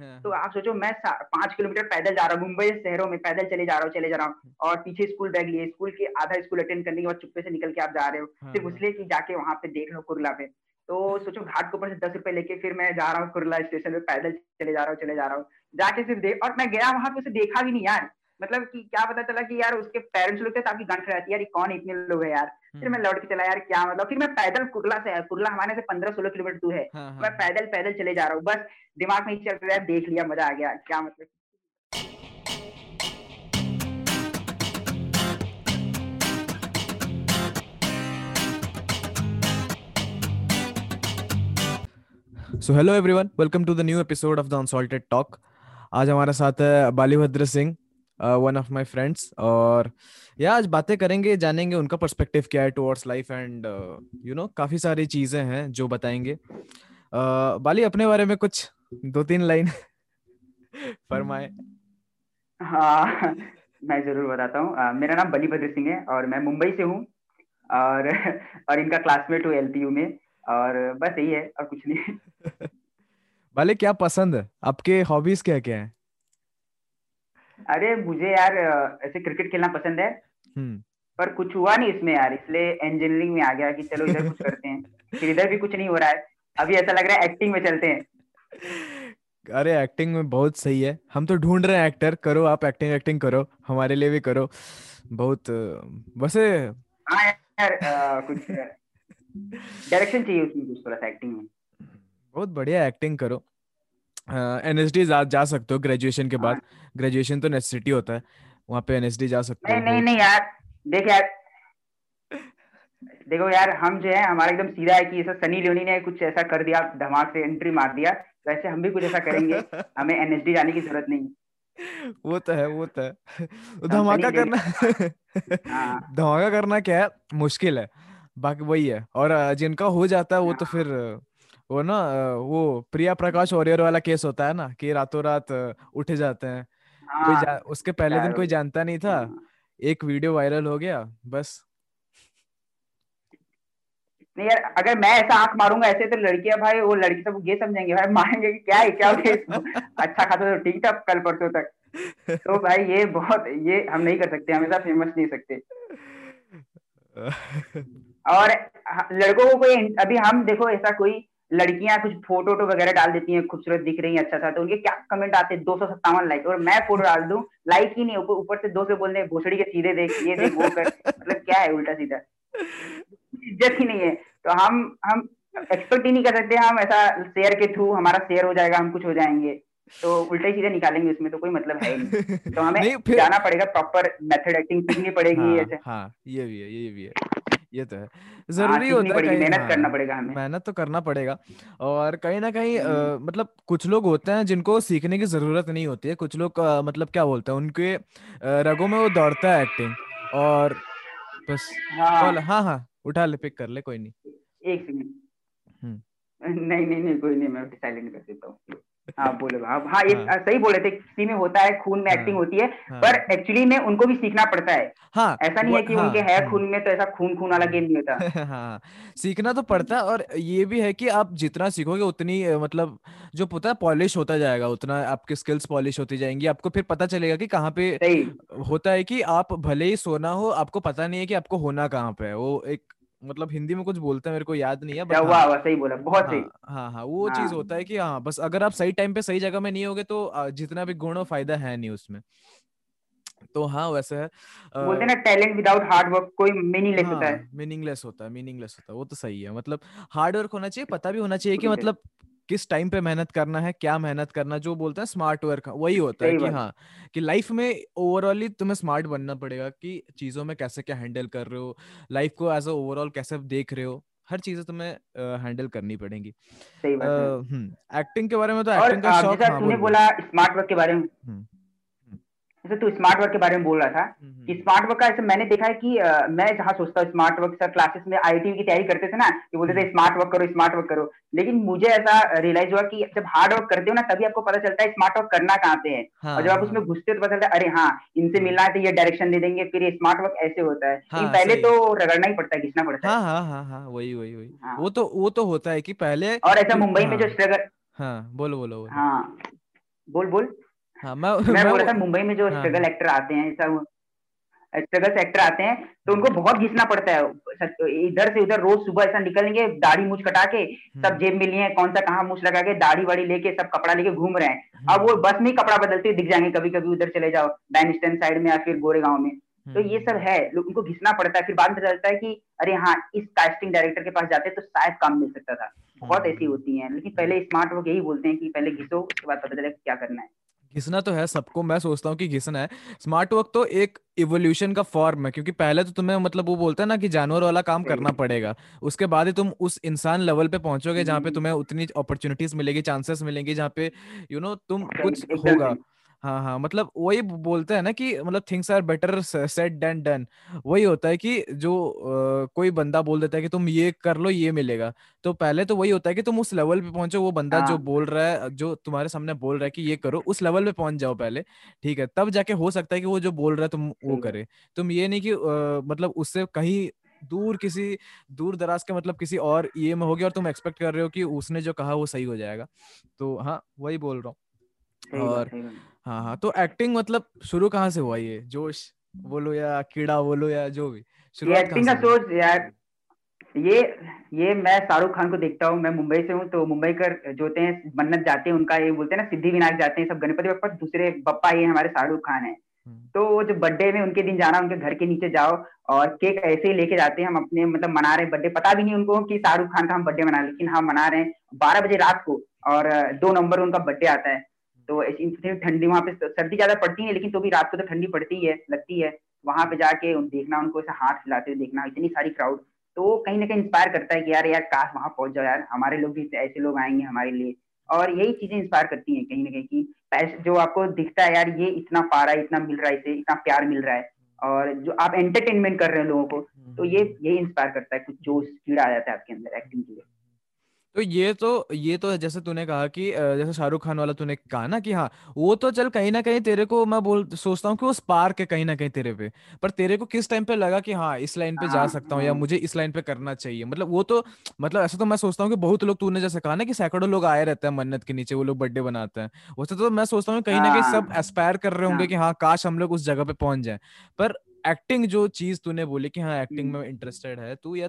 हाँ, तो हाँ। आप सोचो मैं पाँच किलोमीटर पैदल जा रहा हूँ मुंबई शहरों में पैदल चले जा रहा हूँ चले जा रहा हूँ और पीछे स्कूल बैग लिए स्कूल के आधा स्कूल अटेंड करने के बाद चुप्पे से निकल के आप जा रहे हो सिर्फ़ इसलिए कि जाके वहाँ पे देख लो कुरला पे तो सोचो घाट के ऊपर से दस रुपए लेके फिर मैं जा रहा हूँ कुरला स्टेशन पे पैदल चले जा रहा हूँ चले जा रहा हूँ जाके सिर्फ़ देख और मैं गया वहाँ पे उसे देखा भी नहीं यार। मतलब कि क्या पता चला कि यार उसके पेरेंट्स लोग थे ताकि गन रहती यार कौन इतने लोग है यार। फिर मैं। लौट के चला यार क्या मतलब फिर मैं पैदल कुरला से कुरला हमारे से पंद्रह सोलह किलोमीटर दूर है हाँ, हाँ, मैं। पैदल पैदल चले जा रहा हूँ बस दिमाग में चल रहा है देख लिया मज़ा आ गया क्या मतलब so hello everyone welcome to the new episode of the unsalted talk आज हमारे साथ है Balibhadra Singh one of my friends और या आज बातें करेंगे जानेंगे उनका पर्सपेक्टिव क्या है towards life and you know काफ़ी सारी चीज़ें हैं जो बताएँगे। Uh, बाली अपने बारे में कुछ दो तीन लाइन फरमाए। हाँ मैं ज़रूर बताता हूँ। Uh, मेरा नाम बलीभद्र सिंह है और मैं मुंबई से हूँ। और और इनका क्लासमेट हूँ एलपीयू में। और बस यही है और कुछ नहीं। वाले क्या पसंद है? आपके हॉबीज क्या क्या है? अरे मुझे यार ऐसे क्रिकेट खेलना पसंद है। हम्म। पर कुछ हुआ नहीं इसमें यार इसलिए इंजीनियरिंग में आ गया कि चलो इधर कुछ करते हैं। फिर इधर भी कुछ नहीं हो रहा है। अभी ऐसा लग रहा है एक्टिंग में चलते हैं। अरे एक्टिंग में बहुत सही है। हम तो ढूंढ रहे हैं एक्टर करो आप एक्टिंग एक्टिंग करो। हमारे लिए भी करो। बहुत वैसे हाँ यार आ, कुछ डायरेक्शन चाहिए उसमें कुछ थोड़ा सा एक्टिंग में। बहुत बढ़िया एक्टिंग करो। एन एस डी जा सकते हो ग्रेजुएशन के बाद। ग्रेजुएशन हाँ। तो नेसेसिटी होता है। वहाँ पे एन एस डी जा सकते हो। नहीं नहीं नहीं यार। देख यार। देखो यार हम जो है हमारा एकदम सीधा है कि ऐसा सनी लियोनी ने कुछ ऐसा कर दिया धमाक से एंट्री मार दिया। वैसे हम भी कुछ ऐसा करेंगे। हमें एनएसडी जाने की ज़रूरत नहीं। वो तो है वो तो है। धमाका करना हाँ। धमाका करना क्या है? मुश्किल है। बाकी वही है। और जिनका हो जाता है वो तो फिर वो ना वो प्रिया प्रकाश ओरियर वाला केस होता है ना कि रातों रात उठ जाते हैं। कोई जा, उसके पहले दिन कोई जानता नहीं था। हाँ। एक वीडियो वायरल हो गया बस। नहीं यार अगर मैं ऐसा आँख मारूँगा ऐसे तो लड़कियाँ भाई वो लड़की सब ये समझेंगे भाई मारेंगे कि क्या है क्या हो गया अच्छा खासा तो ठीक था कल परसों तक। तो भाई ये बहुत ये हम नहीं कर सकते हमेशा फ़ेमस नहीं सकते। और लड़कों को कोई अभी हम देखो ऐसा कोई लड़कियाँ कुछ फ़ोटो वोटो वगैरह डाल देती हैं खूबसूरत दिख रही है अच्छा सा तो उनके क्या कमेंट आते हैं? दो सौ सत्तावन लाइक और मैं फ़ोटो डाल दूँ लाइक ही नहीं ऊपर से दो से बोल रहे भोसड़ी के सीधे देख ये देख वो कर मतलब क्या है उल्टा सीधा? इज़्ज़त ही नहीं है। तो हम हम एक्सपेक्ट ही नहीं कर सकते हम ऐसा शेयर के थ्रू हमारा शेयर हो जाएगा हम कुछ हो जाएँगे। तो उल्टा ही सीधे निकालेंगे उसमें तो कोई मतलब है नहीं। तो हमें नहीं, जाना पड़ेगा प्रॉपर मेथड एक्टिंग सीखनी पड़ेगी हाँ, ऐसे। हाँ ये भी है ये भी है। ये तो है। हाँ, ज़रूरी होता है मेहनत करना पड़ेगा हमें। मेहनत तो करना पड़ेगा। और कहीं ना कहीं आ, मतलब कुछ लोग होते हैं जिनको सीखने की ज़रूरत नहीं होती है। कुछ लोग मतलब क्या बोलते हैं उनके रगों में वो दौड़ता है एक्टिंग और बस हाँ। हाँ हाँ उठा ले पिक कर ले कोई नहीं। एक सेकंड हम्म। नहीं नहीं नहीं कोई नहीं मैं साइलेंट कर देता हूँ। हाँ बोले हाँ हाँ ये हाँ, सही बोले थे किसी में होता है खून में हाँ, एक्टिंग होती है हाँ, पर एक्चुअली में उनको भी सीखना पड़ता है। हाँ, ऐसा नहीं है कि हाँ, उनके है हाँ। खून में तो ऐसा खून खून वाला गेम नहीं होता। हाँ, सीखना तो पड़ता है और ये भी है कि आप जितना सीखोगे उतनी मतलब जो पता है पॉलिश होता जाएगा उतना आपकी स्किल्स पॉलिश होती जाएँगी। आपको फिर पता चलेगा कि कहाँ पे होता है कि आप भले ही सोना हो आपको पता नहीं है कि आपको होना कहाँ पे है। वो एक मतलब हिंदी में कुछ बोलते हैं मेरे को याद नहीं है बट हाँ, वाह सही बोला बहुत सही। हाँ हाँ, हाँ वो हाँ, चीज़ होता है कि हाँ बस अगर आप सही टाइम पे सही जगह में नहीं होगे तो जितना भी गुण और फ़ायदा है नहीं उसमें। तो हाँ वैसे है बोलते ना टैलेंट विदाउट हार्ड वर्क कोई मीनिंगलेस हाँ, होता है मीनिंगलेस होता है मीनिंगलेस होता है वो तो सही है मतलब हार्ड वर्क होना चाहिए पता भी होना चाहिए कि मतलब किस टाइम पे मेहनत करना है क्या मेहनत करना जो बोलते हैं स्मार्ट वर्क वही होता है कि हाँ कि लाइफ में ओवरऑली तुम्हें स्मार्ट बनना पड़ेगा कि चीज़ों में कैसे क्या हैंडल कर रहे हो लाइफ को एज ओवरऑल कैसे देख रहे हो हर चीज़ तुम्हें हैंडल करनी पड़ेगी। एक्टिंग के बारे में तो एक्टिंग का शौक हाँ, बोला स्मार्ट वर्क के बारे में हम्म। जैसे तू स्मार्ट वर्क के बारे में बोल रहा था हम्म, कि स्मार्ट हम्म। वर्क का ऐसे मैंने देखा है कि आ, मैं जहाँ सोचता हूँ स्मार्ट वर्क सर क्लासेस में आई की तैयारी करते थे ना कि बोलते थे स्मार्ट वर्क करो स्मार्ट वर्क करो। लेकिन मुझे ऐसा रियलाइज़ हुआ कि जब हार्ड वर्क करते हो ना तभी आपको पता चलता है स्मार्ट वर्क करना कहाँ पे है। हाँ, और जब आप हाँ। उसमें घुसते हो तो पता चलता है अरे हाँ इनसे मिलना है तो ये डायरेक्शन दे देंगे फिर ये स्मार्ट वर्क ऐसे होता है। हाँ, पहले तो रगड़ना ही पड़ता है घिसना पड़ता है। हाँ हाँ हाँ वही वही वही। वो तो वो तो होता है कि पहले और ऐसा मुंबई में जो स्ट्रगल हाँ बोलो बोलो। हाँ। बोल बोल। हाँ मैं मैं बोल रहा था मुंबई में जो स्ट्रगल हाँ। एक्टर आते हैं ऐसा स्ट्रगल एक्टर आते हैं तो उनको बहुत घिसना पड़ता है। इधर से उधर रोज सुबह ऐसा निकलेंगे दाढ़ी मुछ कटा के सब हम्म। जेब में लिए कौन सा कहाँ मुछ लगा के दाढ़ी वाड़ी लेके सब कपड़ा लेके घूम रहे हैं। अब वो बस में ही कपड़ा बदलते दिख जाएँगे कभी कभी उधर चले जाओ बैंड स्टैंड साइड में या फिर गोरे गाँव में। तो ये सब है उनको घिसना पड़ता है। फिर बाद में चलता है कि अरे हाँ इस कास्टिंग डायरेक्टर के पास जाते तो शायद काम मिल सकता था। बहुत ऐसी होती है लेकिन पहले स्मार्ट लोग यही बोलते हैं कि पहले घिसो उसके बाद पता चले क्या करना है। घिसना तो है सबको मैं सोचता हूँ कि घिसना है। स्मार्ट वर्क तो एक इवोल्यूशन का फॉर्म है क्योंकि पहले तो तुम्हें मतलब वो बोलता है ना कि जानवर वाला काम करना पड़ेगा। उसके बाद ही तुम उस इंसान लेवल पे पहुंचोगे जहाँ पे तुम्हें उतनी अपॉर्चुनिटीज़ मिलेगी चांसेस मिलेंगी जहाँ पे यू you नो know, तुम कुछ होगा। हाँ हाँ मतलब वही बोलते हैं ना कि मतलब things are better said than done वही होता है कि जो आ, कोई बंदा बोल देता है कि तुम ये कर लो ये मिलेगा। तो पहले तो वही होता है कि तुम उस लेवल पे पहुंचो वो बंदा हाँ. जो बोल रहा है जो तुम्हारे सामने बोल रहा है कि ये करो उस लेवल पे पहुँच जाओ पहले ठीक है? तब जाके हो सकता है कि वो जो बोल रहा है तुम वो करे। तुम ये नहीं कि आ, मतलब उससे कहीं दूर किसी दूर दराज के मतलब किसी और ये में होगी और तुम एक्सपेक्ट कर रहे हो कि उसने जो कहा वो सही हो जाएगा। तो हाँ वही बोल रहा हूँ। और हाँ हाँ तो एक्टिंग मतलब शुरू कहाँ से हुआ ये? जोश बोलो या कीड़ा बोलो या जो भी एक्टिंग का सोच यार ये ये मैं शाहरुख खान को देखता हूँ मैं मुंबई से हूँ तो मुंबई कर जो होते हैं मन्नत जाते हैं उनका ये बोलते हैं ना सिद्धि विनायक जाते हैं सब गणपति बप्पा दूसरे बप्पा ये हमारे शाहरुख खान है। तो वो जो बर्थडे में उनके दिन जाना उनके घर के नीचे जाओ और केक ऐसे ही लेके जाते हैं हम अपने मतलब मना रहे हैं बर्थडे पता भी नहीं उनको कि शाहरुख खान का हम बर्थडे मना लेकिन हम मना रहे हैं बारह बजे रात को और दो नंबर उनका बर्थडे आता है। तो ठंडी वहाँ पे सर्दी ज़्यादा पड़ती है लेकिन तो भी रात को तो ठंडी पड़ती है लगती है। वहाँ पे जाके देखना उनको ऐसा हाथ हिलाते हुए देखना इतनी सारी क्राउड तो कहीं ना कहीं इंस्पायर करता है कि यार यार काश वहाँ पहुँच जाओ यार हमारे लोग भी ऐसे लोग आएँगे हमारे लिए। और यही चीज़ें इंस्पायर करती हैं कहीं ना कहीं की पैसे जो आपको दिखता है यार ये इतना पा रहा है इतना मिल रहा है इसे इतना प्यार मिल रहा है। और जो आप एंटरटेनमेंट कर रहे हैं लोगों को तो ये यही इंस्पायर करता है कुछ जोश कीड़ा आ जाता है आपके अंदर एक्टिंग के लिए। तो ये तो ये तो जैसे तूने कहा कि जैसे शाहरुख खान वाला तूने कहा ना कि हाँ वो तो चल कहीं ना कहीं तेरे को मैं बोल सोचता हूँ कि वो स्पार्क है कहीं ना कहीं तेरे पे। पर तेरे को किस टाइम पे लगा कि हाँ इस लाइन पे जा हाँ, सकता हूँ या हाँ। मुझे इस लाइन पे करना चाहिए? मतलब वो तो मतलब ऐसा तो मैं सोचता हूँ कि बहुत लोग तूने जैसे कहा ना कि सैकड़ों लोग आए रहते हैं मन्नत के नीचे वो लोग बर्थडे बनाते हैं। वैसे तो मैं सोचता हूँ कहीं ना कहीं सब एस्पायर हाँ। कर रहे होंगे कि हाँ काश हम लोग उस जगह पे पहुँच जाए। पर एक्टिंग जो चीज़ तूने बोली कि हाँ एक्टिंग में इंटरेस्टेड है तू या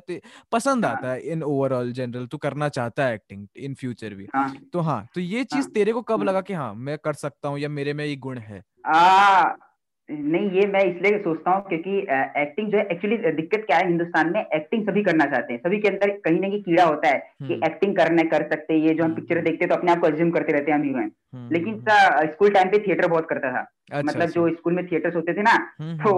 पसंद हाँ. आता है इन ओवरऑल जनरल तू करना चाहता है एक्टिंग इन फ्यूचर भी हाँ. तो हाँ तो ये चीज़ हाँ. तेरे को कब लगा कि हाँ मैं कर सकता हूँ या मेरे में ये गुण है आ, नहीं ये मैं इसलिए सोचता हूँ क्योंकि एक्टिंग जो है एक्चुअली दिक्कत क्या है हिंदुस्तान में एक्टिंग सभी करना चाहते हैं। सभी के अंदर कहीं ना कहीं कीड़ा होता है कि एक्टिंग हम्म। करने कर सकते हैं ये जो हम पिक्चर हम्म। देखते हैं तो अपने आप को एज्यूम करते रहते हैं हम हीरोइन हम्म, लेकिन स्कूल टाइम पे थिएटर बहुत करता था। अच्छा, मतलब अच्छा। जो स्कूल में थिएटर्स होते थे ना तो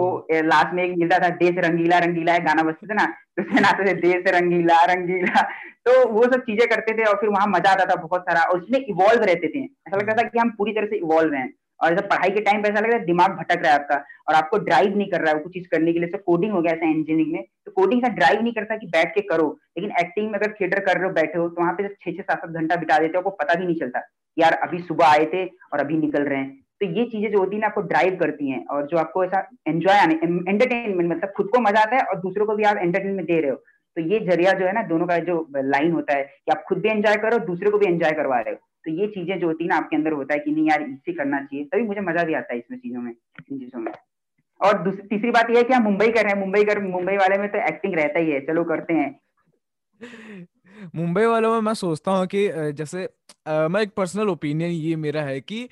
लास्ट में एक मिलता था देश रंगीला रंगीला है गाना बजते थे ना तो उसमें नाते थे देश रंगीला रंगीला। तो वो सब चीज़ें करते थे और फिर वहाँ मज़ा आता था बहुत सारा और उसमें इवॉल्व रहते थे। ऐसा लगता था कि हम पूरी तरह से इवॉल्व हैं। और जब पढ़ाई के टाइम पे ऐसा लग रहा है दिमाग भटक रहा है आपका, और आपको ड्राइव नहीं कर रहा है कुछ चीज़ करने के लिए। तो कोडिंग हो गया ऐसा इंजीनियरिंग में। तो कोडिंग का ड्राइव नहीं करता कि बैठ के करो, लेकिन एक्टिंग में अगर थिएटर कर रहे हो, बैठे हो तो वहाँ पे जब छह छह सात सात घंटा बिता देते हो, आपको पता भी नहीं चलता यार अभी सुबह आए थे और अभी निकल रहे हैं। तो ये चीज़ें जो होती है ना, आपको ड्राइव करती हैं, और जो आपको ऐसा एंजॉय आने एंटरटेनमेंट मतलब खुद को मज़ा आता है और दूसरों को भी आप एंटरटेनमेंट दे रहे हो। तो ये ज़रिया जो है ना, दोनों का जो लाइन होता है कि आप खुद भी एंजॉय करो, दूसरे को भी एंजॉय करवा रहे हो। तो ये चीज़ें जो होती है ना आपके अंदर होता है कि नहीं यार इससे करना चाहिए। तभी मुझे मज़ा भी आता है इसमें चीज़ों में इन चीज़ों में। और दूसरी तीसरी बात यह है कि हम मुंबई कर रहे हैं मुंबई कर मुंबई वाले में तो एक्टिंग रहता ही है। चलो करते हैं। मुंबई वालों में मैं सोचता हूँ कि जैसे आ, मैं एक पर्सनल ओपिनियन ये मेरा है कि आ,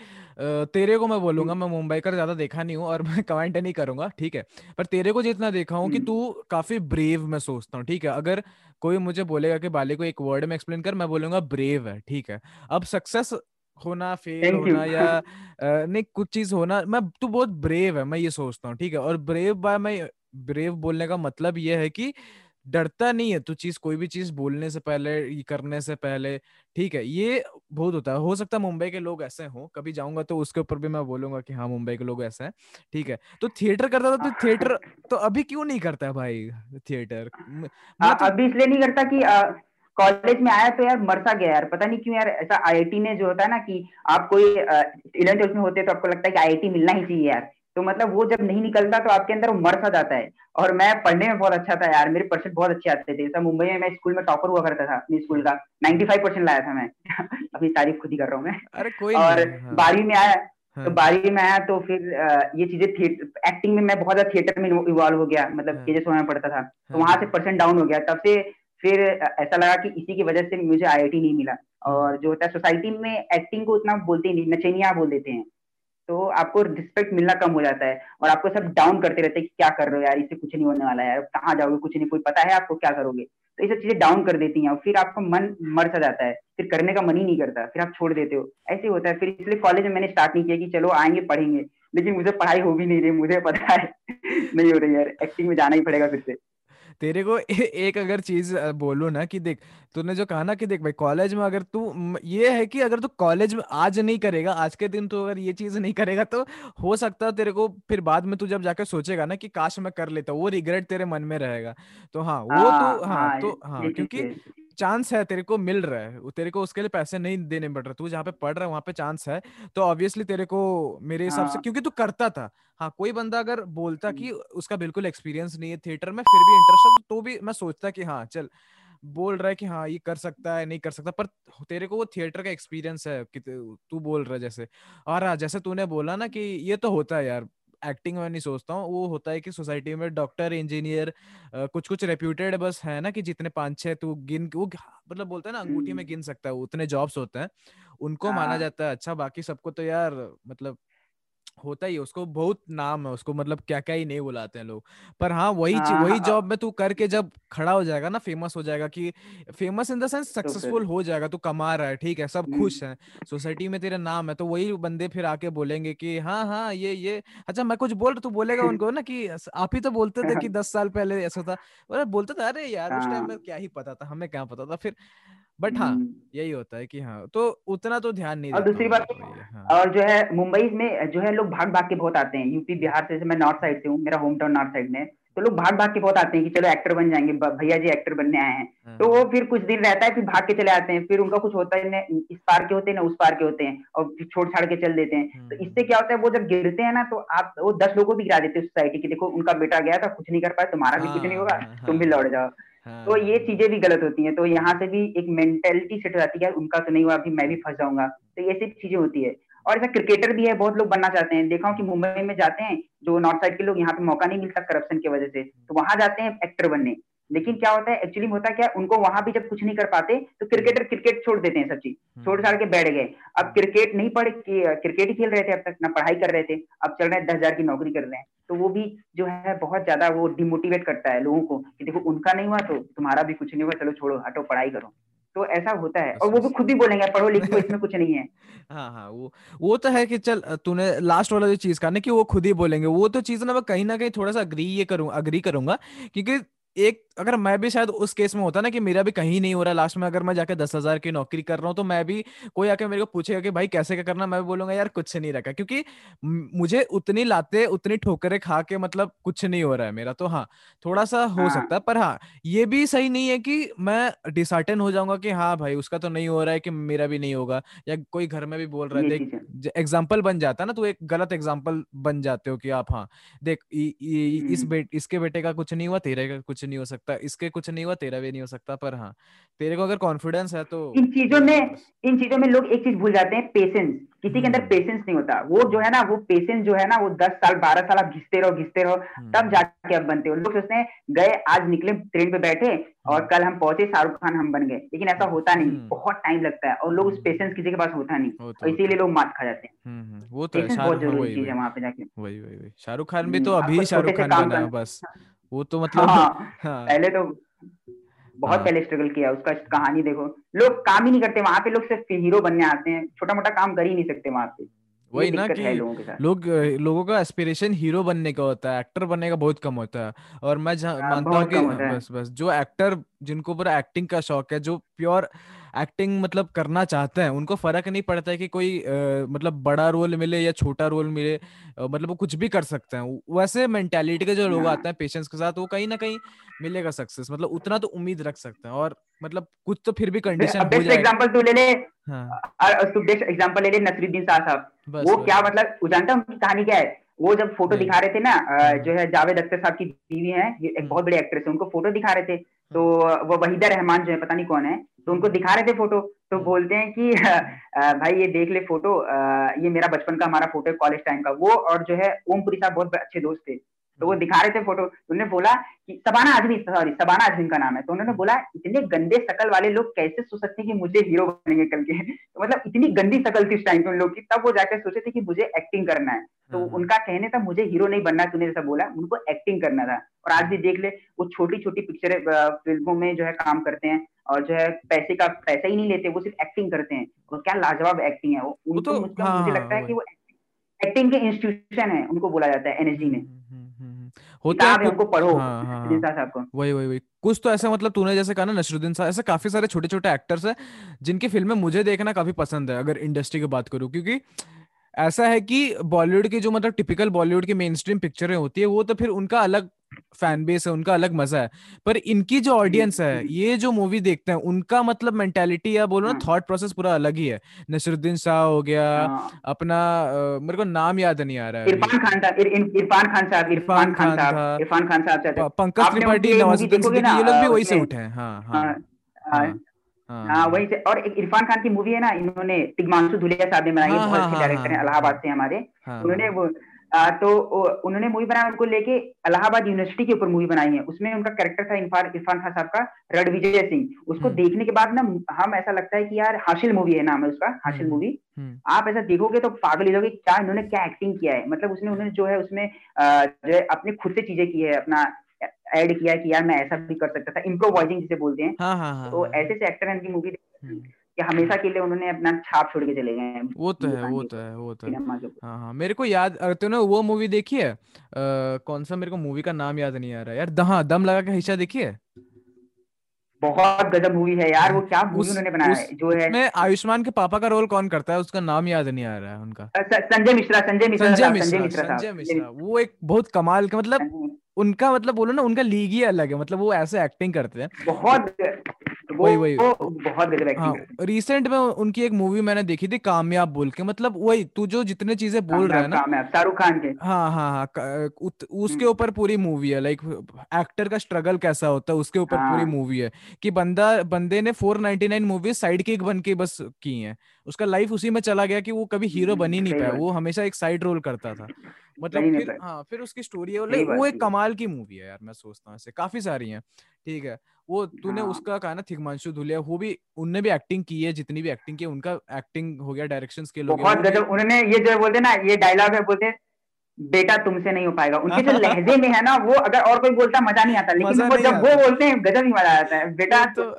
तेरे को मैं बोलूँगा मैं मुंबई का ज़्यादा देखा नहीं हूँ और मैं कमेंट नहीं करूँगा ठीक है? पर तेरे को जितना देखा हूँ कि हम्म। तू काफ़ी ब्रेव मैं सोचता हूँ ठीक है? अगर कोई मुझे बोलेगा कि बाले को एक वर्ड में एक्सप्लेन कर मैं बोलूँगा ब्रेव है ठीक है। अब सक्सेस होना फेल होना या नहीं कुछ चीज़ होना मैं तू बहुत ब्रेव है मैं ये सोचता हूँ ठीक है? और ब्रेव बाय मैं ब्रेव बोलने का मतलब ये है कि डरता नहीं है तू चीज़ कोई भी चीज़ बोलने से पहले करने से पहले ठीक है ये बहुत होता है। हो सकता है मुंबई के लोग ऐसे हों कभी जाऊँगा तो उसके ऊपर भी मैं बोलूँगा कि हाँ मुंबई के लोग ऐसे हैं ठीक है। तो थिएटर करता था तो थिएटर तो अभी क्यों नहीं करता है भाई थिएटर? तो... अभी इसलिए नहीं करता कि कॉलेज में आया तो यार मरसा गया यार पता नहीं क्यों यार ऐसा आईआईटी ने जो होता है ना कि आप कोई इलेवन ट्वेल्थ में होते तो आपको लगता है कि आईआईटी मिलना ही चाहिए यार। तो मतलब वो जब नहीं निकलता तो आपके अंदर वो मर सा जाता है। और मैं पढ़ने में बहुत अच्छा था यार मेरे परसेंट बहुत अच्छे आते थे। जैसा मुंबई में मैं स्कूल में टॉपर हुआ करता था अपने स्कूल का। 95 परसेंट लाया था मैं। अपनी तारीफ़ खुद ही कर रहा हूँ मैं। अरे कोई और हाँ। बारहवीं में आया तो हाँ. तो बारहवीं में आया तो फिर ये चीज़ें थिएटर एक्टिंग में मैं बहुत ज़्यादा थिएटर में इन्वॉल्व हो गया मतलब हाँ. के में पढ़ता था। तो वहाँ से परसेंट डाउन हो गया। तब से फिर ऐसा लगा कि इसी की वजह से मुझे आईआईटी नहीं मिला। और जो होता है सोसाइटी में एक्टिंग को उतना बोलते ही नहीं नचेनिया बोल देते हैं। तो आपको रिस्पेक्ट मिलना कम हो जाता है और आपको सब डाउन करते रहते हैं कि क्या कर रहे हो यार, इससे कुछ नहीं होने वाला है यार कहाँ जाओगे, कुछ नहीं, कोई पता है आपको क्या करोगे? तो ये सब चीज़ें डाउन कर देती हैं और फिर आपका मन मर सा जाता है, फिर करने का मन ही नहीं करता, फिर आप छोड़ देते हो। ऐसे होता है, फिर इसलिए कॉलेज में मैंने स्टार्ट नहीं किया कि चलो आएँगे, पढ़ेंगे, लेकिन मुझे पढ़ाई हो भी नहीं रही, मुझे पता है नहीं हो रही यार एक्टिंग में जाना ही पड़ेगा फिर से। तेरे को ए- एक अगर चीज़ बोलू ना कि देख तूने जो कहा ना कि देख भाई कॉलेज में अगर तू ये है कि अगर तू कॉलेज में आज नहीं करेगा आज के दिन तू अगर ये चीज़ नहीं करेगा तो हो सकता है तेरे को फिर बाद में तू जब जाकर सोचेगा ना कि काश मैं कर लेता वो रिग्रेट तेरे मन में रहेगा। तो हाँ वो तो हाँ, हाँ तो हाँ क्योंकि चांस है तेरे को मिल रहा है। तेरे को उसके लिए पैसे नहीं देने पड़ रहे। तू जहाँ पे पढ़ रहा है वहाँ पे चांस है। तो ऑब्वियसली तेरे को मेरे हिसाब से हाँ। क्योंकि तू करता था। हाँ कोई बंदा अगर बोलता कि उसका बिल्कुल एक्सपीरियंस नहीं है थिएटर में फिर भी इंटरेस्ट है तो भी मैं सोचता कि हाँ चल बोल रहा है कि हाँ ये कर सकता है नहीं कर सकता पर तेरे को वो थिएटर का एक्सपीरियंस है कि तू बोल रहा है जैसे। और हाँ जैसे तूने बोला ना कि ये तो होता है यार एक्टिंग में नहीं सोचता हूँ वो होता है कि सोसाइटी में डॉक्टर इंजीनियर कुछ कुछ रेप्यूटेड बस है ना कि जितने पाँच छह तू गिन वो मतलब बोलते हैं ना अंगूठी में गिन सकता है उतने जॉब्स होते हैं उनको माना हाँ। जाता है अच्छा बाकी सबको तो यार मतलब होता ही उसको बहुत नाम है उसको मतलब क्या क्या ही नहीं बुलाते हैं लोग। पर हाँ वही हाँ, वही जॉब हाँ। में तू करके जब खड़ा हो जाएगा ना फ़ेमस हो जाएगा कि famous in the sense successful हो जाएगा तू कमा रहा है ठीक है सब खुश हैं सोसाइटी में तेरा नाम है तो वही बंदे फिर आके बोलेंगे कि हाँ हाँ ये ये। अच्छा मैं कुछ बोल रहा तू बोलेगा उनको ना कि आप ही तो बोलते थे कि दस साल पहले ऐसा था। बोलते थे अरे यार उस टाइम में क्या ही पता था हमें क्या पता था? फिर बट हाँ हम्म। यही होता है कि हाँ तो उतना तो ध्यान नहीं और दूसरी बात हाँ. और जो है मुंबई में जो है लोग भाग भाग के बहुत आते हैं यूपी बिहार से मैं नॉर्थ साइड से हूँ मेरा होम टाउन नॉर्थ साइड में तो लोग भाग भाग के बहुत आते हैं कि चलो एक्टर बन जाएँगे भैया जी एक्टर बनने आए हैं हाँ। तो वो फिर कुछ दिन रहता है फिर भाग के चले आते हैं फिर उनका कुछ होता है ना इस पार के होते हैं ना उस पार के होते हैं और फिर छोड़ छाड़ के चल देते हैं तो हम्म। इससे क्या होता है वो जब गिरते हैं ना तो आप वो दस लोगों को भी गिरा देते हैं सोसाइटी की देखो उनका बेटा गया था कुछ नहीं कर पाया तुम्हारा भी कुछ नहीं होगा हाँ, तुम भी लौट जाओ हाँ। तो ये चीज़ें भी गलत होती हैं। तो यहाँ से भी एक मेंटेलिटी सेट हो जाती है, उनका तो नहीं हुआ, अभी मैं भी फंस जाऊँगा। तो ये सब चीज़ें होती है। और ऐसा क्रिकेटर भी है, बहुत लोग बनना चाहते हैं। देखा हूँ कि मुंबई में जाते हैं, जो नॉर्थ साइड के लोग यहाँ पे मौका नहीं मिलता करप्शन की वजह से। तो वहाँ जाते हैं एक्टर बनने। लेकिन क्या होता है एक्चुअली होता क्या उनको वहाँ भी जब कुछ नहीं कर पाते तो क्रिकेटर क्रिकेट छोड़ देते हैं सब चीज़। हम्म। छोड़ छाड़ के बैठ गए। अब क्रिकेट नहीं पढ़ क्रिकेट ही खेल रहे थे अब तक ना पढ़ाई कर रहे थे। अब चल रहे हैं दस हज़ार की नौकरी कर रहे हैं। तो वो भी जो है बहुत ज़्यादा वो डिमोटिवेट करता है लोगों को कि देखो उनका नहीं हुआ तो तुम्हारा भी कुछ नहीं हुआ चलो छोड़ो हटो पढ़ाई करो। तो ऐसा होता है। और वो भी खुद ही बोलेंगे पढ़ो लिखो इसमें कुछ नहीं है। हाँ हाँ वो वो तो है कि चल तूने लास्ट वाला जो चीज़ करने की वो खुद ही बोलेंगे वो तो चीज़ ना मैं कहीं ना कहीं थोड़ा सा अग्री ये करूँ अग्री करूँगा। क्योंकि एक अगर मैं भी शायद उस केस में होता ना कि मेरा भी कहीं नहीं हो रहा लास्ट में अगर मैं जाके दस हज़ार की नौकरी कर रहा हूँ तो मैं भी कोई आके मेरे को पूछेगा कि भाई कैसे क्या करना मैं भी बोलूँगा यार कुछ नहीं रखा क्योंकि मुझे उतनी लाते उतनी ठोकरे खा के मतलब कुछ नहीं हो रहा है मेरा तो हाँ थोड़ा सा हो हाँ। सकता है पर हाँ ये भी सही नहीं है कि मैं डिसार्टन हो जाऊँगा कि हाँ भाई उसका तो नहीं हो रहा है कि मेरा भी नहीं होगा या कोई घर में भी बोल रहा है देख एग्ज़ाम्पल बन जाता है ना तो एक गलत एग्ज़ाम्पल बन जाते हो कि आप हाँ देख इस हम्म। इसके बेटे का कुछ नहीं हुआ तेरे का कुछ नहीं हो सकता इसके कुछ नहीं हुआ तेरा भी नहीं हो सकता पर हाँ तेरे को अगर कॉन्फिडेंस है तो इन चीज़ों में इन चीज़ों में लोग एक चीज़ भूल जाते हैं पेशेंस किसी के अंदर पेशेंस हम्म। नहीं होता। वो जो है ना वो पेशेंस जो है ना वो दस साल बारह साल आप घिसते रहो घिसते रहो तब हम्म। जाके अब बनते हो। लोग सोचते हैं गए आज निकले ट्रेन पे बैठे और हम्म। कल हम पहुँचे शाहरुख खान हम बन गए। लेकिन ऐसा होता नहीं बहुत टाइम लगता है और लोग उस पेशेंस किसी के पास होता नहीं तो और इसीलिए लोग मात खा जाते हैं। वो तो बहुत ज़रूरी चीज़ है वहाँ। पे जाके। वही वही शाहरुख खान भी तो अभी शाहरुख खान बना बस। वो तो मतलब हाँ, हाँ। पहले तो बहुत हाँ। पहले स्ट्रगल किया उसका कहानी देखो। लोग काम ही नहीं करते वहाँ पे लोग सिर्फ़ हीरो बनने आते हैं। छोटा मोटा काम कर ही नहीं सकते वहाँ पे। वही ना कि लोग लोगों का एस्पिरेशन हीरो बनने का होता है एक्टर बनने का बहुत कम होता है। और मैं हाँ, मानता हूँ कि बस बस जो एक्टर जिनको पूरा एक्टिंग का शौक है जो प्योर एक्टिंग मतलब करना चाहते हैं उनको फ़र्क नहीं पड़ता है कि कोई आ, मतलब बड़ा रोल मिले या छोटा रोल मिले आ, मतलब वो कुछ भी कर सकते हैं। वैसे मेंटेलिटी के जो लोग आते हैं पेशेंस के साथ वो कहीं ना कहीं मिलेगा सक्सेस मतलब उतना तो उम्मीद रख सकते हैं। और मतलब कुछ तो फिर भी कंडीशन हो एग्जांपल तू ले ले हाँ। एग्जांपल ले ले नसरुद्दीन शाह साहब। वो क्या मतलब जानता कहानी क्या है? वो जब फ़ोटो दिखा रहे थे ना जो है जावेद अख्तर साहब की बीवी है एक बहुत बड़ी एक्ट्रेस है उनको फ़ोटो दिखा रहे थे। तो वो वहीदा रहमान जो है पता नहीं कौन है तो उनको दिखा रहे थे फ़ोटो तो बोलते हैं कि भाई ये देख ले फ़ोटो ये मेरा बचपन का हमारा फ़ोटो है कॉलेज टाइम का। वो और जो है ओमपुरी साहब बहुत अच्छे दोस्त थे। तो वो दिखा रहे थे फ़ोटो तो उन्होंने बोला कि सबाना आजमी सॉरी सबाना आजमी का नाम है। तो उन्होंने बोला इतने गंदे शकल वाले लोग कैसे सोच सकते हैं कि मुझे हीरो बनेंगे कल के? तो मतलब इतनी गंदी शकल थी उस टाइम पे उन लोग की। तब वो जाकर सोचे थे कि मुझे एक्टिंग करना है। तो हाँ, हाँ। उनका कहने था मुझे हीरो नहीं बनना तूने जैसा बोला उनको एक्टिंग करना था। और आज भी देख ले वो छोटी छोटी पिक्चर फ़िल्मों में जो है काम करते हैं और जो है पैसे का पैसा ही नहीं लेते वो सिर्फ़ एक्टिंग करते हैं। और क्या लाजवाब एक्टिंग है। वो उनको तो, मुझे हाँ, लगता है कि वो एक्टिंग के इंस्टीट्यूशन है उनको बोला जाता है एनएसजी में। हम्म, हम्म, हम्म, होता है आपको पढ़ो हाँ, हाँ, साहब को वही वही वही। कुछ तो ऐसे मतलब तूने जैसे कहा ना नसरुद्दीन साहब ऐसे काफ़ी सारे छोटे छोटे एक्टर्स हैं जिनकी फ़िल्में मुझे देखना काफ़ी पसंद है अगर इंडस्ट्री की बात करूँ क्योंकि ऐसा है कि बॉलीवुड की जो मतलब टिपिकल बॉलीवुड की मेन स्ट्रीम पिक्चरें होती है वो तो फिर उनका अलग फ़ैन बेस है उनका अलग मज़ा है। पर इनकी जो ऑडियंस है ये जो मूवी देखते हैं उनका मतलब मेंटेलिटी या बोलो ना थॉट हाँ। प्रोसेस पूरा अलग ही है। नसरुद्दीन शाह हो गया हाँ। अपना मेरे को नाम याद नहीं आ रहा है इरफान खान था इरफान खान साहब इरफान खान साहब इरफान खान साहब पंकज त्रिपाठी नवाजुद्दीन सिद्दीकी ये लोग भी वही से उठे हैं। हाँ हाँ। हाँ हाँ, वही से और एक इरफान खान की मूवी है ना इन्होंने तिगमांशु धुलिया साहब ने बनाई है बहुत अच्छे डायरेक्टर हैं इलाहाबाद से हमारे। उन्होंने वो तो उन्होंने मूवी बनाया उनको लेके इलाहाबाद यूनिवर्सिटी के ऊपर मूवी बनाई है। उसमें उनका कैरेक्टर था इरफान इरफान खान साहब का रणविजय सिंह। उसको हम्म। देखने के बाद ना हम ऐसा लगता है कि यार हासिल मूवी है नाम है उसका हासिल मूवी। हम्म, हम्म। आप ऐसा देखोगे तो पागल जाओगे क्या इन्होंने क्या एक्टिंग किया है। मतलब उसने उन्होंने जो है उसमें जो है अपने खुद से चीज़ें की है अपना ऐड किया कि यार मैं ऐसा भी कर सकता था। इम्प्रोवाइजिंग जिसे बोलते हैं। हाँ, हाँ, हाँ, तो हाँ, ऐसे से एक्टर इनकी मूवी। कि हमेशा के लिए उन्होंने अपना छाप छोड़ के चले गए हैं। वो तो है वो तो है वो तो है। हाँ हाँ मेरे को याद तूने वो मूवी देखी है? कौन सा? मेरे को मूवी का नाम याद नहीं आ रहा। यार हाँ दम लगा के हिस्सा देखी है? बहुत गजब मूवी है यार वो क्या मूवी उन्होंने बनाया है जो है मैं आयुष्मान के पापा का रोल कौन करता है? उसका नाम याद नहीं आ रहा है उनका। संजय मिश्रा संजय मिश्रा संजय मिश्रा संजय मिश्रा वो एक बहुत कमाल का मतलब उनका मतलब बोलो ना उनका लीग ही अलग है मतलब वो ऐसे एक्टिंग करते हैं। बहुत वही वही। बहुत हाँ रिसेंट में उनकी एक मूवी मैंने देखी थी कामयाब बोल के। मतलब वही तू जो जितने चीज़ें बोल रहा है ना शाहरुख खान के। हाँ हाँ हाँ उसके हम्म। ऊपर पूरी मूवी है। लाइक एक्टर का स्ट्रगल कैसा होता है उसके ऊपर पूरी मूवी हाँ। है। कि बंदा बंदे ने 499 मूवी साइड किक बन के बस की है। उसका लाइफ उसी में चला गया कि वो कभी हीरो हम्म, बन ही नहीं पाया। वो हमेशा एक साइड रोल करता था। मतलब फिर हाँ फिर उसकी स्टोरी है। वो एक कमाल की मूवी है यार मैं सोचता हूँ काफ़ी सारी हैं। ठीक है। वो तूने हाँ. उसका कहा ना थिगमांशु धुलिया वो भी उनने भी एक्टिंग की है जितनी भी एक्टिंग की उनका एक्टिंग हो गया डायरेक्शन स्किल हो बहुत गजब उन्होंने ये जो बोलते ना ये डायलॉग है बोलते बेटा तुमसे नहीं हो पाएगा। उनके जो लहजे में है ना वो अगर और कोई बोलता मज़ा नहीं आता। लेकिन वो जब वो बोलते हैं गजब ही मज़ा आता है। बेटा तो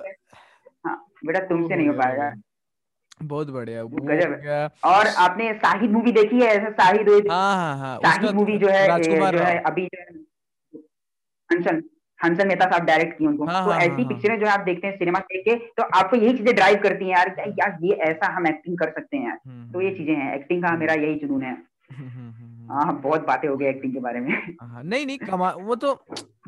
हाँ बेटा तुमसे नहीं हो पाएगा। बहुत बढ़िया गजब और आपने शाहिद मूवी देखी है ऐसा शाहिद हाँ हाँ हाँ शाहिद मूवी जो है जो है अभी जो है हंसन मेहता साहब डायरेक्ट किए उनको। हाँ, तो हाँ, ऐसी हाँ, पिक्चरें जो आप देखते हैं सिनेमा देख के तो आपको यही चीज़ें ड्राइव करती हैं यार यार ये ऐसा हम एक्टिंग कर सकते हैं यार। हम्म, तो ये हम्म। चीज़ें हैं। एक्टिंग का मेरा यही जुनून है। हाँ बहुत बातें हो गई एक्टिंग के बारे में। हाँ नहीं नहीं कमा वो तो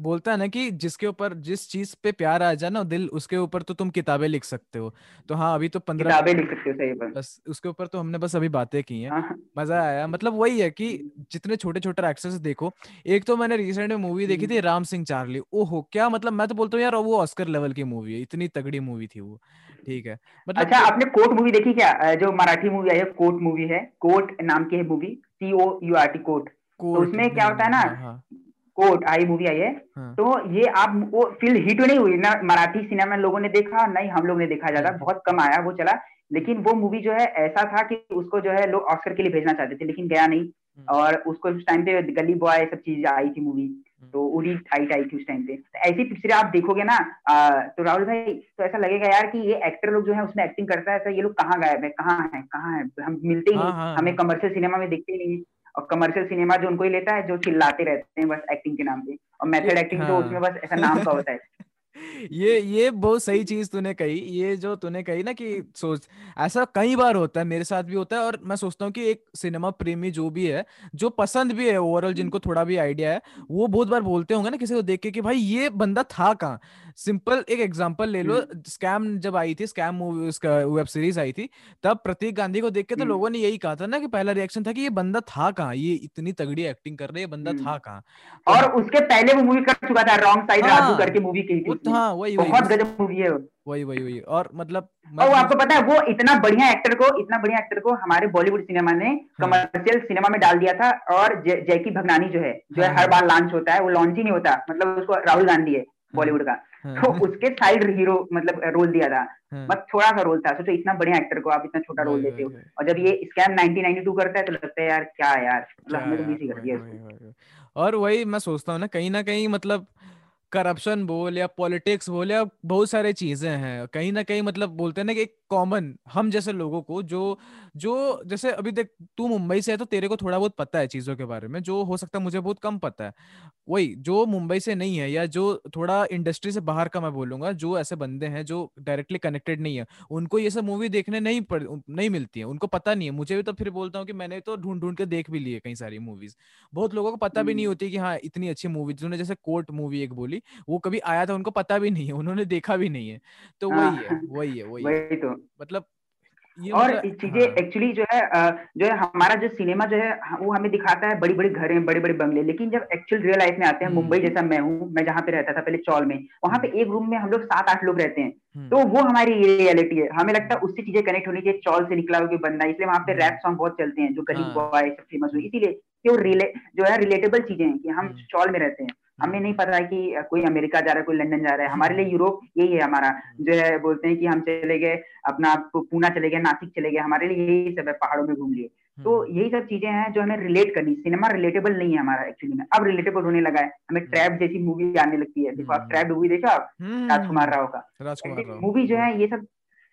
बोलता है ना कि जिसके ऊपर जिस चीज़ पे प्यार आ जाए ना दिल उसके ऊपर तो तुम किताबें लिख सकते हो। तो हाँ अभी तो पंद्रह किताबें लिख सकते हो सही बात। बस उसके ऊपर तो हमने बस अभी बातें की हैं। हाँ। मज़ा आया। मतलब वही है कि जितने छोटे छोटे एक्टर्स देखो एक तो मैंने रिसेंट में मूवी देखी थी राम सिंह चार्ली। ओहो क्या मतलब मैं तो बोलता हूँ यार वो ऑस्कर लेवल की मूवी है इतनी तगड़ी मूवी थी वो। ठीक है। मतलब अच्छा आपने कोर्ट मूवी देखी क्या? जो मराठी मूवी आई है कोर्ट मूवी है कोर्ट नाम की है movie C O U R T court तो उसमें क्या होता है ना कोर्ट हाँ, हाँ। आई मूवी आई है हाँ. तो ये आप वो फ़िल्म हिट नहीं हुई ना मराठी सिनेमा लोगों ने देखा नहीं हम लोग ने देखा ज़्यादा। बहुत कम आया वो चला। लेकिन वो मूवी जो है ऐसा था कि उसको जो है लोग ऑस्कर के लिए भेजना चाहते थे लेकिन गया नहीं। और उसको उस टाइम पे गली बॉय सब चीज़ आई थी मूवी। तो उड़ी टाइट आई थी उस टाइम पे। तो ऐसी पिक्चर आप देखोगे ना तो राहुल भाई तो ऐसा लगेगा यार कि ये एक्टर लोग जो है उसमें एक्टिंग करता है तो ये लोग कहाँ गायब है कहाँ है कहाँ है? हम मिलते ही नहीं हाँ, हमें कमर्शियल सिनेमा में देखते ही नहीं और कमर्शियल सिनेमा जो उनको ही लेता है जो चिल्लाते रहते हैं बस एक्टिंग के नाम पे। और मेथड एक्टिंग तो उसमें बस ऐसा नाम का होता है। ये ये बहुत सही चीज़ तूने कही ये जो तूने कही ना कि सोच ऐसा कई बार होता है मेरे साथ भी होता है और मैं सोचता हूँ कि एक सिनेमा प्रेमी जो भी है जो पसंद भी है ओवरऑल जिनको थोड़ा भी आइडिया है वो बहुत बार बोलते होंगे ना किसी को देख के कि भाई ये बंदा था कहाँ? सिंपल एक एग्जांपल ले लो स्कैम हम्म। जब आई थी स्कैम मूवी उसका वेब सीरीज़ आई थी तब प्रतीक गांधी को देख के तो हम्म। लोगों ने यही कहा था ना कि पहला रिएक्शन था कि ये बंदा था कहाँ? ये इतनी तगड़ी एक्टिंग कर रहे है बंदा था कहाँ? और उसके पहले वो मूवी कर चुका था रॉन्ग साइड राजू करके मूवी की थी। हाँ वही बहुत गजब मूवी है वही वही वही और मतलब और आपको पता है वो इतना बढ़िया एक्टर को इतना बढ़िया एक्टर को हमारे बॉलीवुड सिनेमा ने कमर्शियल हाँ। सिनेमा में डाल दिया था और जयकी भगनानी जो है जो है हाँ, हर हाँ। बार लॉन्च होता है वो लॉन्च ही नहीं होता। मतलब उसको राहुल गांधी है बॉलीवुड का। तो उसके साइड हीरो मतलब रोल दिया था। मतलब थोड़ा सा रोल था। सोचो इतना बढ़िया एक्टर को आप इतना छोटा रोल देते हो। और जब ये स्कैम 1992 करता है तो लगता है यार क्या यार? मतलब हमने तो ही कर दिया और वही मैं सोचता हूँ ना कहीं ना कहीं मतलब करप्शन बोल या पॉलिटिक्स बोल या बहुत सारे चीज़ें हैं। कहीं ना कहीं मतलब बोलते हैं ना कि एक कॉमन हम जैसे लोगों को जो जो जैसे अभी देख तू मुंबई से है तो तेरे को थोड़ा बहुत पता है चीज़ों के बारे में जो हो सकता है मुझे बहुत कम पता है। वही जो मुंबई से नहीं है या जो थोड़ा इंडस्ट्री से बाहर का मैं बोलूँगा जो ऐसे बंदे हैं जो डायरेक्टली कनेक्टेड नहीं है उनको ये सब मूवी देखने नहीं पड़ नहीं मिलती है उनको पता नहीं है। मुझे भी तो फिर बोलता हूँ कि मैंने तो ढूंढ ढूंढ के देख भी लिए कई सारी मूवीज़। बहुत लोगों को पता भी नहीं। होती कि हाँ इतनी अच्छी मूवी जिन्होंने जैसे कोर्ट मूवी एक बोली वो कभी आया था उनको पता भी नहीं है उन्होंने देखा भी नहीं है। तो वही है हाँ। वही है वही है। तो। मतलब और चीज़ें एक्चुअली हाँ। जो है जो है हमारा जो सिनेमा जो है वो हमें दिखाता है बड़ी बड़ी घरें बड़े बड़े बंगले लेकिन जब एक्चुअल रियल लाइफ में आते हैं मुंबई हम्म। जैसा मैं हूँ मैं जहाँ पे रहता था पहले चौल में वहाँ पे हम्म। एक रूम में हम लोग सात आठ लोग रहते हैं हम्म। तो वो हमारी रियलिटी है हमें लगता है उससे चीज़ें कनेक्ट होनी चाहिए चौल से निकला हुआ बंदा इसलिए वहाँ पे रैप सॉन्ग बहुत चलते हैं जो गरीब बॉय हाँ। फ़ेमस हुई इसीलिए रिले जो है रिलेटेबल चीज़ें हैं कि हम चौल में रहते हैं हमें नहीं पता है कि कोई अमेरिका जा रहा है कोई लंदन जा रहा है। हमारे लिए यूरोप यही है हमारा। जो है बोलते हैं कि हम चले गए अपना पूना चले गए नासिक चले गए। हमारे लिए यही सब है पहाड़ों में घूम लिए। तो हम्म। यही सब चीज़ें हैं जो हमें रिलेट करनी सिनेमा रिलेटेबल नहीं है हमारा एक्चुअली में। अब रिलेटेबल होने लगा है। हमें ट्रैप हम्म। जैसी मूवी आने लगती है। देखो आप ट्रैप हम्म। मूवी देखा राजकुमार राव का। मूवी जो है ये सब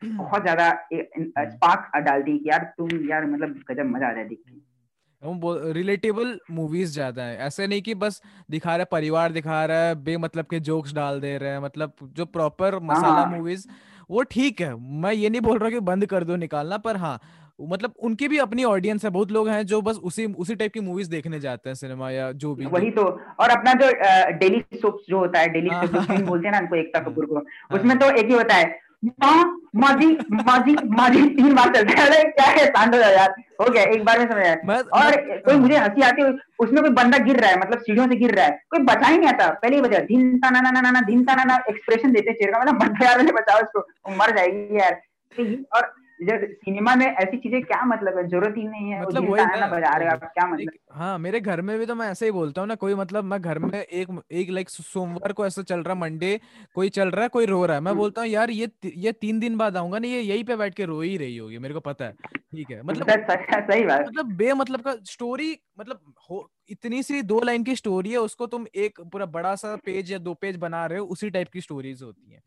बहुत ज़्यादा स्पार्क डालती है कि यार तुम यार मतलब गजब मज़ा आ जाए देखने रिलेटेबल मूवीज़ ज़्यादा है। ऐसे नहीं कि बस दिखा रहे परिवार दिखा रहा है बेमतलब के जोक्स डाल दे रहे हैं मतलब जो प्रॉपर मसाला मूवीज़ हाँ। वो ठीक है। मैं ये नहीं बोल रहा कि बंद कर दो निकालना पर हाँ मतलब उनकी भी अपनी ऑडियंस है बहुत लोग हैं जो बस उसी उसी टाइप की मूवीज़ देखने जाते हैं सिनेमा या जो भी। वही तो। और अपना जो डेली सोप्स जो होता है डेली सोप्स बोलते हैं ना उनको एकता कपूर को हाँ। उसमें तो एक ही होता है माजी माजी माजी तीन बार चलता है क्या है यार। हो गया एक बार में समझ आया। और कोई मुझे हँसी आती है उसमें कोई बंदा गिर रहा है मतलब सीढ़ियों से गिर रहा है। कोई बचा ही नहीं आता। पहले ही बचा। धिन ता ना ना ना धिन ना ना एक्सप्रेशन देते चेहरे का। मतलब बंदा यार बचाओ उसको। मर जाएगी यार। और सिनेमा में ऐसी चीज़ें क्या मतलब है? ज़रूरत ही नहीं है मतलब वही ना बजा रहे आप क्या मतलब? हाँ मेरे घर में भी तो मैं ऐसे ही बोलता हूँ ना कोई मतलब मैं घर में एक एक लाइक सोमवार को ऐसा चल रहा मंडे कोई चल रहा है कोई रो रहा है मैं हम्म। बोलता हूँ यार ये ये तीन दिन बाद आऊँगा ना ये यही पे बैठ के रो ही रही होगी मेरे को पता है। ठीक है मतलब सही बात। मतलब बे मतलब का स्टोरी मतलब हो इतनी सी दो लाइन की स्टोरी है उसको तुम एक पूरा बड़ा सा पेज या दो पेज बना रहे हो उसी टाइप की स्टोरीज होती है।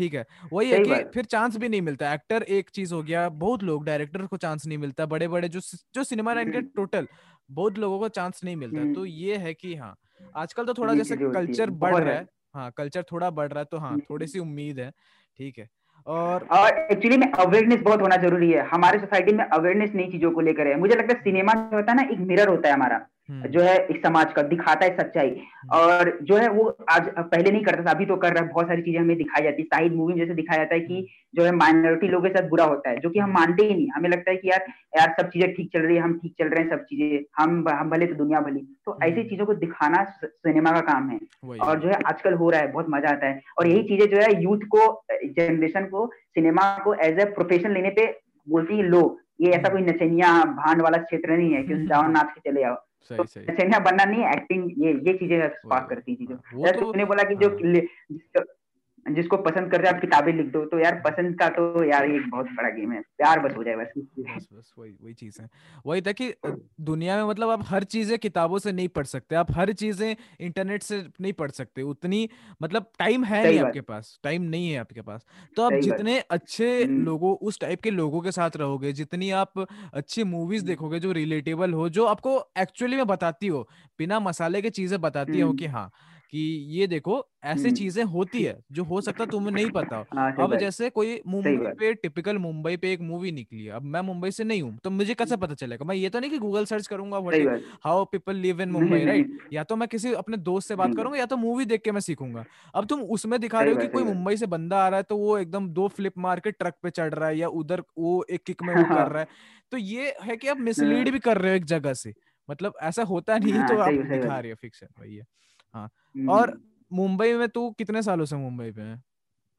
ठीक है। वही है कि फिर चांस भी नहीं मिलता। एक्टर एक चीज़ हो गया बहुत लोग डायरेक्टर को चांस नहीं मिलता बड़े बड़े जो जो सिनेमा लाइन के टोटल बहुत लोगों को चांस नहीं मिलता। तो हम्म। ये है कि हाँ आजकल तो थोड़ा जैसे कल्चर बढ़ रहा है। हाँ। कल्चर थोड़ा बढ़ रहा है तो हाँ हम्म। थोड़ी सी उम्मीद है ठीक है। और एक्चुअली में अवेयरनेस बहुत होना ज़रूरी है। हमारे सोसाइटी में अवेयरनेस नई चीज़ों को लेकर है। मुझे लगता है सिनेमा जो होता है ना एक मिरर होता है हमारा। हम्म। जो है इस समाज का दिखाता है सच्चाई। हम्म। और जो है वो आज पहले नहीं करता था अभी तो कर रहा है। बहुत सारी चीज़ें हमें दिखाई जाती है। साइड मूवी में जैसे दिखाया जाता है कि हम्म। जो है माइनॉरिटी लोगों के साथ बुरा होता है जो कि हम मानते ही नहीं। हमें लगता है कि यार यार सब चीज़ें ठीक चल रही है हम ठीक चल रहे हैं सब चीज़ें। हम हम भले तो दुनिया भली। तो ऐसी चीज़ों को दिखाना सिनेमा का काम है। और जो है आजकल हो रहा है बहुत मज़ा आता है। और यही चीज़ें जो है यूथ को जनरेशन को सिनेमा को एज ए प्रोफेशन लेने पे बोलती है लो ये ऐसा कोई नचनिया भांड वाला क्षेत्र नहीं है कि जाओ नाच के चले आओ। तो सही। बनना नहीं एक्टिंग ये ये चीज़ें स्पार्क करती चीज़ें। तो, तूने बोला कि जो हाँ। जिसको पसंद करते आप किताबें लिख दो। तो यार पसंद का तो यार एक बहुत बड़ा गेम है। प्यार बस हो जाए बस। बस बस वही वही चीज़ है। वही था कि दुनिया में मतलब आप हर चीज़ें किताबों से नहीं पढ़ सकते। आप हर चीज़ें इंटरनेट से नहीं पढ़ सकते। उतनी मतलब टाइम है नहीं आपके पास। टाइम नहीं है आपके पास। तो आप जितने अच्छे हम्म। लोगों उस टाइप के लोगों के साथ रहोगे जितनी आप अच्छी मूवीज़ हम्म। देखोगे जो रिलेटेबल हो जो आपको एक्चुअली में बताती हो बिना मसाले के चीज़ें बताती हो कि हम्म। हाँ कि ये देखो ऐसे हम्म। चीज़ें होती है जो हो सकता तुम्हें नहीं पता हाँ, अब जैसे कोई मुंबई पे टिपिकल मुंबई पे एक मूवी निकली है अब मैं मुंबई से नहीं हूँ तो मुझे कैसे पता चलेगा? मैं ये तो नहीं कि गूगल सर्च करूँगा how people live in Mumbai right या तो मैं किसी अपने दोस्त से बात करूँगा या तो मूवी देख के मैं सीखूँगा। अब तुम उसमें दिखा रहे हो कि कोई मुंबई से बंदा आ रहा है तो वो एकदम दो फ्लिप मार के ट्रक पे चढ़ रहा है या उधर वो एक किक में वो कर रहा है। तो ये है कि आप मिसलीड हाँ। भी कर रहे हो एक जगह से। मतलब ऐसा होता नहीं हाँ, तो आप दिखा रहे हो फिक्शन वही है और हम्म। मुंबई में तू कितने सालों से मुंबई पे है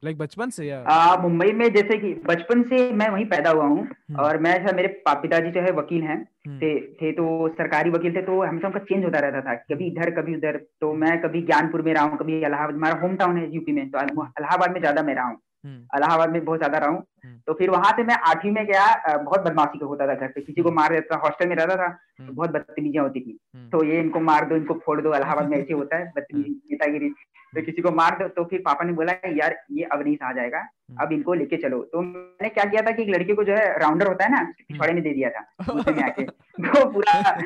लाइक बचपन से या आ, मुंबई में जैसे कि बचपन से मैं वहीं पैदा हुआ हूँ हम्म। और मैं जो मेरे पिताजी जो है वकील हैं हम्म। थे थे तो सरकारी वकील थे तो हमेशा उनका चेंज होता रहता था कभी इधर कभी उधर तो मैं कभी ज्ञानपुर में रहा हूँ कभी इलाहाबाद हमारा होम टाउन है यूपी में तो इलाहाबाद में ज़्यादा मैं रहा हूँ इलाहाबाद में बहुत ज़्यादा रहा हूँ। तो फिर वहाँ से मैं आठवीं में गया बहुत बदमाशी का होता था घर पे। किसी को मार देता था हॉस्टल में रहता था तो बहुत बदतमीजियाँ होती थी। तो ये इनको मार दो इनको फोड़ दो इलाहाबाद में ऐसे होता है बदतमीजी नेतागिरी। तो किसी को मार दो तो फिर पापा ने बोला यार ये अवनीश आ जाएगा अब इनको लेके चलो। तो मैंने क्या किया था कि एक लड़के को जो है राउंडर होता है ना पिछवाड़े में दे दिया था में आके। तो पूरा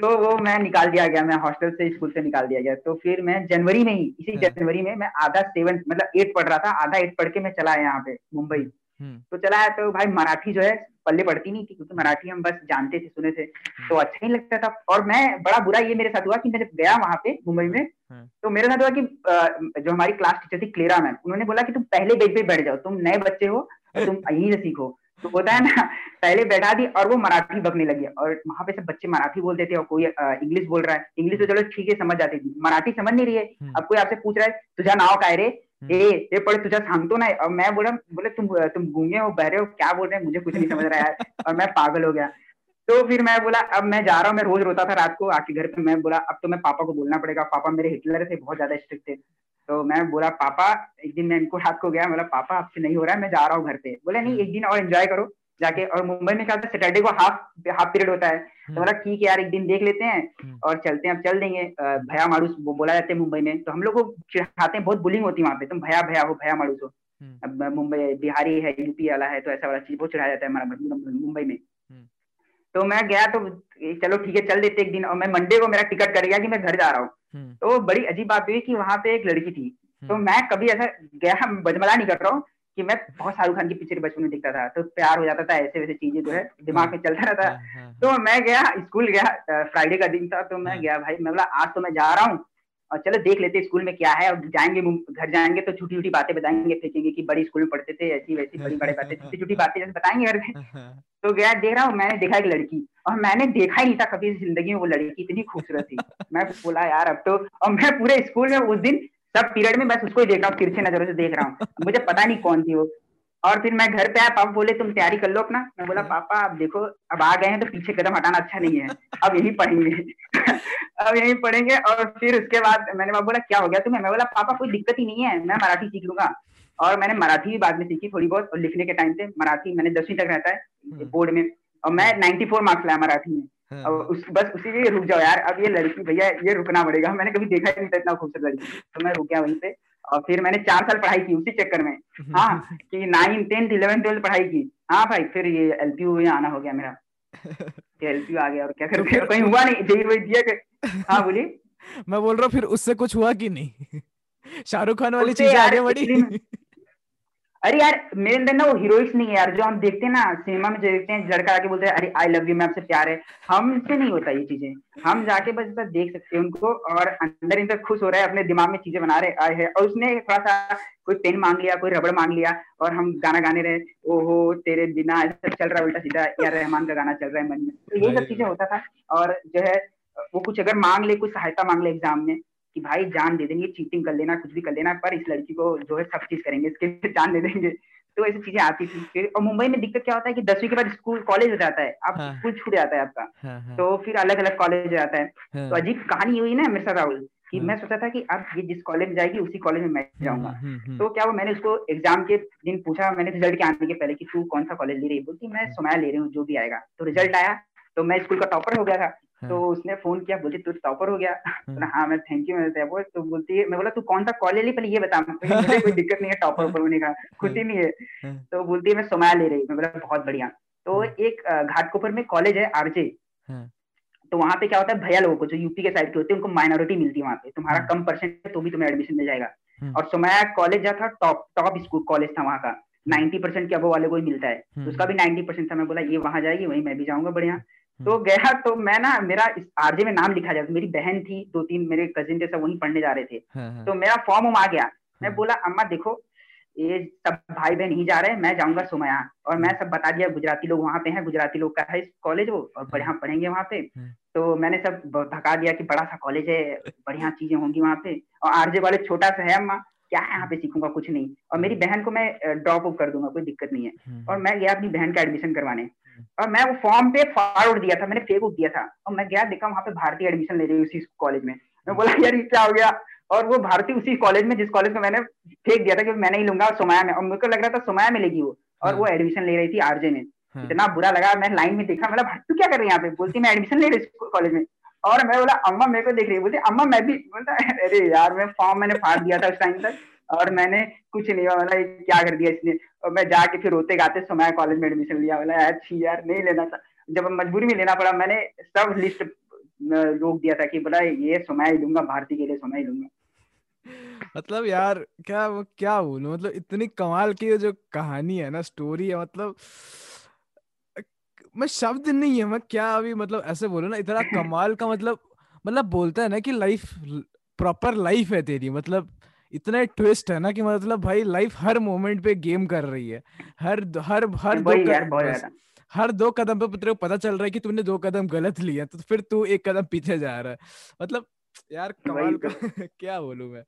तो वो मैं निकाल दिया गया मैं हॉस्टल से स्कूल से निकाल दिया गया तो फिर मैं जनवरी में ही इसी हाँ। जनवरी में मैं आधा सेवन मतलब एट पढ़ रहा था आधा एट पढ़ के मैं चला यहाँ पे मुंबई हम्म। तो चला तो भाई मराठी जो है पल्ले पड़ती नहीं थी क्योंकि मराठी हम बस जानते थे सुने थे हम्म। तो अच्छा ही लगता था और मैं बड़ा बुरा ये मेरे साथ हुआ कि मैं जब गया वहाँ पे मुंबई में हम्म। तो मेरे साथ हुआ कि जो हमारी क्लास टीचर थी क्लेरा मैम उन्होंने बोला कि तुम पहले बेच पे बैठ जाओ तुम नए बच्चे हो तुम यहीं से सीखो तो होता है ना पहले बैठा दी और वो मराठी बकने लगी और वहाँ पे सब बच्चे मराठी बोलते थे और कोई इंग्लिश बोल रहा है। इंग्लिश तो चलो ठीक है समझ जाती थी। मराठी समझ नहीं रही है। अब कोई आपसे पूछ रहा है तुझा नाव काय रे? ए ये पढ़े तुझा सांगतो ना और मैं बोला बोले तुम तुम गूँगे हो बहरे हो क्या बोल रहे हैं? मुझे कुछ नहीं समझ रहा है और मैं पागल हो गया। तो फिर मैं बोला अब मैं जा रहा हूँ मैं रोज रोता था रात को आके घर पे। मैं बोला अब तो मैं पापा को बोलना पड़ेगा। पापा मेरे हिटलर थे बहुत ज़्यादा स्ट्रिक्ट थे। तो मैं बोला पापा एक दिन मैं इनको रात को गया बोला पापा आपसे नहीं हो रहा है मैं जा रहा हूँ घर पे। बोले नहीं एक दिन और एंजॉय करो जाके। और मुंबई में क्या होता है सैटरडे को हाफ़ हाफ़ पीरियड होता है। तो हम्म। बोला ठीक है यार एक दिन देख लेते हैं हम्म। और चलते हैं अब चल देंगे। भया मारूस बोला जाते हैं मुंबई में। तो हम लोग को चिढ़ाते हैं बहुत बुलिंग होती है वहाँ पे तुम भया भया हो भया मारूस हो। हम्म। अब मुंबई बिहारी है यूपी वाला है तो ऐसा वाला चीज़ बहुत चिढ़ाया जाता है हमारा मुंबई में। तो मैं गया तो चलो ठीक है चल देते एक दिन। और मैं मंडे को मेरा टिकट कर गया कि मैं घर जा रहा हूँ। तो बड़ी अजीब बात हुई कि वहाँ पे एक लड़की थी। तो मैं कभी ऐसा गया बजमला नहीं कर रहा हूँ कि मैं बहुत शाहरुख खान की पिक्चर बचपन में दिखता था। तो प्यार हो जाता था ऐसे वैसे चीज़ें जो है दिमाग में चलता रहता। हाँ, हाँ, हाँ। तो मैं गया स्कूल गया फ्राइडे का दिन था तो मैं गया भाई मैं बोला आज तो मैं जा रहा हूँ। और चलो देख लेते स्कूल में क्या है और जाएँगे घर जाएँगे तो छोटी छोटी बातें बताएँगे फेंकेंगे कि बड़ी स्कूल में पढ़ते थे ऐसी वैसी बड़ी बड़ी बातें छोटी छोटी बातें जैसे बताएँगे घर में। तो गया देख रहा हूँ मैंने देखा एक लड़की और मैंने देखा ही नहीं था कभी ज़िंदगी में वो लड़की इतनी खूबसूरत थी। मैं बोला यार अब तो और मैं पूरे स्कूल में उस दिन सब पीरियड में बस उसको ही देख रहा हूँ तिरछे नज़रों से देख रहा हूँ। मुझे पता नहीं कौन थी वो और फिर मैं घर पे आया पापा बोले तुम तैयारी कर लो अपना। मैं बोला पापा अब देखो अब आ गए हैं तो पीछे कदम हटाना अच्छा नहीं है। अब यही पढ़ेंगे। अब यही पढ़ेंगे और फिर उसके बाद मैंने बाबा बोला क्या हो गया तुम्हें? मैं बोला पापा कोई दिक्कत ही नहीं है मैं मराठी सीख लूँगा। और मैंने मराठी भी बाद में सीखी थोड़ी बहुत और लिखने के टाइम पे मराठी मैंने दसवीं तक रहता है बोर्ड हम्म। में और मैं नाइन्टी फोर मार्क्स लाया मराठी में। हाँ। और उस बस उसी के रुक जाओ यार अब ये लड़की भैया ये रुकना पड़ेगा। मैंने कभी देखा ही नहीं था इतना खूबसूरत लड़की। तो मैं रुक गया वहीं पे। और फिर मैंने चार साल पढ़ाई की उसी चक्कर में। हाँ कि नाइन टेंथ इलेवन ट्वेल्थ पढ़ाई की। हाँ भाई फिर ये एल पी आना हो गया मेरा। एल पी आ गया और क्या करूँ? कहीं हुआ नहीं जेई वही दिया हाँ बोलिए। मैं बोल रहा हूँ फिर उससे कुछ हुआ कि नहीं? शाहरुख खान वाली चीज़ें आगे बढ़ी। अरे यार मेरे अंदर ना वो हीरोइक्स नहीं है यार जो हम देखते हैं ना सिनेमा में जो देखते हैं लड़का आके बोलते हैं अरे आई लव यू मैं आपसे प्यार है। हमसे नहीं होता ये चीज़ें। हम जाके बस बस देख सकते हैं उनको और अंदर इंदर खुश हो रहा है अपने दिमाग में चीज़ें बना रहे आए हैं। और उसने थोड़ा सा कोई पेन मांग लिया कोई रबड़ मांग लिया और हम गाना गाने रहे ओहो तेरे बिना ऐसा चल रहा उल्टा सीधा यार रहमान का गाना चल रहा है मन में। तो ये सब चीज़ें होता था और जो है वो कुछ अगर मांग ले कुछ सहायता मांग ले एग्ज़ाम में कि भाई जान दे देंगे चीटिंग कर लेना कुछ भी कर लेना पर इस लड़की को जो है सब चीज़ करेंगे इसके लिए जान दे देंगे। तो ऐसी चीज़ें आती थी। फिर और मुंबई में दिक्कत क्या होता है कि दसवीं के बाद स्कूल कॉलेज हो जाता है। आप हाँ, स्कूल छूट जाता है आपका। हाँ, हाँ, तो फिर अलग अलग कॉलेज हो जाता है। हाँ, तो अजीब कहानी हुई ना मेरे साथ राहुल कि हाँ, मैं सोचा था कि अब ये जिस कॉलेज में जाएगी उसी कॉलेज में मैं हम्म, जाऊँगा। हम्म, हम्म, तो क्या वो मैंने उसको एग्ज़ाम के दिन पूछा मैंने रिज़ल्ट के आने के पहले कि तू कौन सा कॉलेज ले रही है? बोलती मैं सोमाया ले रही हूँ जो भी आएगा। तो रिज़ल्ट आया तो मैं स्कूल का टॉपर हो गया था। तो हाँ। उसने फ़ोन किया बोलती तू टॉपर हो गया। हाँ, हाँ मैं थैंक यू मैं बोल तो बोलती है मैं बोला तू कौन सा कॉलेज ली पहले ये बता मुझे कोई दिक्कत नहीं है टॉपर ऊपर होने का खुशी नहीं है। हाँ। तो बोलती है मैं सोमाया ले रही मैं बोला बहुत बढ़िया। तो एक घाटकोपर में कॉलेज है आरजे तो वहाँ पे क्या होता है भैया लोगों को जो यूपी के साइड के होते हैं उनको माइनॉरिटी मिलती है वहाँ पे। तुम्हारा कम परसेंट है तो भी तुम्हें एडमिशन मिल जाएगा। और सोमाया कॉलेज जो था टॉप टॉप स्कूल कॉलेज था वहाँ का। नाइन्टी परसेंट के अबो वाले को ही मिलता है। तो उसका भी नाइन्टी परसेंट था। मैं बोला ये वहाँ जाएगी वहीं मैं भी जाऊँगा बढ़िया। तो गया तो मैं ना मेरा आरजे में नाम लिखा जाता मेरी बहन थी दो तीन मेरे कजिन थे सब वहीं पढ़ने जा रहे थे। हाँ, हाँ। तो मेरा फॉर्म आ गया। मैं बोला अम्मा देखो ये सब भाई बहन ही जा रहे हैं मैं जाऊँगा सोमया। और मैं सब बता दिया गुजराती लोग वहाँ पे हैं गुजराती लोग का है कॉलेज वो और बढ़िया पढ़ेंगे वहाँ पे। तो मैंने सब धका दिया कि बड़ा सा कॉलेज है बढ़िया चीज़ें होंगी वहाँ पे। और आरजे वाले छोटा सा है अम्मा क्या है यहाँ पे सीखूँगा कुछ नहीं। और मेरी बहन को मैं ड्रॉप आउट कर दूँगा कोई दिक्कत नहीं है। और मैं गया अपनी बहन का एडमिशन करवाने। और मैं वो फॉर्म पे फॉरवर्ड दिया था मैंने फेक उठ दिया था। और मैं गया देखा वहाँ पे भारतीय एडमिशन ले रही उसी कॉलेज में। मैं बोला यार क्या हो गया। और वो भारतीय उसी कॉलेज में जिस कॉलेज में मैंने फेंक दिया था कि मैंने ही लूँगा सोमाया में और मुझे लग रहा था सोमाया में लेगी वो। और वो एडमिशन हाँ। ले रही थी आरजे में हाँ। इतना बुरा लगा मैं लाइन में देखा मतलब तू क्या कर रही है यहाँ पे? बोलती मैं एडमिशन ले रही कॉलेज में। और मैं बोला अम्मा मेरे को देख रही है। बोलती अम्मा मैं भी बोलता अरे यार मैं फॉर्म मैंने फाड़ दिया था उस टाइम तक। और मैंने कुछ नहीं मतलब क्या कर दिया इसने? और मैं जाके फिर रोते गाते समय कॉलेज में एडमिशन लिया, बोला अच्छी यार, नहीं लेना था। जब मजबूरी में लेना पड़ा, मैंने सब लिस्ट रोक दिया था कि, बोला, ये समय लूँगा भारती के लिए समय लूँगा मतलब यार, क्या क्या बोलूँ? मतलब इतनी कमाल की जो कहानी है ना स्टोरी है मतलब मैं शब्द नहीं है, मैं क्या अभी मतलब ऐसे बोलो ना, इतना कमाल का मतलब मतलब बोलता है ना कि लाइफ प्रॉपर लाइफ है तेरी मतलब इतना ट्विस्ट है ना कि मतलब भाई लाइफ हर मोमेंट पे गेम कर रही है। हर हर हर दो कदम, हर दो कदम पे तेरे को पता चल रहा है कि तूने दो कदम गलत लिए तो फिर तू एक कदम पीछे जा रहा है। मतलब यार कमाल का क्या बोलू मैं?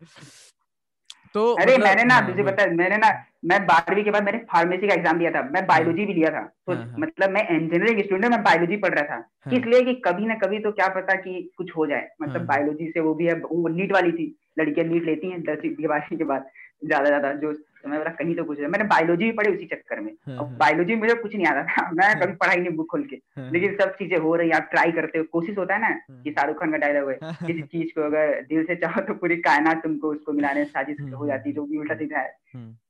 तो अरे मतलब, मैंने ना हाँ, तुझे बता मैंने ना मैं बारहवीं के बाद मैंने फार्मेसी का एग्ज़ाम दिया था मैं बायोलॉजी हाँ। भी लिया था। तो हाँ, मतलब मैं इंजीनियरिंग स्टूडेंट मैं बायोलॉजी पढ़ रहा था। इसलिए कि कभी ना कभी तो क्या पता कि कुछ हो जाए मतलब बायोलॉजी से वो भी है वो नीट वाली थी। लड़कियाँ नीट लेती हैं दसवीं के बाद के बाद ज़्यादा ज़्यादा जो तो मैं बोला कहीं तो कुछ है। मैंने बायोलॉजी भी पढ़ी उसी चक्कर में। हाँ, और बायोलॉजी हाँ। मुझे कुछ नहीं आता था। मैं हाँ। कभी पढ़ाई नहीं बुक खोल के। लेकिन सब चीज़ें हो रही है आप ट्राई करते हो। कोशिश होता है ना कि शाहरुख खान का डायलॉग है। किसी चीज़ को अगर दिल से चाहो तो पूरी कायनात तुमको उसको मिलाने साजिश हो जाती है जो भी उल्टा सीधा है।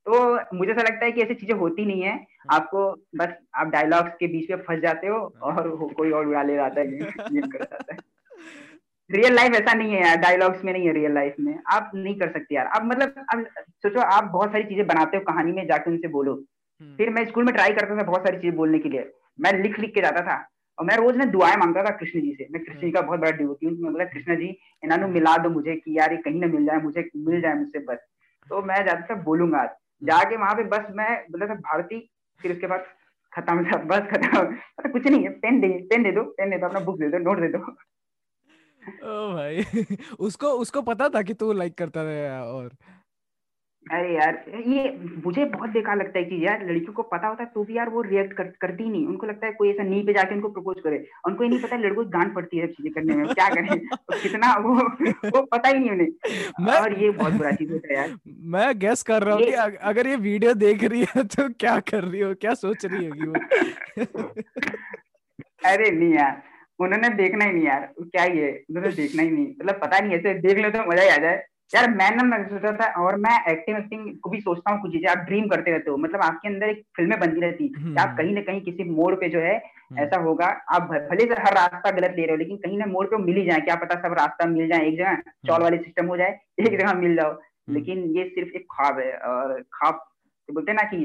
तो मुझे ऐसा लगता है कि ऐसी चीज़ें होती नहीं है। आपको बस आप डायलॉग्स के बीच में फंस जाते हो और कोई और उड़ा ले है जाता है। रियल लाइफ ऐसा नहीं है यार डायलॉग्स में नहीं है रियल लाइफ में। आप नहीं कर सकते यार। आप मतलब अब सोचो आप बहुत सारी चीज़ें बनाते हो कहानी में जाके उनसे बोलो। हम्म। फिर मैं स्कूल में ट्राई करता था बहुत सारी चीज़ें बोलने के लिए। मैं लिख लिख के जाता था। और मैं रोज ना दुआएँ माँगता था कृष्ण जी से। मैं कृष्ण जी का बहुत बड़ा डिवोटी हूँ मैं बोला कृष्ण जी इन्होंने मिला दो मुझे कि यार ये कहीं ना मिल जाए मुझे मिल जाए मुझसे बस। तो मैं जाता था बोलूँगा आज। जाके वहाँ पे बस मैं बोला था भारती फिर उसके बाद खत्म बस खत्म। कुछ नहीं है। पेन दे पेन दे दो पेन दे दो अपना बुक दे दो नोट दे दो। ओ भाई उसको उसको पता था कि तू लाइक करता था और? अरे यार ये मुझे बहुत बेकार लगता है कि यार लड़कियों को पता होता है तो भी यार वो रिएक्ट कर, करती नहीं। उनको लगता है कोई ऐसा नी पे जाके उनको प्रपोज करे। उनको ये नहीं पता लड़कों की गांड पड़ती है चीज़ें करने में क्या करें? तो कितना वो वो पता ही नहीं उन्हें। मैं, और ये बहुत बुरा चीज़ होता है यार। मैं गैस कर रहा हूँ कि अगर ये वीडियो देख रही है तो क्या कर रही हो? क्या सोच रही होगी वो? अरे नहीं यार। उन्होंने देखना ही नहीं यार क्या ही है उन्होंने देखना ही नहीं। मतलब पता नहीं ऐसे देख लो तो मज़ा ही आ जाए। यार मैं ना मैं सोचा था और मैं एक्टिंग एक्टिंग को भी सोचता हूँ कुछ चीज़ें आप ड्रीम करते रहते हो। मतलब आपके अंदर एक फ़िल्में बनती रहती कि आप कहीं ना कहीं किसी मोड़ पे जो है हम्म। ऐसा होगा आप भले से हर रास्ता गलत ले रहे हो लेकिन कहीं ना मोड़ पे मिल ही जाए क्या पता सब रास्ता मिल जाए एक जगह चौल हम्म। वाली सिस्टम हो जाए एक जगह मिल जाओ। हम्म। लेकिन ये सिर्फ़ एक ख्वाब है और ख्वाब तो बोलते ना कि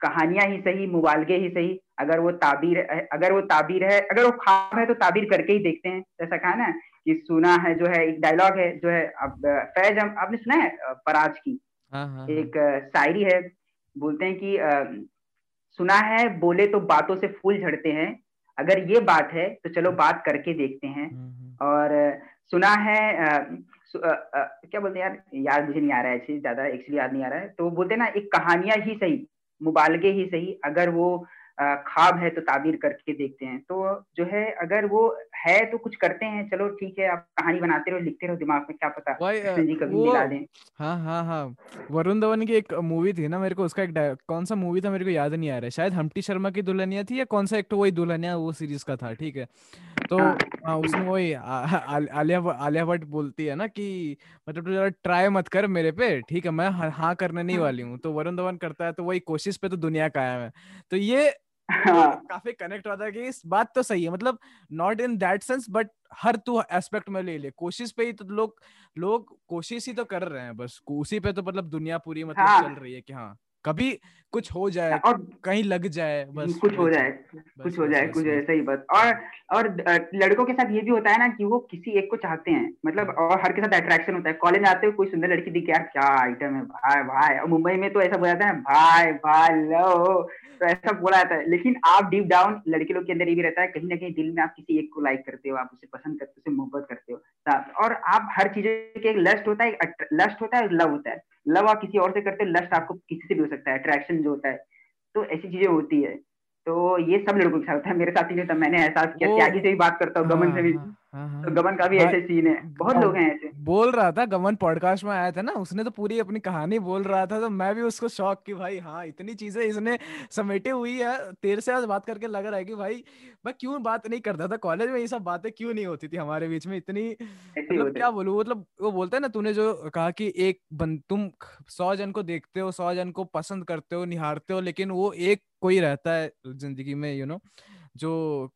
कहानियाँ ही सही मुबालगे ही सही अगर वो ताबीर अगर वो ताबीर है अगर वो ख्वाब है तो ताबीर करके ही देखते हैं ऐसा कहा ना कि सुना है जो है एक डायलॉग है जो है अब फैज हम आपने सुना है फराज की हाँ, हाँ, हाँ। एक शायरी है बोलते हैं कि सुना है बोले तो बातों से फूल झड़ते हैं अगर ये बात है तो चलो बात करके देखते हैं हम्म, हम्म। और सुना है सु, आ, आ, क्या बोलते हैं यार याद मुझे नहीं आ रहा है ज़्यादा एक्चुअली याद नहीं आ रहा है तो बोलते हैं ना एक कहानियाँ ही सही मुबालगे ही सही अगर वो ख्वाब है तो ताबीर करके देखते हैं। तो जो है अगर वो है तो कुछ करते हैं चलो ठीक है आप कहानी बनाते रहो लिखते रहो दिमाग में क्या पता जी कभी मिला दें। हाँ हाँ हाँ वरुण धवन की एक मूवी थी ना मेरे को उसका एक कौन सा मूवी था मेरे को याद नहीं आ रहा है शायद हम्टी शर्मा की दुल्हनिया थी या कौन सा एक तो वही दुल्हनिया वो सीरीज़ का था ठीक है। तो हाँ, हाँ उसमें वही आलिया आलिया भट्ट बोलती है ना कि मतलब तू जरा ट्राई मत कर मेरे पे ठीक है मैं हाँ करने नहीं हाँ। वाली हूँ। तो वरुण धवन करता है तो वही कोशिश पे तो दुनिया कायम है। तो ये. काफ़ी कनेक्ट होता है कि इस बात तो सही है मतलब not in that sense but हर तू एस्पेक्ट में ले ले। कोशिश पे ही तो लोग लोग कोशिश ही तो कर रहे हैं बस। उसी पे तो मतलब दुनिया पूरी मतलब हाँ. चल रही है कि हाँ। कभी कुछ हो जाए और कहीं लग जाए बस कुछ हो जाए कुछ हो जाए कुछ ऐसा ही बस। और और लड़कों के साथ ये भी होता है ना कि वो किसी एक को चाहते हैं मतलब और हर के साथ अट्रैक्शन होता है। कॉलेज आते हो कोई सुंदर लड़की दिख यार क्या आइटम है भाई भाई। और मुंबई में तो ऐसा बोला जाता है भाई भाई लो। तो ऐसा बोला जाता है। लेकिन आप डीप डाउन लड़के लोग के अंदर ये भी रहता है कहीं ना कहीं दिल में आप किसी एक को लाइक करते हो आप उसे पसंद करते हो उसे मोहब्बत करते हो और आप हर चीज़ के एक लस्ट होता है लस्ट होता है लव होता है। लव आप किसी और से करते हैं लस्ट आपको किसी से भी हो सकता है अट्रैक्शन जो होता है तो ऐसी चीज़ें होती है। तो ये सब लड़कों के साथ होता है मेरे साथ ही नहीं होता मैंने एहसास किया त्यागी से भी बात करता हूँ गमन से भी। हाँ, हाँ, तो गमन का भी ऐसे सीन है। बहुत लोग हैं ऐसे। बोल रहा था गमन पॉडकास्ट में आया था ना उसने तो पूरी अपनी कहानी बोल रहा था तो मैं भी उसको शौक की भाई हाँ इतनी चीज़ें इसने समेटे हुई है तेरे से आज बात करके लग रहा है कि भाई मैं क्यों बात नहीं करता था? कॉलेज में ये सब बातें क्यों नहीं होती थी हमारे बीच में? इतनी मतलब क्या बोलू मतलब वो बोलते है ना तूने जो कहा कि एक बन तुम सौ जन को देखते हो सौ जन को पसंद करते हो निहारते हो लेकिन वो एक कोई रहता है ज़िंदगी में यू नो जो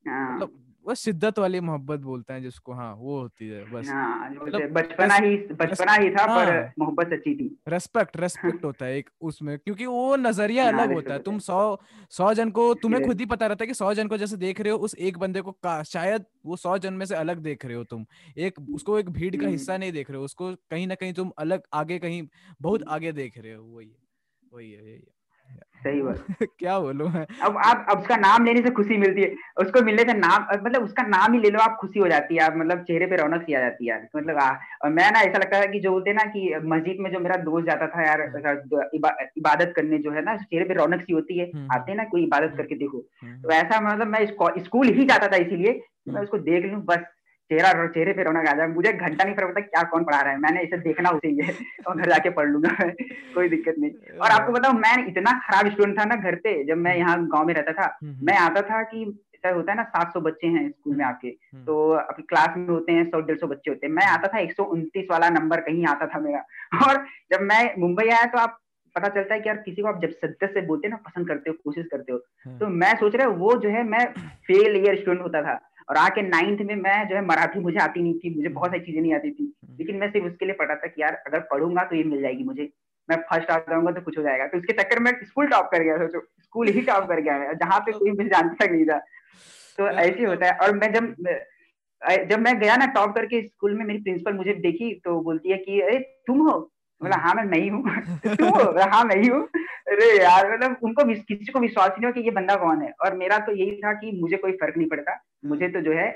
हाँ। मतलब वो शिद्दत वाली मोहब्बत बोलते हैं जिसको हाँ वो होती है बस। हाँ, मतलब बचपना ही बचपना ही था हाँ, पर मोहब्बत सच्ची थी। रेस्पेक्ट रेस्पेक्ट होता है एक उसमें क्योंकि वो नज़रिया हाँ, अलग होता है। तुम सौ सौ जन को तुम्हें खुद ही पता रहता है कि सौ जन को जैसे देख रहे हो उस एक बंदे को का शायद वो सौ जन में से अलग देख रहे हो तुम। एक उसको एक भीड़ का हिस्सा नहीं देख रहे हो उसको कहीं ना कहीं तुम अलग आगे कहीं बहुत आगे देख रहे हो वही वही है यही है। सही बात। क्या बोलूँ मैं? अब आप अब उसका नाम लेने से खुशी मिलती है। उसको मिलने से नाम मतलब उसका नाम ही ले लो आप खुशी हो जाती है। आप मतलब चेहरे पे रौनक सी आ जाती है यार। मतलब आ, और मैं ना ऐसा लगता है कि जो बोलते ना कि मस्जिद में जो मेरा दोस्त जाता था यार हम्म। इबा, इबादत करने जो है ना चेहरे पे रौनक सी होती है। हम्म, हम्म। आते ना कोई इबादत करके देखो। तो ऐसा मतलब मैं स्कूल ही जाता था इसीलिए मैं उसको देख लूँ बस। चेहरा चेहरे पे रोना आ जाए मुझे घंटा नहीं फ़र्क पड़ता क्या कौन पढ़ा रहा है। मैंने इसे देखना उसे ही है और घर जाके पढ़ लूँगा। कोई दिक्कत नहीं। और आपको बताऊँ मैं इतना खराब स्टूडेंट था ना घर पे जब मैं यहाँ गाँव में रहता था हम्म, हम्म। मैं आता था कि ऐसा होता है ना सात सौ बच्चे हैं स्कूल में आपके हम्म, तो अपनी क्लास में होते हैं सौ डेढ़ सौ बच्चे होते हैं। मैं आता था एक सौ उनतीस वाला नंबर कहीं आता था मेरा। और जब मैं मुंबई आया तो आप पता चलता है कि यार किसी को आप जब सदस्य से बोलते हैं ना पसंद करते हो कोशिश करते हो। तो मैं सोच रहा हूँ वो जो है मैं फेल ईयर स्टूडेंट होता था। और आके नाइन्थ में मैं जो है मराठी मुझे आती नहीं थी मुझे बहुत सारी चीज़ें नहीं आती थी। हम्म। लेकिन मैं सिर्फ़ उसके लिए पढ़ा था कि यार अगर पढ़ूँगा तो ये मिल जाएगी मुझे। मैं फ़र्स्ट आ जाऊँगा तो कुछ हो जाएगा। तो उसके चक्कर में स्कूल टॉप कर गया सोचो स्कूल ही टॉप कर गया जहाँ पे कोई मुझे जानता नहीं था। तो ऐसे होता है। और मैं जब जब मैं गया ना टॉप करके स्कूल में मेरी प्रिंसिपल मुझे देखी तो बोलती है कि अरे तुम हो? बोला हाँ मैं नहीं हूँ। तुम हाँ मैं ही हूँ। अरे यार मतलब उनको किसी को विश्वास नहीं हो कि ये बंदा कौन है। और मेरा तो यही था कि मुझे कोई फ़र्क नहीं पड़ता। मुझे तो जो है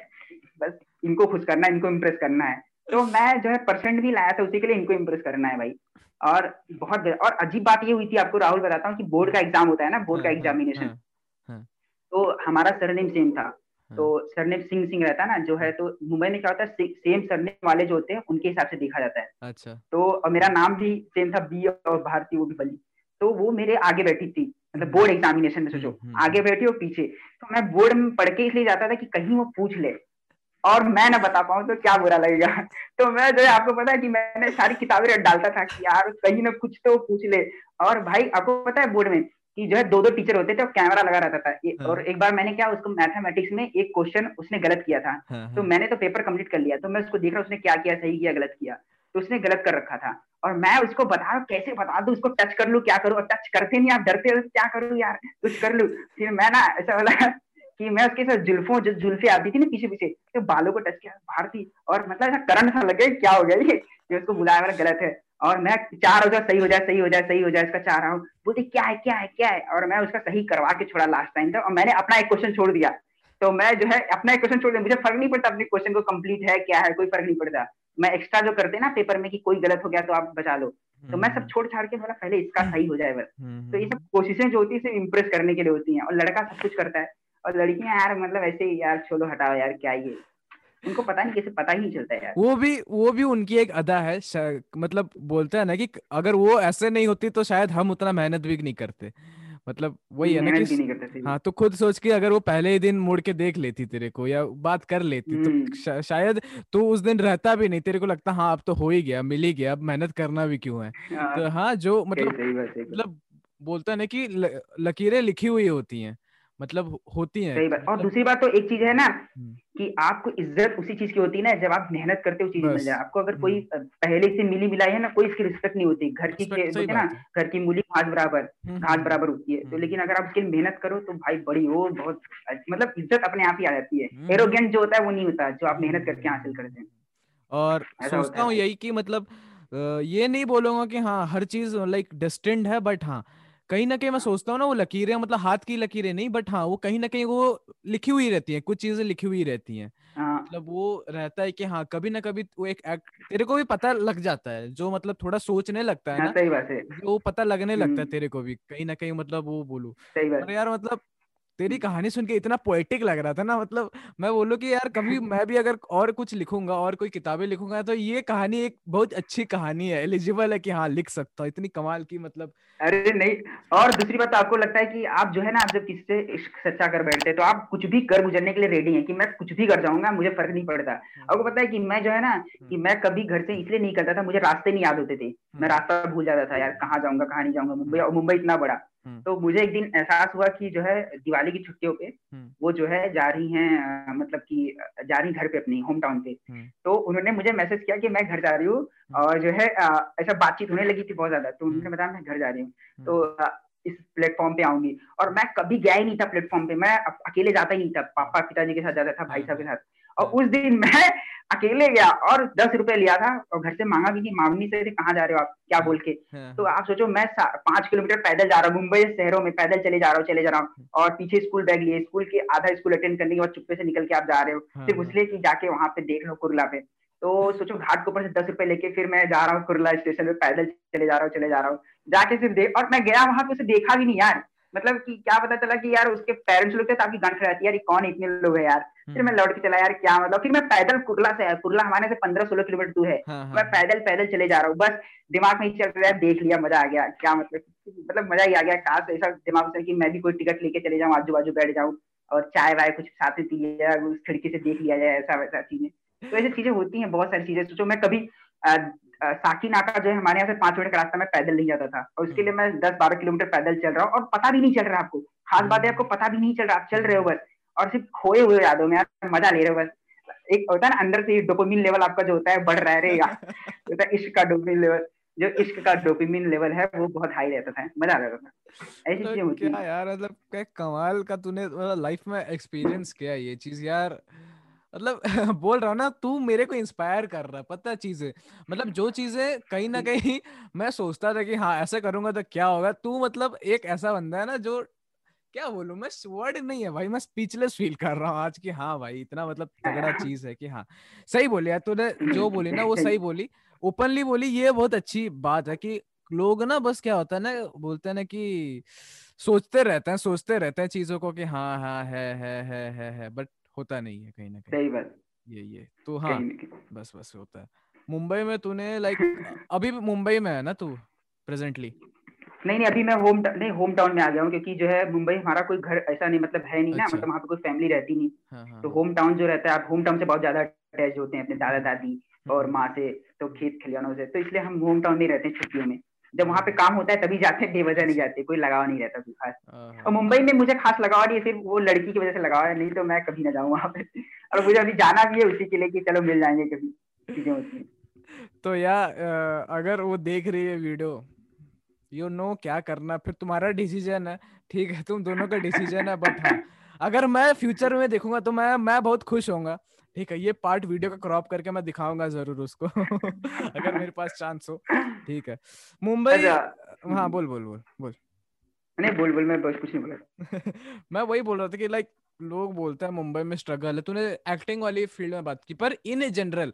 बस इनको खुश करना है इनको इम्प्रेस करना है। तो मैं जो है परसेंट भी लाया था उसी के लिए इनको इम्प्रेस करना है भाई। और बहुत और अजीब बात ये हुई थी आपको राहुल बताता हूँ कि बोर्ड का एग्ज़ाम होता है ना बोर्ड का एग्जामिनेशन हाँ, हाँ, हाँ। तो हमारा सरनेम सेम था। तो सरनेम सिंह सिंह रहता है ना जो है तो मुंबई में क्या होता है सेम सरनेम वाले जो होते हैं उनके हिसाब से देखा जाता है। अच्छा। तो और मेरा नाम भी सेम था बी और भारती वो भी बली तो वो मेरे आगे बैठी थी मतलब बोर्ड एग्जामिनेशन में सोचो हम्म, हम्म, आगे बैठी हो पीछे। तो मैं बोर्ड में पढ़ के इसलिए जाता था कि कहीं वो पूछ ले और मैं ना बता पाऊँ तो क्या बुरा लगेगा। तो मैं जो है आपको पता है कि मैंने सारी किताबें डालता था कि यार कहीं ना कुछ तो पूछ ले। और भाई आपको पता है बोर्ड में कि जो है दो दो टीचर होते थे और कैमरा लगा रहता था। हाँ। और एक बार मैंने क्या उसको मैथमेटिक्स में एक क्वेश्चन उसने गलत किया था। हाँ, हाँ. तो मैंने तो पेपर कंप्लीट कर लिया। तो मैं उसको देख रहा उसने क्या किया सही किया गलत किया। तो उसने गलत कर रखा था। और मैं उसको बता रहा कैसे बता दू उसको टच कर लू क्या करूँ? और टच करते नहीं आप डरते हो क्या करूँ यार? कुछ कर लू। फिर मैं ना ऐसा बोला कि मैं उसके साथ जुल्फों जो जुल्फे आती थी ना पीछे पीछे तो बालों को टच किया बाहर थी और मतलब ऐसा करंट सा लगे क्या हो गया ये? उसको बुलाया मेरा गलत है। और मैं चार हो जाए सही हो जाए सही हो जाए सही हो जाए इसका चाह रहा हूँ। बोलती क्या है क्या है क्या है? और मैं उसका सही करवा के छोड़ा लास्ट टाइम तक। और मैंने अपना एक क्वेश्चन छोड़ दिया। तो मैं जो है अपना एक क्वेश्चन छोड़ दिया। मुझे फ़र्क नहीं पड़ता अपने क्वेश्चन को कंप्लीट है क्या है कोई फ़र्क नहीं पड़ता। मैं एक्स्ट्रा जो करते ना पेपर में कि कोई गलत हो गया तो आप बचा लो। तो मैं सब हम्म। छोड़ छाड़ के बोला पहले इसका सही हो जाए बस। हम्म, तो ये सब कोशिशें जो होती है सिर्फ़ इम्प्रेस करने के लिए होती हैं। और लड़का सब कुछ करता है। और लड़कियाँ यार मतलब ऐसे ही यार छोड़ो हटाओ यार क्या ये? उनको पता नहीं कैसे पता ही नहीं चलता यार। वो भी वो भी उनकी एक अदा है मतलब बोलते हैं ना कि अगर वो ऐसे नहीं होती तो शायद हम उतना मेहनत भी नहीं करते। मतलब वही है ना कि हाँ तो खुद सोच के अगर वो पहले ही दिन मुड़ के देख लेती तेरे को या बात कर लेती तो हम्म। शायद तू उस दिन रहता भी नहीं तेरे को लगता हाँ अब तो हो ही गया मिल ही गया अब मेहनत करना भी क्यों है? हाँ, तो हाँ जो मतलब मतलब बोलता है ना कि लकीरें लिखी हुई होती हैं। मतलब होती है। सही बात। और मतलब दूसरी बात तो एक चीज़ है ना कि आपको इज़्ज़त उसी चीज़ की होती है ना जब आप मेहनत करते हो चीज़ मिल जाए। आपको अगर कोई पहले से मिली मिलाई है ना कोई इसकी रिस्पेक्ट नहीं होती। घर की होती ना घर की मूली घास बराबर घास बराबर होती है। तो लेकिन अगर आप उसके लिए मेहनत करो तो भाई बड़ी हो बहुत मतलब इज़्ज़त अपने आप ही आ जाती है। एरोगेंट जो होता है वो नहीं होता जो आप मेहनत करके हासिल करते हैं। और सोचता हूँ यही कि मतलब ये नहीं बोलूँगा कि हाँ हर चीज़ लाइक डिस्टेंट है बट हाँ कहीं ना कहीं मैं सोचता हूँ ना वो लकीरें मतलब हाथ की लकीरें नहीं बट हाँ वो कहीं ना कहीं वो लिखी हुई रहती है कुछ चीज़ें लिखी हुई रहती हैं हाँ। मतलब वो रहता है कि हाँ कभी ना कभी वो एक एक्ट तेरे को भी पता लग जाता है जो मतलब थोड़ा सोचने लगता है हाँ, ना सही बात है वो पता लगने लगता है हम्म। तेरे को भी कहीं ना कहीं मतलब वो बोलू यार मतलब तेरी कहानी सुन के इतना पोएटिक लग रहा था ना मतलब मैं बोलूँ कि यार कभी मैं भी अगर और कुछ लिखूँगा और कोई किताबें लिखूँगा तो ये कहानी एक बहुत अच्छी कहानी है एलिजिबल है कि हाँ लिख सकता हूँ इतनी कमाल की मतलब अरे नहीं और दूसरी बात आपको लगता है कि आप जो है ना आप जब किसी से इश्क सच्चा कर बैठते तो आप कुछ भी कर गुजरने के लिए रेडी है कि मैं कुछ भी कर जाऊँगा मुझे फ़र्क नहीं पड़ता हम्म। आपको पता है कि मैं जो है ना कि हम्म। मैं कभी घर से इसलिए नहीं करता था मुझे रास्ते नहीं याद होते थे मैं हम्म। रास्ता भूल जाता था यार कहाँ जाऊँगा कहाँ नहीं जाऊँगा मुंबई और मुंबई इतना बड़ा। तो मुझे एक दिन एहसास हुआ कि जो है दिवाली की छुट्टियों पे हम्म। वो जो है जा रही हैं मतलब कि जा रही घर पे अपनी होम टाउन पे। हम्म। तो उन्होंने मुझे मैसेज किया कि मैं घर जा रही हूँ और जो है ऐसा बातचीत होने लगी थी बहुत ज़्यादा। तो उन्होंने बताया मैं घर जा रही हूँ। तो इस प्लेटफॉर्म पे आऊँगी। और मैं कभी गया ही नहीं था प्लेटफॉर्म पे। मैं अकेले जाता ही नहीं था। पापा पिताजी के साथ जाता था भाई साहब के साथ। और उस दिन मैं अकेले गया और दस रुपए लिया था और घर से मांगा भी कि मांगनी से कहाँ जा रहे हो आप? क्या बोल के? हाँ। तो आप सोचो मैं पाँच किलोमीटर पैदल जा रहा हूँ मुंबई शहरों में पैदल चले जा रहा हूँ चले जा रहा हूँ। और पीछे स्कूल बैग लिए स्कूल के आधा स्कूल अटेंड करने के बाद चुप्पे से निकल के आप जा रहे हो। हाँ, सिर्फ़ इसलिए कि जाके वहाँ पे देख लो कुरला पे। तो सोचो घाट के ऊपर से दस रुपए लेके फिर मैं जा रहा हूँ कुरला स्टेशन पे पैदल चले जा रहा हूँ चले जा रहा हूँ। जाके सिर्फ़ देख और मैं गया वहाँ पे उसे देखा भी नहीं यार। मतलब कि क्या पता चला कि यार उसके पेरेंट्स लोग थे ताकि गन खड़ाती यार कौन इतने लोग है यार? फिर मैं लौट के चला यार क्या मतलब? फिर मैं पैदल कुरला से कुरला हमारे से पंद्रह सोलह किलोमीटर दूर है। हाँ, हाँ, मैं पैदल पैदल चले जा रहा हूँ। बस दिमाग में चल रहा है देख लिया मज़ा आ गया। क्या मतलब? मतलब मज़ा ही आ गया। कहा ऐसा दिमाग से कि मैं भी कोई टिकट लेके चले जाऊँ आजू बाजू बैठ जाऊँ और चाय वाय कुछ साथ पी उस खिड़की से देख लिया जाए ऐसा वैसा चीज़ें। तो ऐसी चीज़ें होती हैं बहुत सारी चीज़ें। सोचो मैं कभी साकी नाका जो है हमारे यहाँ से पाँच मिनट का रास्ता मैं पैदल नहीं जाता था। और उसके लिए मैं दस बारह किलोमीटर पैदल चल रहा हूँ और पता भी नहीं चल रहा आपको। खास बात है आपको पता भी नहीं चल रहा आप चल रहे हो बस। और सिर्फ़ खोए हुए यादों में यार मज़ा ले रहे हो बस। एक होता है ना अंदर से डोपामिन लेवल आपका जो होता है बढ़ रहा है रहेगा होता है इश्क का डोपामिन लेवल जो इश्क का डोपामिन लेवल है वो बहुत हाई रहता था मज़ा आ रहा था। ऐसी तो चीज़ें होती क्या यार मतलब क्या कमाल का तूने मतलब लाइफ में एक्सपीरियंस किया ये चीज़ यार। मतलब बोल रहा हूँ ना तू मेरे को इंस्पायर कर रहा है पता चीज़ें? मतलब जो चीज़ें कहीं ना कहीं मैं सोचता था कि हाँ ऐसे करूँगा तो क्या होगा? तू मतलब एक ऐसा बंदा है ना जो क्या बोलू मैं वर्ड नहीं है भाई मैं स्पीचलेस फील कर रहा हूँ आज की हाँ भाई इतना मतलब तगड़ा चीज़ है कि हाँ। सही बोली यार तूने जो बोली ना वो सही बोली। ओपनली बोली ये बहुत अच्छी बात है कि लोग ना बस क्या होता है ना बोलते हैं ना कि सोचते रहते हैं सोचते रहते हैं चीज़ों को कि हाँ हाँ है है है है है बट होता नहीं है कहीं ना कहीं। सही बात। ये ये। तो हाँ बस बस होता है। मुंबई में तूने लाइक अभी मुंबई में है ना तू प्रेजेंटली नहीं नहीं अभी मैं होम नहीं होम टाउन में आ गया हूँ क्योंकि जो है मुंबई हमारा कोई घर ऐसा नहीं मतलब है नहीं अच्छा। ना मतलब वहाँ पे कोई फैमिली रहती नहीं। हाँ, हाँ, तो होम हाँ। टाउन जो रहता है आप होम टाउन से बहुत ज़्यादा अटैच होते हैं अपने दादा दादी और हम्म। माँ से तो खेत खलियानों से। तो इसलिए हम होम टाउन में रहते हैं छुट्टियों में। जब वहाँ पे काम होता है तभी जाते हैं बेवजह नहीं जाते कोई लगाव नहीं रहता कोई खास। और मुंबई में मुझे खास लगाव नहीं है सिर्फ़ वो लड़की की वजह से लगाव है नहीं तो मैं कभी ना जाऊँ वहाँ पे। और मुझे अभी जाना भी है उसी के लिए कि चलो मिल जाएँगे कभी चीज़ें होती तो यार अगर वो देख रही है वीडियो यू नो क्या करना फिर तुम्हारा डिसीज़न है। ठीक है तुम दोनों का डिसीज़न है बट हाँ अगर मैं फ्यूचर में देखूँगा तो मैं मैं बहुत खुश होऊँगा। ठीक है ये पार्ट वीडियो का क्रॉप करके मैं दिखाऊँगा ज़रूर उसको अगर मेरे पास चांस हो ठीक है मुंबई अच्छा। हाँ बोल बोल बोल बोल नहीं बोल बोल मैं बस कुछ नहीं बोला मैं वही बोल रहा था कि लाइक लोग बोलते हैं मुंबई में स्ट्रगल है तूने एक्टिंग वाली फ़ील्ड में बात की पर इन जनरल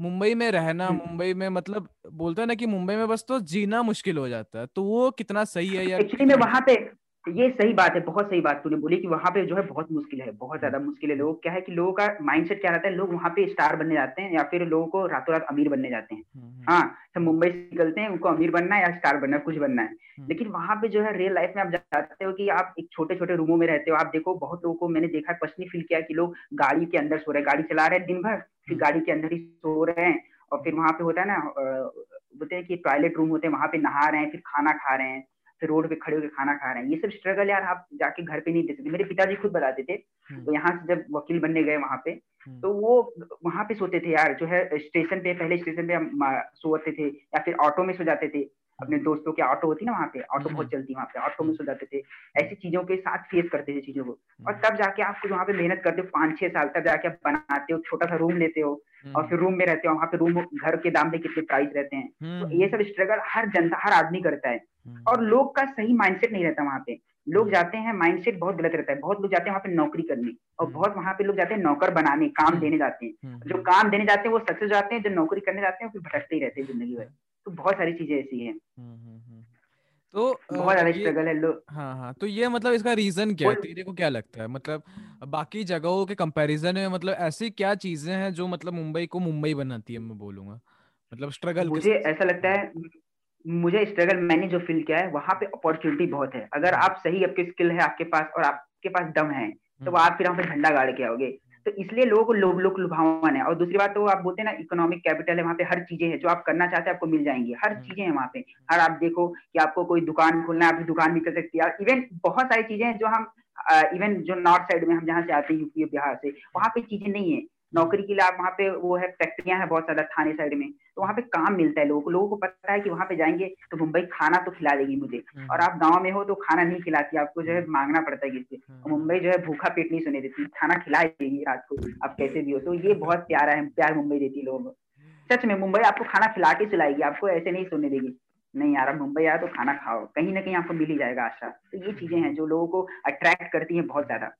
मुंबई में रहना हम्म। मुंबई में मतलब बोलते हैं ना कि मुंबई में बस तो जीना मुश्किल हो जाता है तो वो कितना सही है या एक्चुअली में वहाँ पे ये सही बात है बहुत सही बात तूने बोली कि वहाँ पे जो है बहुत मुश्किल है बहुत ज़्यादा मुश्किल है। लोग क्या है कि लोगों का माइंडसेट क्या रहता है लोग वहाँ पे स्टार बनने जाते हैं या फिर लोगों को रातों रात अमीर बनने जाते हैं। हम्म, हम्म। हाँ सब मुंबई से निकलते हैं उनको अमीर बनना है या स्टार बनना है कुछ बनना है। हम्म। लेकिन वहाँ पे जो है रियल लाइफ में आप जाते हो कि आप एक छोटे छोटे रूमों में रहते हो आप देखो बहुत लोगों को मैंने देखा पर्सनली फील किया कि लोग गाड़ी के अंदर सो रहे हैं गाड़ी चला रहे हैं दिन भर फिर गाड़ी के अंदर ही सो रहे हैं और फिर वहाँ पे होता है ना बोलते हैं कि टॉयलेट रूम होते हैं वहाँ पे नहा रहे हैं फिर खाना खा रहे हैं। रोड पे खड़े होकर खाना खा रहे हैं ये सब स्ट्रगल यार आप जाके घर पे नहीं दे सकते मेरे पिताजी खुद बताते थे हम्म। तो यहाँ से जब वकील बनने गए वहाँ पे हम्म। तो वो वहाँ पे सोते थे यार जो है स्टेशन पे पहले स्टेशन पे हम सोते थे या फिर ऑटो में सो जाते थे अपने दोस्तों के ऑटो होती ना वहाँ पे ऑटो बहुत चलती वहाँ पे ऑटो में सो जाते थे। ऐसी चीज़ों के साथ फेस करते थे चीज़ों को। और हम्म। तब जाके आप कुछ वहाँ पे मेहनत करते हो पाँच छह साल तब जाके आप बनाते हो छोटा सा रूम लेते हो और फिर रूम में रहते हो वहाँ पे रूम घर के दाम में कितने प्राइस रहते हैं। तो ये सब स्ट्रगल हर जनता हर आदमी करता है। और लोग का सही माइंडसेट नहीं रहता वहाँ पे। लोग जाते हैं माइंडसेट बहुत गलत रहता है। बहुत लोग जाते हैं वहाँ पे नौकरी करने और हम्म। बहुत वहाँ पे लोग जाते हैं नौकर बनाने काम हम्म। देने जाते हैं। हम्म, जो काम देने जाते हैं वो सक्सेस जाते हैं जो नौकरी करने जाते हैं फिर भटकते ही रहते हैं ज़िंदगी भर। तो बहुत सारी चीज़ें ऐसी हैं। तो बहुत ज़्यादा स्ट्रगल है लोग हाँ हाँ तो ये मतलब इसका रीजन क्या है? तेरे को क्या लगता है? मतलब बाकी जगहों के कंपैरिजन में मतलब ऐसी क्या चीज़ें हैं जो मतलब मुंबई को मुंबई बनाती है मैं बोलूँगा? मतलब स्ट्रगल मुझे ऐसा लगता है मुझे स्ट्रगल मैंने जो फील किया है वहाँ पे अपॉर्चुनिटी बहुत है। अगर आप सही आपके स्किल है आपके पास और आपके पास दम है तो हम्म। आप फिर वहाँ पे झंडा गाड़ के आओगे। तो इसलिए लोग लोग लोग लुभावन है। और दूसरी बात तो आप बोलते हैं ना इकोनॉमिक कैपिटल है वहाँ पे हर चीज़ें हैं जो आप करना चाहते हैं आपको मिल जाएँगी। हर हम्म। चीज़ें हैं वहाँ पे। हर आप देखो कि आपको कोई दुकान खोलना है आपकी दुकान भी कर सकती है। इवन बहुत सारी चीज़ें हैं जो हम इवन जो नॉर्थ साइड में हम जहाँ से आते हैं यूपी बिहार से वहाँ पे चीज़ें नहीं है। नौकरी के लिए आप वहाँ पे वो है फैक्ट्रियाँ हैं बहुत ज़्यादा थाने साइड में। तो वहाँ पे काम मिलता है लोगों को। लोगों को पता है कि वहाँ पे जाएँगे तो मुंबई खाना तो खिला देगी मुझे। हम्म। और आप गाँव में हो तो खाना नहीं खिलाती आपको जो है हम्म। मांगना पड़ता है किससे हम्म। मुंबई जो है भूखा पेट नहीं सुने देती खाना खिला देगी रात को आप कैसे भी हो। तो ये बहुत प्यारा है प्यार मुंबई देती है लोगों को। सच में मुंबई आपको खाना खिला के सुलाएगी आपको ऐसे नहीं सुनने देगी। नहीं यार मुंबई आया तो खाना खाओ कहीं ना कहीं आपको मिल ही जाएगा आशा। तो ये चीज़ें हैं जो लोगों को अट्रैक्ट करती हैं बहुत ज़्यादा।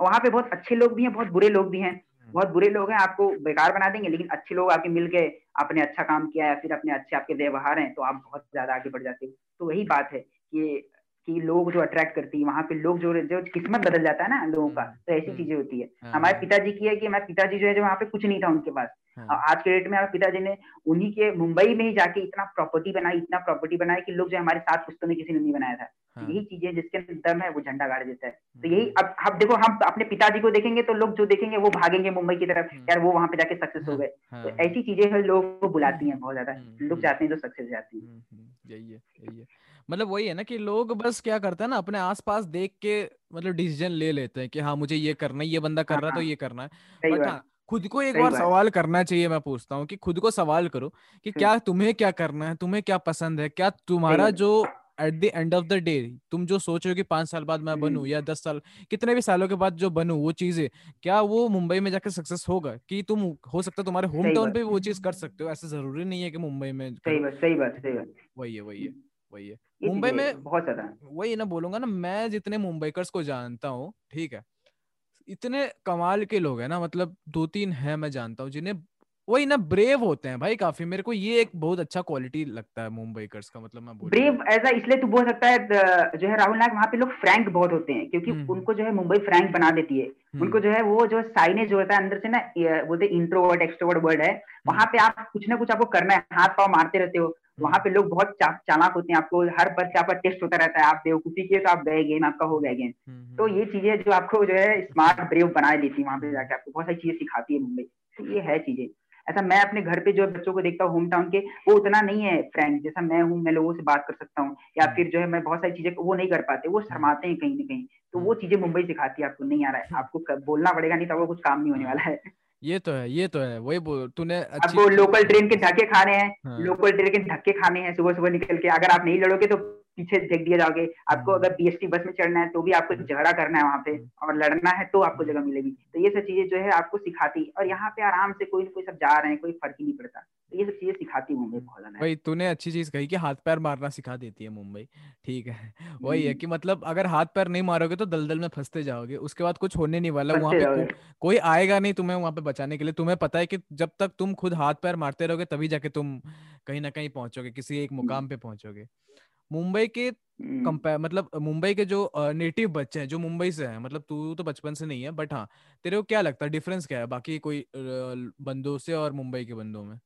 वहाँ पे बहुत अच्छे लोग भी हैं बहुत बुरे लोग भी हैं। बहुत बुरे लोग हैं आपको बेकार बना देंगे लेकिन अच्छे लोग आके मिल के आपने अच्छा काम किया या फिर अपने अच्छे आपके व्यवहार हैं तो आप बहुत ज़्यादा आगे बढ़ जाते हो तो वही बात है कि कि लोग जो अट्रैक्ट करती है वहाँ पे लोग जो जो किस्मत बदल जाता है ना लोगों का तो ऐसी हम्म। चीज़ें होती है हाँ, हमारे। पिताजी की है कि हमारे पिताजी जो है जो वहाँ पे कुछ नहीं था उनके पास। आज के डेट में हमारे पिताजी ने उन्हीं के मुंबई में ही जाके इतना प्रॉपर्टी बनाई इतना प्रॉपर्टी बनाई कि लोग जो हमारे साथ पुस्तकों में किसी ने नहीं बनाया था। हाँ। यही चीज़ें जिसके दम है वो झंडा गाड़ देता है। तो यही अब अब देखो हम अपने पिताजी को देखेंगे तो लोग जो देखेंगे वो भागेंगे मुंबई की तरफ़ यार वो वहाँ पे जाके सक्सेस हो गए। तो ऐसी चीज़ें लोग को बुलाती हैं बहुत ज़्यादा। लोग जाते हैं तो सक्सेस जाती हैं। यही है यही है। मतलब वही है ना कि लोग बस क्या करते हैं ना अपने आसपास देख के मतलब डिसीज़न ले लेते हैं कि हाँ मुझे ये करना है ये बंदा कर रहा है तो हाँ, ये करना है। बट हाँ खुद को एक बार सवाल करना चाहिए मैं पूछता हूँ कि खुद को सवाल करो कि क्या तुम्हें क्या करना है तुम्हें क्या पसंद है क्या तुम्हारा जो at the end of the day तुम जो सोच रहे हो कि पाँच साल बाद मैं बनू या दस साल कितने भी सालों के बाद जो बनू वो चीज़ें क्या वो मुंबई में जाकर सक्सेस होगा? कि तुम हो सकता है तुम्हारे होम टाउन पे भी वो चीज़ कर सकते हो ऐसा ज़रूरी नहीं है कि मुंबई में सही बात सही बात सही बात। वही है वही है वही है। मुंबई में बहुत ज़्यादा वही ना बोलूँगा ना मैं जितने मुंबईकर्स को जानता हूँ ठीक है इतने कमाल के लोग हैं ना मतलब दो तीन है मैं जानता हूँ जिन्हें वही ना ब्रेव होते हैं भाई काफ़ी मेरे को ये एक बहुत अच्छा क्वालिटी लगता है मुंबईकर्स का मतलब मैं ब्रेव ऐसा इसलिए तू बोल सकता है जो है राहुल नायक वहाँ पे लोग फ्रैंक बहुत होते हैं क्योंकि हम्म, हम्म। उनको जो है मुंबई फ्रैंक बना देती है हम्म। उनको जो है वो जो साइनेज जो होता है अंदर से ना बोलते इंट्रोवर्ट एक्सट्रोवर्ट वर्ड है वहाँ पे आप कुछ ना कुछ आपको करना है हाथ पाव मारते रहते हो वहाँ पे लोग बहुत चालाक होते हैं आपको हर पर से आपका टेस्ट होता रहता है आप बेवकूफ़ी किए तो आप गए गेम आपका हो गया गेम तो ये चीज़ें जो आपको जो है स्मार्ट ब्रेव बना देती है वहाँ पे जाके आपको बहुत सारी चीज़ें सिखाती है मुंबई। तो ये है चीज़ें। ऐसा मैं अपने घर पे जो बच्चों को देखता हूँ होम टाउन के वो उतना नहीं है फ्रेंड जैसा मैं हूँ मैं लोगों से बात कर सकता हूँ या हम्म। फिर जो है मैं बहुत सारी चीज़ें वो नहीं कर पाते वो शर्माते हैं कहीं ना कहीं। तो वो हम्म। चीज़ें मुंबई सिखाती है आपको नहीं आ रहा है। आपको बोलना पड़ेगा नहीं तो वो कुछ काम नहीं होने वाला है। ये तो है ये तो है वही बोल तूने आपको लोकल ट्रेन के धक्के खाने हैं हाँ। लोकल ट्रेन के धक्के खाने हैं सुबह सुबह निकल के अगर आप नहीं लड़ोगे तो पीछे देख दिया जाओगे। आपको हम्म। अगर पीएसटी बस में चढ़ना है तो भी आपको झगड़ा करना है वहाँ पे हम्म। और लड़ना है तो आपको जगह मिलेगी। तो ये सब चीज़ें जो है आपको सिखाती और यहाँ पे आराम से कोई कोई सब जा रहे हैं कोई फ़र्क ही नहीं पड़ता। तो ये सब चीज़ें सिखाती मुंबई ज़्यादा भाई तूने अच्छी चीज़ कही कि हाथ पैर मारना सिखा देती है मुंबई। ठीक है। वही है हम्म। कि मतलब अगर हाथ पैर नहीं मारोगे तो दलदल में फंसते जाओगे। उसके बाद कुछ होने नहीं वाला। वहाँ पे कोई आएगा नहीं तुम्हें वहाँ पे बचाने के लिए। तुम्हें पता है कि जब तक तुम खुद हाथ पैर मारते रहोगे तभी जाके तुम कहीं ना कहीं पहुंचोगे किसी एक मुकाम पे पहुंचोगे। मुंबई के कंपेयर हम्म। मतलब मुंबई के जो नेटिव बच्चे हैं जो मुंबई से हैं मतलब तू तो बचपन से नहीं है बट हाँ तेरे को क्या लगता है डिफरेंस क्या है बाकी कोई बंदों से और मुंबई के बंदों में?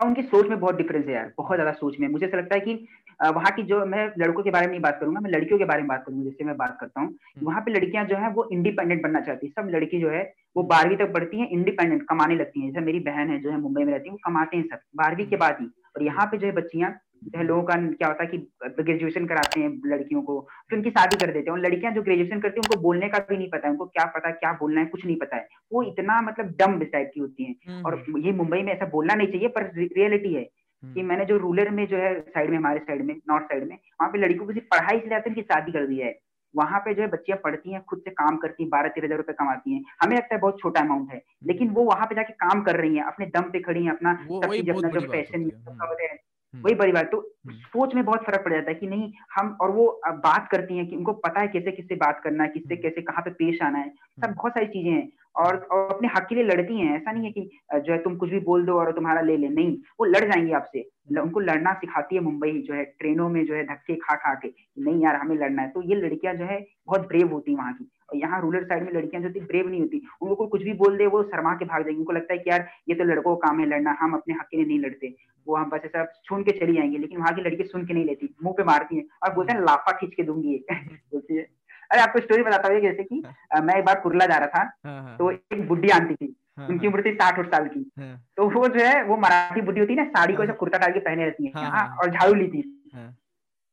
उनकी सोच में बहुत डिफरेंस है यार बहुत ज़्यादा सोच में। मुझे ऐसा लगता है कि वहाँ की जो मैं लड़कों के बारे में बात करूँगा मैं लड़कियों के बारे में बात करूँगा जैसे मैं बात करता हूँ। हम्म। वहाँ पे लड़कियाँ जो है वो इंडिपेंडेंट बनना चाहती है। सब लड़की जो है वो बारहवीं तक पढ़ती है इंडिपेंडेंट कमाने लगती है। जैसे मेरी बहन है जो है मुंबई में रहती है वो कमाते हैं सब बारहवीं के बाद ही। और यहाँ पे जो है बच्चियाँ लोगों का क्या होता है कि ग्रेजुएशन कराते हैं लड़कियों को फिर उनकी शादी कर देते हैं। और लड़कियाँ जो ग्रेजुएशन करती हैं उनको बोलने का भी नहीं पता है उनको क्या पता क्या बोलना है कुछ नहीं पता है। वो इतना मतलब डम टाइप की होती है। और ये मुंबई में ऐसा बोलना नहीं चाहिए पर रियलिटी है कि मैंने जो रूरल में जो है साइड में हमारे साइड में नॉर्थ साइड में वहाँ पे लड़कियों को सिर्फ़ पढ़ाई इसलिए आते हैं कि शादी कर दी है। वहाँ पे जो है बच्चियाँ पढ़ती हैं खुद से काम करती हैं बारह तेरह हज़ार रुपए कमाती हैं। हमें लगता है बहुत छोटा अमाउंट है लेकिन वो वहाँ पे जाके काम कर रही हैं अपने दम पे खड़ी हैं अपना सब चीज़ अपना जो पैशन हम्म। वही बड़ी बात तो हम्म। सोच में बहुत फ़र्क पड़ जाता है कि नहीं हम और वो बात करती हैं कि उनको पता है कैसे किससे बात करना है किससे हम्म। कैसे कहाँ पे पेश आना है सब बहुत सारी चीज़ें हैं। और, और अपने हक के लिए लड़ती हैं। ऐसा नहीं है कि जो है तुम कुछ भी बोल दो और तुम्हारा ले ले। नहीं वो लड़ जाएँगी आपसे। उनको लड़ना सिखाती है मुंबई जो है ट्रेनों में जो है धक्के खा खा के नहीं यार हमें लड़ना है। तो ये लड़कियाँ जो है बहुत ब्रेव होती है वहाँ की। और यहाँ रूरल साइड में लड़कियाँ जो थी ब्रेव नहीं होती। उनको कोई कुछ भी बोल दे वो शर्मा के भाग जाएँगे। उनको लगता है कि यार ये तो लड़कों का काम है लड़ना हम अपने हक के लिए नहीं लड़ते। वो हम बस ऐसा सुन के चली जाएँगे लेकिन वहाँ की लड़की सुन के नहीं लेती मुँह पे मारती है और बोलते हैं लाफा खींच के दूँगी बोलती है। अरे आपको स्टोरी बताता हूँ जैसे कि हाँ। मैं एक बार कुरला जा रहा था हाँ, हाँ। तो एक बुढ़ी आंटी थी उनकी उम्र थी साठ साल की। तो वो जो है वो मराठी बुढ़ी होती है ना साड़ी को ऐसा कुर्ता डाल के पहने रहती है और झाड़ू ली थी।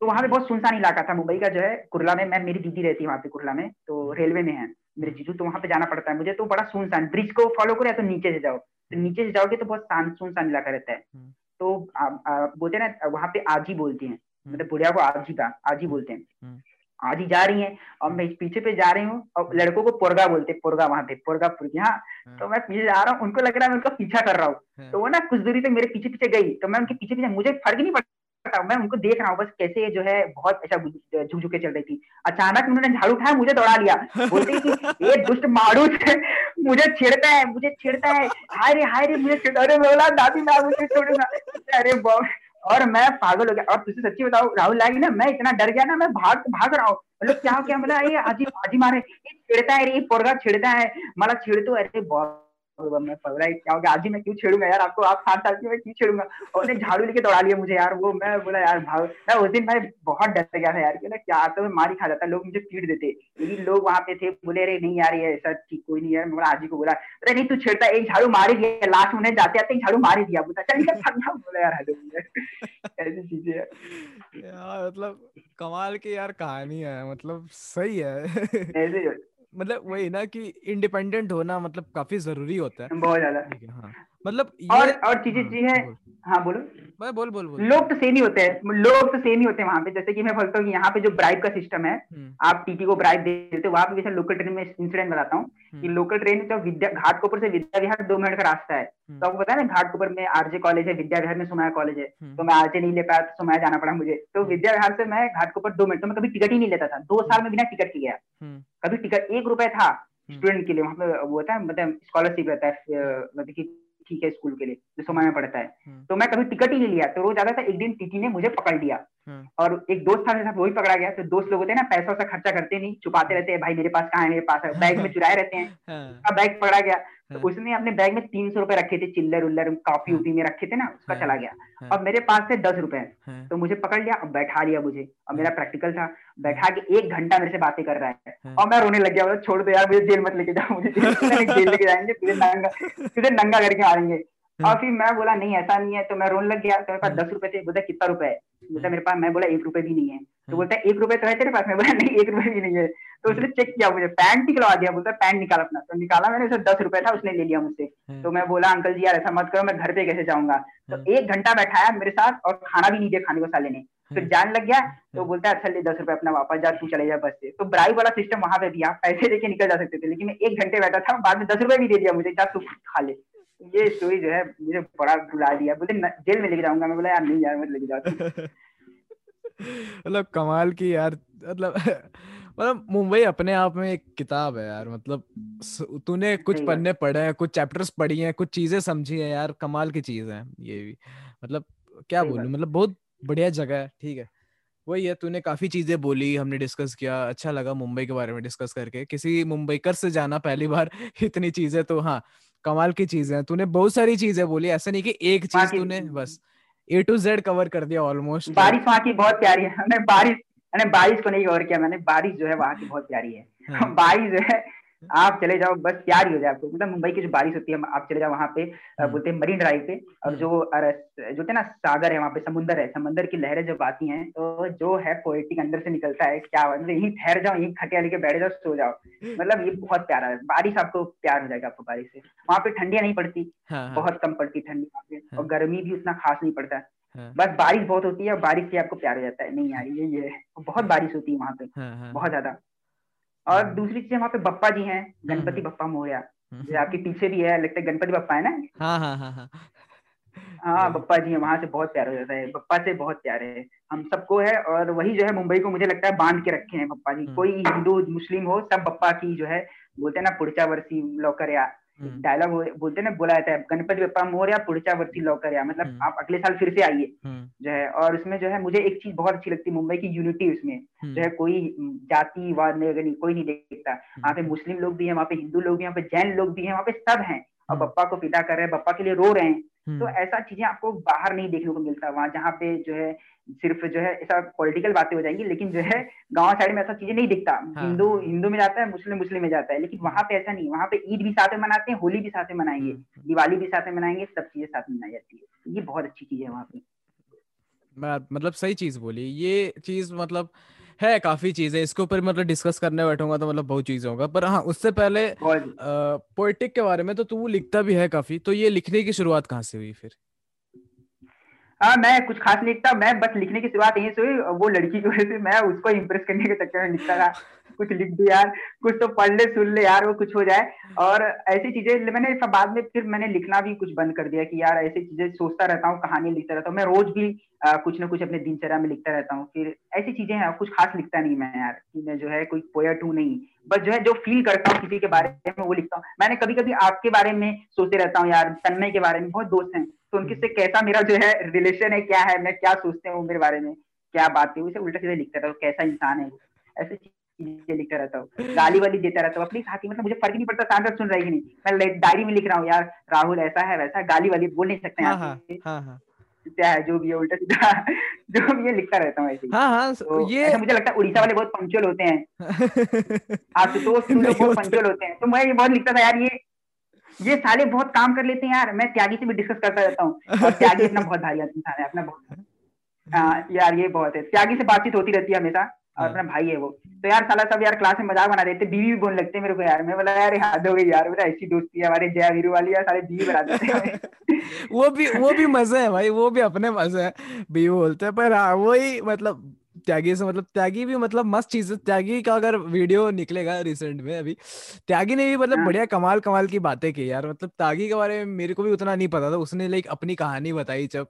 तो वहाँ पे बहुत सुनसान इलाका था मुंबई का जो है कुरला में मैं मेरी दीदी रहती है वहाँ पे कुरला में तो रेलवे में है मेरे जीजू तो वहाँ पे जाना पड़ता है मुझे तो बड़ा सुनसान ब्रिज को फॉलो करो या तो नीचे से जाओ। तो नीचे से जाओगे तो बहुत शांत सुनसान इलाका रहता है। तो बोलते हैं ना वहाँ पे आजी बोलते हैं। मतलब बुढ़िया को आजी का आजी बोलते हैं। आजी ही जा रही है और मैं पीछे पे जा रही हूँ और लड़कों को पोरगा बोलते हैं पोरगा वहाँ पे पोरगा पुरगी हाँ तो मैं पीछे जा रहा हूँ उनको लग रहा है मैं उनका पीछा कर रहा हूँ। तो वो ना कुछ दूरी तक मेरे पीछे पीछे गई तो मैं उनके पीछे पीछे मुझे फ़र्क नहीं पड़ता मैं उनको देख रहा हूँ, बस कैसे जो है बहुत ऐसा झुक झुके चल रही थी। अचानक उन्होंने झाड़ू उठाया, मुझे दौड़ा लिया। बोलते कि, ये दुष्ट मारू मुझे छेड़ता है, मुझे छेड़ता है। हाय रे हाय रे, मुझे अरे बोला, दादी, मैं मुझे छोड़ूँगा। अरे और मैं पागल हो गया। और तुझे सच्ची बताओ राहुल लागी ना, मैं इतना डर गया ना, मैं भाग भाग रहा हूँ। मतलब क्या हो क्या मतलब ये आजी आजी मारे, ये छेड़ता है ये पोरगा छेड़ता है। मला छेड़तो अरे बहुत मैं पगला क्या हो गया? आज ही मैं क्यों छेड़ूँगा यार? आपको आप सात साल की मैं क्यों छेड़ूँगा? और उसने झाड़ू लेके दौड़ा लिया मुझे यार वो मैं बोला यार भाव मैं उस दिन भाई बहुत डर गया था यार कि ना क्या तो मैं मार ही खा जाता लोग मुझे पीट देते। लेकिन लोग वहाँ पे थे बोले अरे नहीं यार ये ऐसा ठीक कोई नहीं यार मैं बोला आज ही को बोला। अरे नहीं तू छेड़ता एक झाड़ू मार ही दिया लास्ट उन्हें जाते आते झाड़ू मार ही दिया। बोला चल बोला यार ऐसी चीज़ें यार मतलब कमाल की यार कहानी है मतलब सही है। ऐसे मतलब वही ना कि इंडिपेंडेंट होना मतलब काफ़ी ज़रूरी होता है। बहुत ज़्यादा। हाँ। मतलब और और चीज़ें चीज़ है। हाँ बोलो। मैं बोल बोल बोल। लोग तो सेम ही होते हैं। लोग तो सेम ही होते हैं वहाँ पे। जैसे कि मैं बोलता हूँ यहाँ पे जो ब्राइब का सिस्टम है हम्म। आप टीटी को ब्राइब दे देते हो वहाँ पे जैसे लोकल ट्रेन में इंसिडेंट बताता हूँ कि लोकल हम्म। ट्रेन जो विद्या घाटकोपर से विद्या विहार दो मिनट का रास्ता है। हम्म। तो आपको पता है ना घाटकोपर में आरजे कॉलेज है विद्या विहार में सुमाया कॉलेज है। तो मैं आरजे नहीं ले पाया तो सुमाया जाना पड़ा मुझे। तो विद्या विहार से मैं घाटकोपर दो मिनट तो मैं कभी टिकट ही नहीं लेता था। दो साल में बिना टिकट के गया। कभी टिकट एक रुपए था स्टूडेंट के लिए वहाँ पे वो होता है मतलब स्कॉलरशिप रहता है मतलब की ठीक है स्कूल के लिए जो समय में पढ़ता है हम्म। तो मैं कभी टिकट ही नहीं लिया तो रोज आता था एक दिन टीटी ने मुझे पकड़ लिया हम्म। और एक दोस्त था मेरे साथ वही पकड़ा गया तो दोस्त लोग होते हैं ना पैसा वैसा खर्चा करते नहीं छुपाते रहते हैं भाई मेरे पास कहाँ है मेरे पास है बैग में चुराए रहते हैं हाँ। बैग पकड़ा गया तो हाँ। उसने अपने बैग में तीन सौ रुपए रखे थे चिल्लर उल्लर काफ़ी हाँ। उपी में रखे थे ना उसका चला गया। अब मेरे पास थे दस रुपए। तो मुझे पकड़ लिया अब बैठा लिया मुझे। अब मेरा प्रैक्टिकल था। बैठा के एक घंटा मेरे से बातें कर रहा है। और मैं रोने लग गया छोड़ दो यार मुझे जेल मत लेके जाओ मुझे जेल लेके जाएँगे तुझे नंगा तुझे नंगा करके मारेंगे और फिर मैं बोला नहीं ऐसा नहीं है। तो मैं रोने लग गया। तो मेरे पास दस रुपए थे। बोलता कितना रुपए? है। बोलता मेरे पास मैं बोला एक रुपए भी नहीं है। तो बोलता एक रुपए तो है तेरे पास? मैं बोला नहीं एक रुपए भी नहीं है। तो उसने चेक किया मुझे। पैंट निकलवा दिया। बोलता पैंट निकाल अपना। तो निकाला मैंने उसे दस रुपए था उसने ले लिया मुझसे। तो मैं बोला अंकल जी यार ऐसा मत करो मैं घर पे कैसे जाऊँगा? तो एक घंटा बैठाया मेरे साथ और खाना भी नहीं दिया खाने को साले ने। फिर जान लग गया। तो बोलता है अच्छा ले दस रुपए अपना वापस जा तू चले जा बस से। तो ब्राइब वाला सिस्टम वहाँ पे भी आप पैसे लेके निकल जा सकते थे लेकिन मैं एक घंटे बैठा था बाद में दस रुपए भी दे दिया मुझे जा तू खा ले। ये स्टोरी जो है मुझे बड़ा रुला दिया। बोलते जेल में लेके जाऊँगा मैं बोला यार नहीं यार मत लेके जाओ। मतलब कमाल की यार मतलब मतलब मुंबई अपने आप में एक किताब है यार मतलब तूने कुछ पन्ने पढ़े हैं कुछ चैप्टर्स पढ़ी हैं कुछ चीज़ें समझी हैं यार कमाल की चीज़ है ये भी। मतलब क्या बोलूँ मतलब बहुत बढ़िया जगह है ठीक है। वही है तूने काफ़ी चीज़ें बोली हमने डिस्कस किया अच्छा लगा मुंबई के बारे में डिस्कस करके। किसी मुंबईकर से जाना पहली बार इतनी चीज़ें तो हाँ कमाल की चीज़ है। तूने बहुत सारी चीज़ें बोली ऐसा नहीं कि एक चीज़ तूने बस ए टू जेड कवर कर दिया ऑलमोस्ट बारिश वहाँ की बहुत प्यारी है। बारिश मैंने बारिश को नहीं कवर किया मैंने बारिश जो है वहाँ की बहुत प्यारी है। हाँ। बारिश जो है आप चले जाओ बस प्यार ही हो जाए आपको मतलब मुंबई की जो बारिश होती है आप चले जाओ वहाँ पे हम्म। बोलते हैं मरीन ड्राइव पे और हम्म। जो जो थे ना सागर है वहाँ पे समुंदर है समुंदर की लहरें जब आती हैं तो जो है पोएटिक अंदर से निकलता है क्या मतलब यही ठहर जाओ यही खटिया लेके बैठ जाओ सो जाओ मतलब ये बहुत प्यारा है बारिश आपको प्यार हो जाएगा आपको बारिश से वहाँ पे ठंडिया नहीं पड़ती हाँ, हाँ। बहुत कम पड़ती ठंडी वहाँ पे और हाँ। गर्मी भी उतना खास नहीं पड़ता बस बारिश बहुत होती है और बारिश से आपको प्यार हो जाता है नहीं यार ये ये बहुत बारिश होती है वहाँ पे बहुत ज़्यादा और हम्म। दूसरी चीज़ वहाँ पे बप्पा जी हैं गणपति हम्म। बप्पा मोरिया जो आपके पीछे भी है लगता है गणपति बप्पा है ना हाँ हाँ हाँ हाँ हाँ बप्पा जी है वहाँ से बहुत प्यार हो जाता है बप्पा से बहुत प्यार है हम सबको है और वही जो है मुंबई को मुझे लगता है बाँध के रखे हैं बप्पा जी हम्म। कोई हिंदू मुस्लिम हो सब बप्पा की जो है बोलते हैं ना पुड़चा वर्सी लौकर या डायलॉग हम्म। बोलते ना बोला जाता है गणपति बप्पा मोरिया पुड़चा वर्ती लॉकर या मतलब हम्म। आप अगले साल फिर से आइए। हम्म। जो है और उसमें जो है मुझे एक चीज़ बहुत अच्छी लगती है मुंबई की यूनिटी उसमें। जो है कोई जाति वाद नहीं कोई नहीं देखता। वहाँ पे मुस्लिम लोग भी है वहाँ पे हिंदू लोग भी है वहाँ पे जैन लोग भी है वहाँ पे सब है। और बप्पा को पिता कर रहे हैं बप्पा के लिए रो रहे हैं। तो ऐसा चीज़ें आपको बाहर नहीं देखने को मिलता वहाँ जहाँ पे जो है सिर्फ़ जो है ऐसा पॉलिटिकल बातें हो जाएँगी लेकिन जो है गाँव साइड में ऐसा चीज़ें नहीं दिखता हाँ। हिंदू हिंदू में जाता है मुस्लिम मुस्लिम में जाता है लेकिन वहाँ पे ऐसा नहीं वहाँ पे ईद भी साथ में मनाते हैं होली भी साथ में मनाएँगे हम्म, हम्म। दिवाली भी साथ में मनाएँगे सब चीज़ें साथ में मनाई जाती है ये बहुत अच्छी चीज़ है वहाँ पे मतलब सही चीज़ बोली ये चीज़ मतलब है काफ़ी चीज़ें। इसके ऊपर मतलब डिस्कस करने बैठूँगा तो मतलब बहुत चीज़ें होगा। पर हाँ उससे पहले पोइटिक के बारे में तो तू लिखता भी है काफ़ी। तो ये लिखने की शुरुआत कहाँ से हुई फिर? हाँ मैं कुछ खास नहीं लिखता मैं बस लिखने की शुरुआत यहीं से हुई वो लड़की की वजह से मैं उसको इम्प्रेस करने के चक्कर में लिखता था कुछ लिख दो यार कुछ तो पढ़ ले सुन ले यार वो कुछ हो जाए। और ऐसी चीज़ें मैंने बाद में फिर मैंने लिखना भी कुछ बंद कर दिया कि यार ऐसी चीज़ें सोचता रहता हूँ कहानी लिखता रहता हूँ। मैं रोज भी आ, कुछ ना कुछ अपने दिनचर्या में लिखता रहता हूँ। फिर ऐसी चीज़ें हैं कुछ खास लिखता नहीं मैं यार कि मैं जो है कोई पोएट हूँ नहीं। बस जो है जो फील करता हूँ किसी के बारे में वो लिखता हूँ। मैंने कभी कभी आपके बारे में सोचते रहता हूँ यार तन्मय के बारे में बहुत दोस्त हैं। तो उनके से कैसा मेरा जो है रिलेशन है क्या है मैं क्या सोचते हूँ मेरे बारे में क्या बात है उसे उल्टा सीधा लिखता रहता हूँ कैसा इंसान है ऐसे चीज़ें लिखता रहता हूँ गाली वाली देता रहता हूँ अपनी साथी मतलब मुझे फ़र्क नहीं पड़ता सांसद सुन रही नहीं। मैं डायरी में लिख रहा हूँ यार राहुल ऐसा है वैसा गाली वाली बोल नहीं सकते हाँ, हाँ, हाँ, क्या है जो भी है उल्टा सीधा जो भी है लिखता रहता हूँ ऐसे हाँ। हाँ तो ये मुझे लगता है उड़ीसा वाले बहुत पंक्चुअल होते हैं। आशुतोष बहुत पंक्चुअल होते हैं। तो मैं ये बहुत लिखता था यार ये ये साले बहुत काम कर लेते हैं यार मैं त्यागी से भी डिस्कस करता रहता हूँ। त्यागी अपना बहुत भाई इंसान है अपना बहुत। हाँ यार ये बहुत है। त्यागी से बातचीत होती रहती है हमेशा और हाँ। अपना भाई है वो। तो यार साला सब यार क्लास में मज़ाक बना देते बीवी भी बोलने लगते मेरे को यार। मैं बोला यार याद हो गई यार मेरा ऐसी दोस्ती है हमारे जया वीरू वाली यार सारे बीवी बना देते वो भी वो भी मज़े है भाई वो भी अपने मज़े है। बीवी बोलते हैं पर हाँ वही मतलब त्यागी से मतलब त्यागी भी मतलब मस्त चीज़ है। त्यागी का अगर वीडियो निकलेगा रिसेंट में अभी त्यागी ने भी मतलब हाँ। बढ़िया कमाल कमाल की बातें की यार। मतलब त्यागी के बारे में मेरे को भी उतना नहीं पता था। उसने लाइक अपनी कहानी बताई जब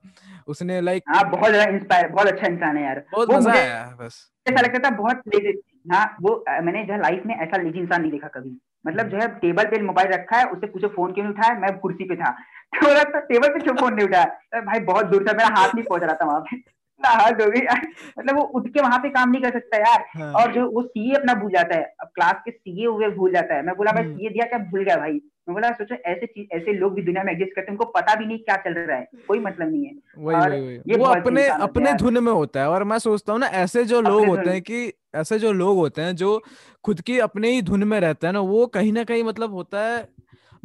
उसने लाइक हाँ बहुत इंस्पायर बहुत अच्छा इंसान है यार। बहुत मज़ा आया बस। ऐसा लगता था बहुत हाँ वो मैंने जो लाइफ में ऐसा लेजी इंसान नहीं देखा कभी। मतलब जो है टेबल पे मोबाइल रखा है उससे पूछो फ़ोन क्यों नहीं उठाया? मैं कुर्सी पे था। तो टेबल पे क्यों फ़ोन नहीं उठाया? भाई बहुत दूर था मेरा हाथ नहीं पहुँच रहा था वहाँ पे। हद हो गई। मतलब वो उठ के वहाँ पे काम नहीं कर सकता यार। हाँ। और जो वो सीए अपना भूल जाता है। अब क्लास के सीए हुए भूल जाता है। मैं बोला भाई सीए हम्म। दिया क्या? भूल गया भाई। मैं बोला सोचो ऐसे चीज़ ऐसे लोग भी दुनिया में एग्जिस्ट करते हैं। उनको पता भी नहीं क्या चल रहा है। कोई मतलब नहीं है। वही, और वही, वही, ये वो अपने अपने धुन में होता है। और मैं सोचता हूँ ना ऐसे जो लोग होते हैं कि ऐसे जो लोग होते हैं जो खुद की अपने ही धुन में रहते हैं ना वो कहीं ना कहीं मतलब होता है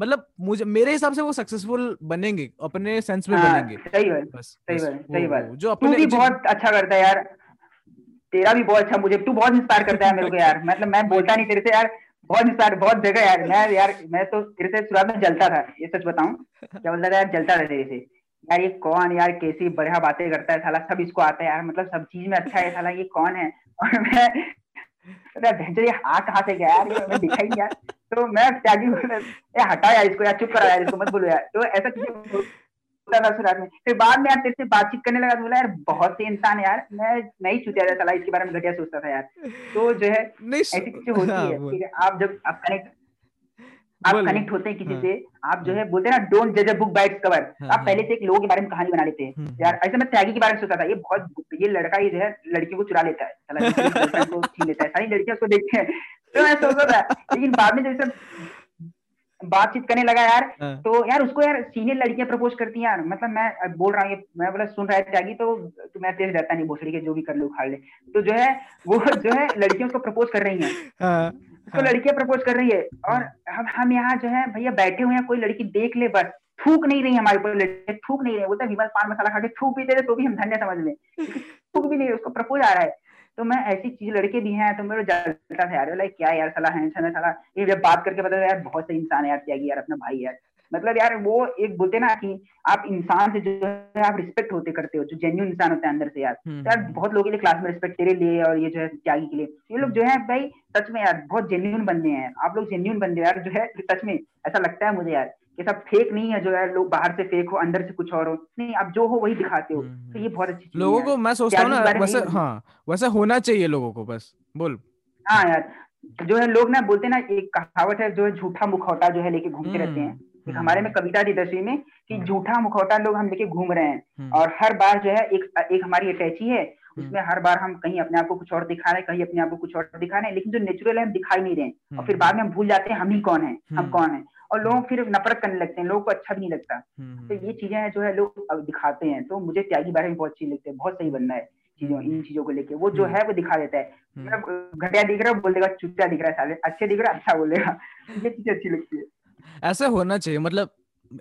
मतलब मुझे मेरे हिसाब से वो सक्सेसफुल बनेंगे अपने सेंस में हाँ, बनेंगे। सही बात बस सही बात सही बात। जो अपने भी बहुत अच्छा करता है यार। तेरा भी बहुत अच्छा मुझे तू बहुत इंस्पायर करता है मेरे को यार। मतलब मैं बोलता नहीं तेरे से यार बहुत इंस्पायर बहुत जगह यार। मैं यार मैं तो तेरे से शुरुआत में जलता था ये सच बताऊँ। क्या बोलता था यार जलता था तेरे से। यार ये कौन यार कैसी बढ़िया बातें करता है साला सब इसको आता है यार। मतलब सब चीज़ में अच्छा है साला ये कौन है? और मैं अरे ये हाँ कहाँ से गया यार मैं दिखाई यार। तो मैं त्यागी ए हटा यार इसको यार चुप करा यार इसको मत बोलो यार। तो ऐसा चीज़ें शुरुआत में। फिर बाद में यार तेरे से बातचीत करने लगा तो बोला यार बहुत से इंसान यार मैं नहीं चुतिया था सला इसके बारे में घटिया सोचता था यार। तो जो है ऐसी चीज़ें होती हाँ, है। ठीक है आप जब आप कनेक्ट आप कनेक्ट होते हैं किसी हाँ। से आप जो है। बोलते हैं ना डोंट जज a book by its cover आप पहले से एक लोगों के बारे में कहानी बना लेते हैं। हम्म। यार ऐसे मैं त्यागी के बारे में सोचा था ये बहुत ये लड़का ये जो है लड़की को चुरा लेता है छीन लेता है। सारी लड़कियाँ उसको देखते हैं। तो मैं था लेकिन बाद में जैसे बातचीत करने लगा यार हाँ। तो यार उसको यार सीनियर लड़कियाँ प्रपोज करती हैं यार मतलब मैं बोल रहा हूँ मैं बोला सुन रहा है त्यागी तो, मैं तेज रहता नहीं भोसड़ी के जो भी कर लो उखाड़ ले तो जो है वो जो है लड़कियाँ उसको प्रपोज कर रही हैं हाँ। उसको हाँ। लड़कियाँ प्रपोज कर रही है और। हम हम यहाँ जो है भैया बैठे हुए हैं कोई लड़की देख ले बस थूक नहीं रही हमारे ऊपर लड़के थूक नहीं रहे बोलते विमल पान मसाला खा के थूक भी दे रहे तो भी हम धन्य समझ लें थूक भी नहीं उसको प्रपोज आ रहा है तो मैं ऐसी चीज़ लड़के भी हैं तो मेरे जलता था यार लाइक क्या यार सलाह है सलाह ये जब बात करके पता यार बहुत सही इंसान है यार त्यागी यार अपना भाई यार मतलब यार वो एक बोलते ना कि आप इंसान से जो है आप रिस्पेक्ट होते करते हो जो जेन्यून इंसान होता है अंदर से यार। तो यार हम्म। बहुत लोगों के लिए क्लास में रिस्पेक्ट तेरे लिए और ये जो है त्यागी के लिए। ये लोग जो है भाई सच में यार बहुत जेन्यून बंदे हैं। आप लोग जेन्यून बंदे यार जो है सच में ऐसा लगता है मुझे यार। कि सब फेक नहीं है जो यार लोग बाहर से फेक हो अंदर से कुछ और हो। नहीं आप जो हो वही दिखाते हो। हम्म, तो ये बहुत अच्छी लोगों को मैं सोचता हूँ ना वैसे हाँ वैसे होना चाहिए लोगों को बस बोल। हाँ यार जो है लोग ना बोलते ना एक कहावत है जो है झूठा मुखौटा जो है लेके घूमते रहते हैं। एक हमारे में कविता थी दसवीं में कि हाँ। झूठा मुखौटा लोग हम लेके घूम रहे हैं। हम्म। और हर बार जो है एक एक हमारी अटैची है हम्म। उसमें हर बार हम कहीं अपने आप को कुछ और दिखा रहे हैं कहीं अपने आप को कुछ और दिखा रहे हैं लेकिन जो नेचुरल है हम दिखाई नहीं रहे और हम्म। फिर बाद में हम भूल जाते हैं हम ही कौन है हम कौन है। और लोग फिर नफरत करने लगते हैं लोगों को अच्छा भी नहीं लगता। तो ये चीज़ें जो है लोग दिखाते हैं। तो मुझे त्यागी बारे में बहुत अच्छी लगती है बहुत सही बनना है चीज़ों इन चीज़ों को लेके। वो जो है वो दिखा देता है। मतलब घटिया दिख रहा है बोल देगा चुटिया दिख रहा है साले। अच्छे दिख रहा है अच्छा बोलेगा। ये चीज़ें अच्छी लगती है। ऐसा होना चाहिए मतलब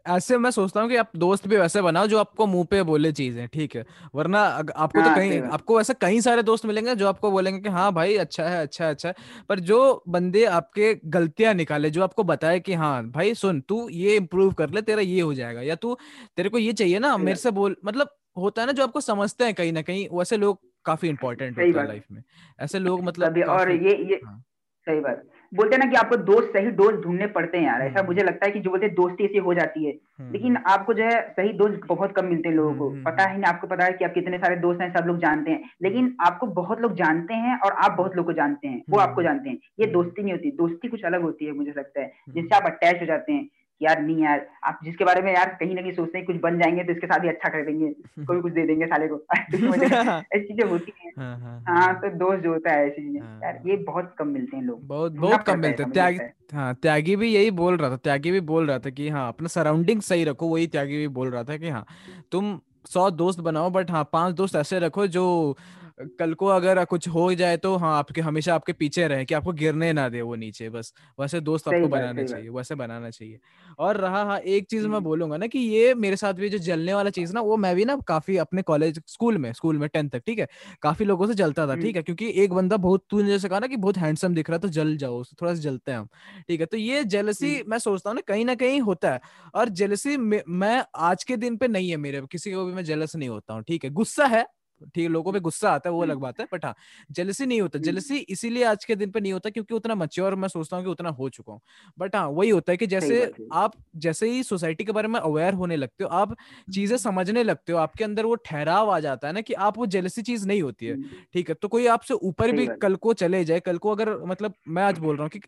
ऐसे मैं सोचता हूँ कि आप दोस्त भी वैसे बनाओ जो आपको मुँह पे बोले चीज़ें ठीक है? वरना आपको तो हाँ, तो कहीं आपको वैसे कई सारे दोस्त मिलेंगे जो आपको बोलेंगे कि हाँ भाई अच्छा है अच्छा है अच्छा है। पर जो बंदे आपके गलतियाँ निकाले जो आपको बताए कि हाँ भाई सुन तू ये इम्प्रूव कर ले तेरा ये हो जाएगा। या तू तेरे को ये चाहिए ना मेरे से बोल मतलब होता है ना जो आपको समझते हैं कहीं ना कहीं वैसे लोग काफ़ी इंपॉर्टेंट होते हैं लाइफ में। ऐसे लोग मतलब और ये ये हाँ। सही बात। बोलते हैं ना कि आपको दोस्त सही दोस्त ढूँढने पड़ते हैं यार। ऐसा हम्म। मुझे लगता है कि जो बोलते हैं दोस्ती ऐसी हो जाती है। हम्म। लेकिन आपको जो है सही दोस्त बहुत कम मिलते हैं लोगों को। हम्म, पता है ना आपको पता है कि आप कितने सारे दोस्त हैं सब लोग जानते हैं। लेकिन आपको बहुत लोग जानते हैं और आप बहुत लोग को जानते हैं। वो आपको जानते हैं। ये दोस्ती नहीं होती। दोस्ती कुछ अलग होती है मुझे लगता है। जिससे आप अटैच हो जाते हैं। यार नहीं यार आप जिसके बारे में यार कहीं ना कहीं सोचते हैं कुछ बन जाएँगे तो इसके साथ ही अच्छा कर देंगे कोई कुछ दे देंगे साले को। ऐसी चीज़ें होती हैं। हाँ, हाँ, हाँ।, हाँ। तो दोस्त जो होता है ऐसी चीज़ें। यार ये बहुत कम मिलते हैं लोग। बहुत बहुत कम मिलते हैं। त्यागी हाँ। त्यागी भी यही बोल रहा था त्यागी भी बोल रहा था कि हाँ अपना सराउंडिंग सही रखो वही त्यागी भी बोल रहा था कि हाँ तुम सौ दोस्त बनाओ बट हाँ पाँच दोस्त ऐसे रखो जो कल को अगर कुछ हो जाए तो हाँ आपके हमेशा आपके पीछे रहे कि आपको गिरने ना दे वो नीचे बस। वैसे दोस्त आपको बनाना चाहिए वैसे बनाना चाहिए। और रहा हाँ एक चीज़ मैं बोलूँगा ना कि ये मेरे साथ भी जो जलने वाला चीज़ ना वो मैं भी ना काफ़ी अपने कॉलेज स्कूल में स्कूल में टेंथ तक ठीक है? काफ़ी लोगों से जलता था ठीक है? क्योंकि एक बंदा बहुत तूने जैसे कहा ना कि बहुत हैंडसम दिख रहा है तो जल जाओ थोड़ा सा जलते हैं हम ठीक है? तो ये जेलसी मैं सोचता हूँ ना कहीं ना कहीं होता है। और जेलसी मैं आज के दिन पे नहीं है मेरे किसी को भी मैं जेलस नहीं होता हूँ ठीक है? गुस्सा है ठीक है लोगों पे गुस्सा आता है वो अलग बात है बट हाँ जेलसी नहीं होता। जेलसी इसीलिए आज के दिन पे नहीं होता क्योंकि उतना मच्योर मैं सोचता हूँ कि उतना हो चुका हूँ। बट हाँ वही होता है कि जैसे आप जैसे ही सोसाइटी के बारे में अवेयर होने लगते हो आप चीज़ें समझने लगते हो आपके अंदर वो ठहराव आ जाता है ना कि आप वो जेलसी चीज़ नहीं होती है। ठीक है तो कोई आपसे ऊपर भी कल को चले जाए कल को अगर मतलब मैं आज बोल रहा हूँ कि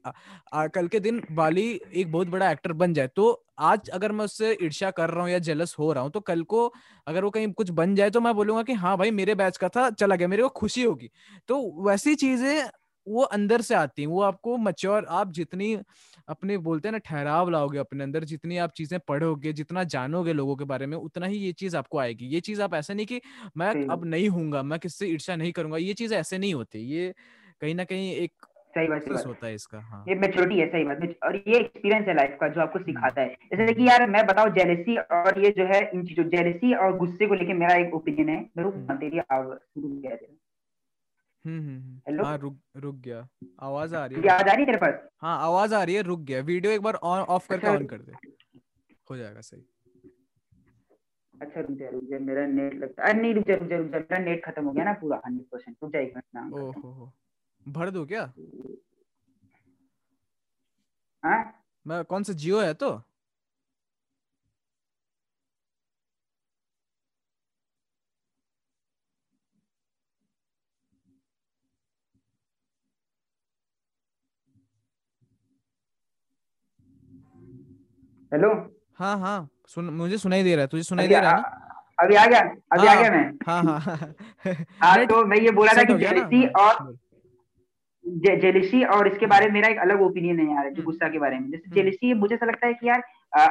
कल के दिन बाली एक बहुत बड़ा एक्टर बन जाए तो आज अगर मैं उससे ईर्ष्या कर रहा हूँ या जेलस हो रहा हूँ तो कल को अगर वो कहीं कुछ बन जाए तो मैं बोलूँगा कि हाँ भाई मेरे बैच का था चला गया मेरे को खुशी होगी। तो वैसी चीज़ें वो अंदर से आती हैं वो आपको मच्योर आप जितनी अपने बोलते हैं ना ठहराव लाओगे अपने अंदर जितनी आप चीज़ें पढ़ोगे जितना जानोगे लोगों के बारे में उतना ही ये चीज़ आपको आएगी। ये चीज़ आप ऐसे नहीं कि मैं अब नहीं हूँगा मैं किससे ईर्ष्या नहीं करूँगा। ये चीज़ ऐसे नहीं होती। ये कहीं ना कहीं एक सही बात सही होता है इसका हाँ। ये मेच्योरिटी है सही बात। और ये एक्सपीरियंस है लाइफ का जो आपको सिखाता है। जैसे कि यार मैं बताऊँ जेलेसी और ये जो है इन चीज़ों जेलेसी और गुस्से को लेके मेरा एक ओपिनियन है। मैं रुक हम्म। तेरी आवाज़ शुरू किया तेरा। हम्म हम्म हेलो हाँ रुक रुक गया। आवाज़ आ रही है। आवाज़ आ रही है तेरे पास? हाँ आवाज़ आ रही है रुक गया। वीडियो एक बार ऑन ऑफ़ करके ऑन अच्छा। कर दे। हो जाएगा सही। अच्छा रुक जा रुक जा। मेरा नेट लगता है। नहीं रुक जा रुक जा रुक जा। मेरा नेट खत्म हो गया ना पूरा हंड्रेड परसेंट रुक जा एक मिनट ओहो भर दो क्या? हाँ? मैं कौन सा जियो है तो? हेलो? हाँ हाँ सुन मुझे सुनाई दे रहा है तुझे सुनाई दे रहा है ना? अभी आ गया अभी हाँ, आ गया मैं। हाँ हाँ। हाँ, हाँ तो मैं ये बोला था कि जेलसी और जेलिसी और इसके बारे में मेरा एक अलग ओपिनियन है यार जो हम्म। गुस्सा के बारे में। जैसे जेलिसी मुझे ऐसा लगता है कि यार आ,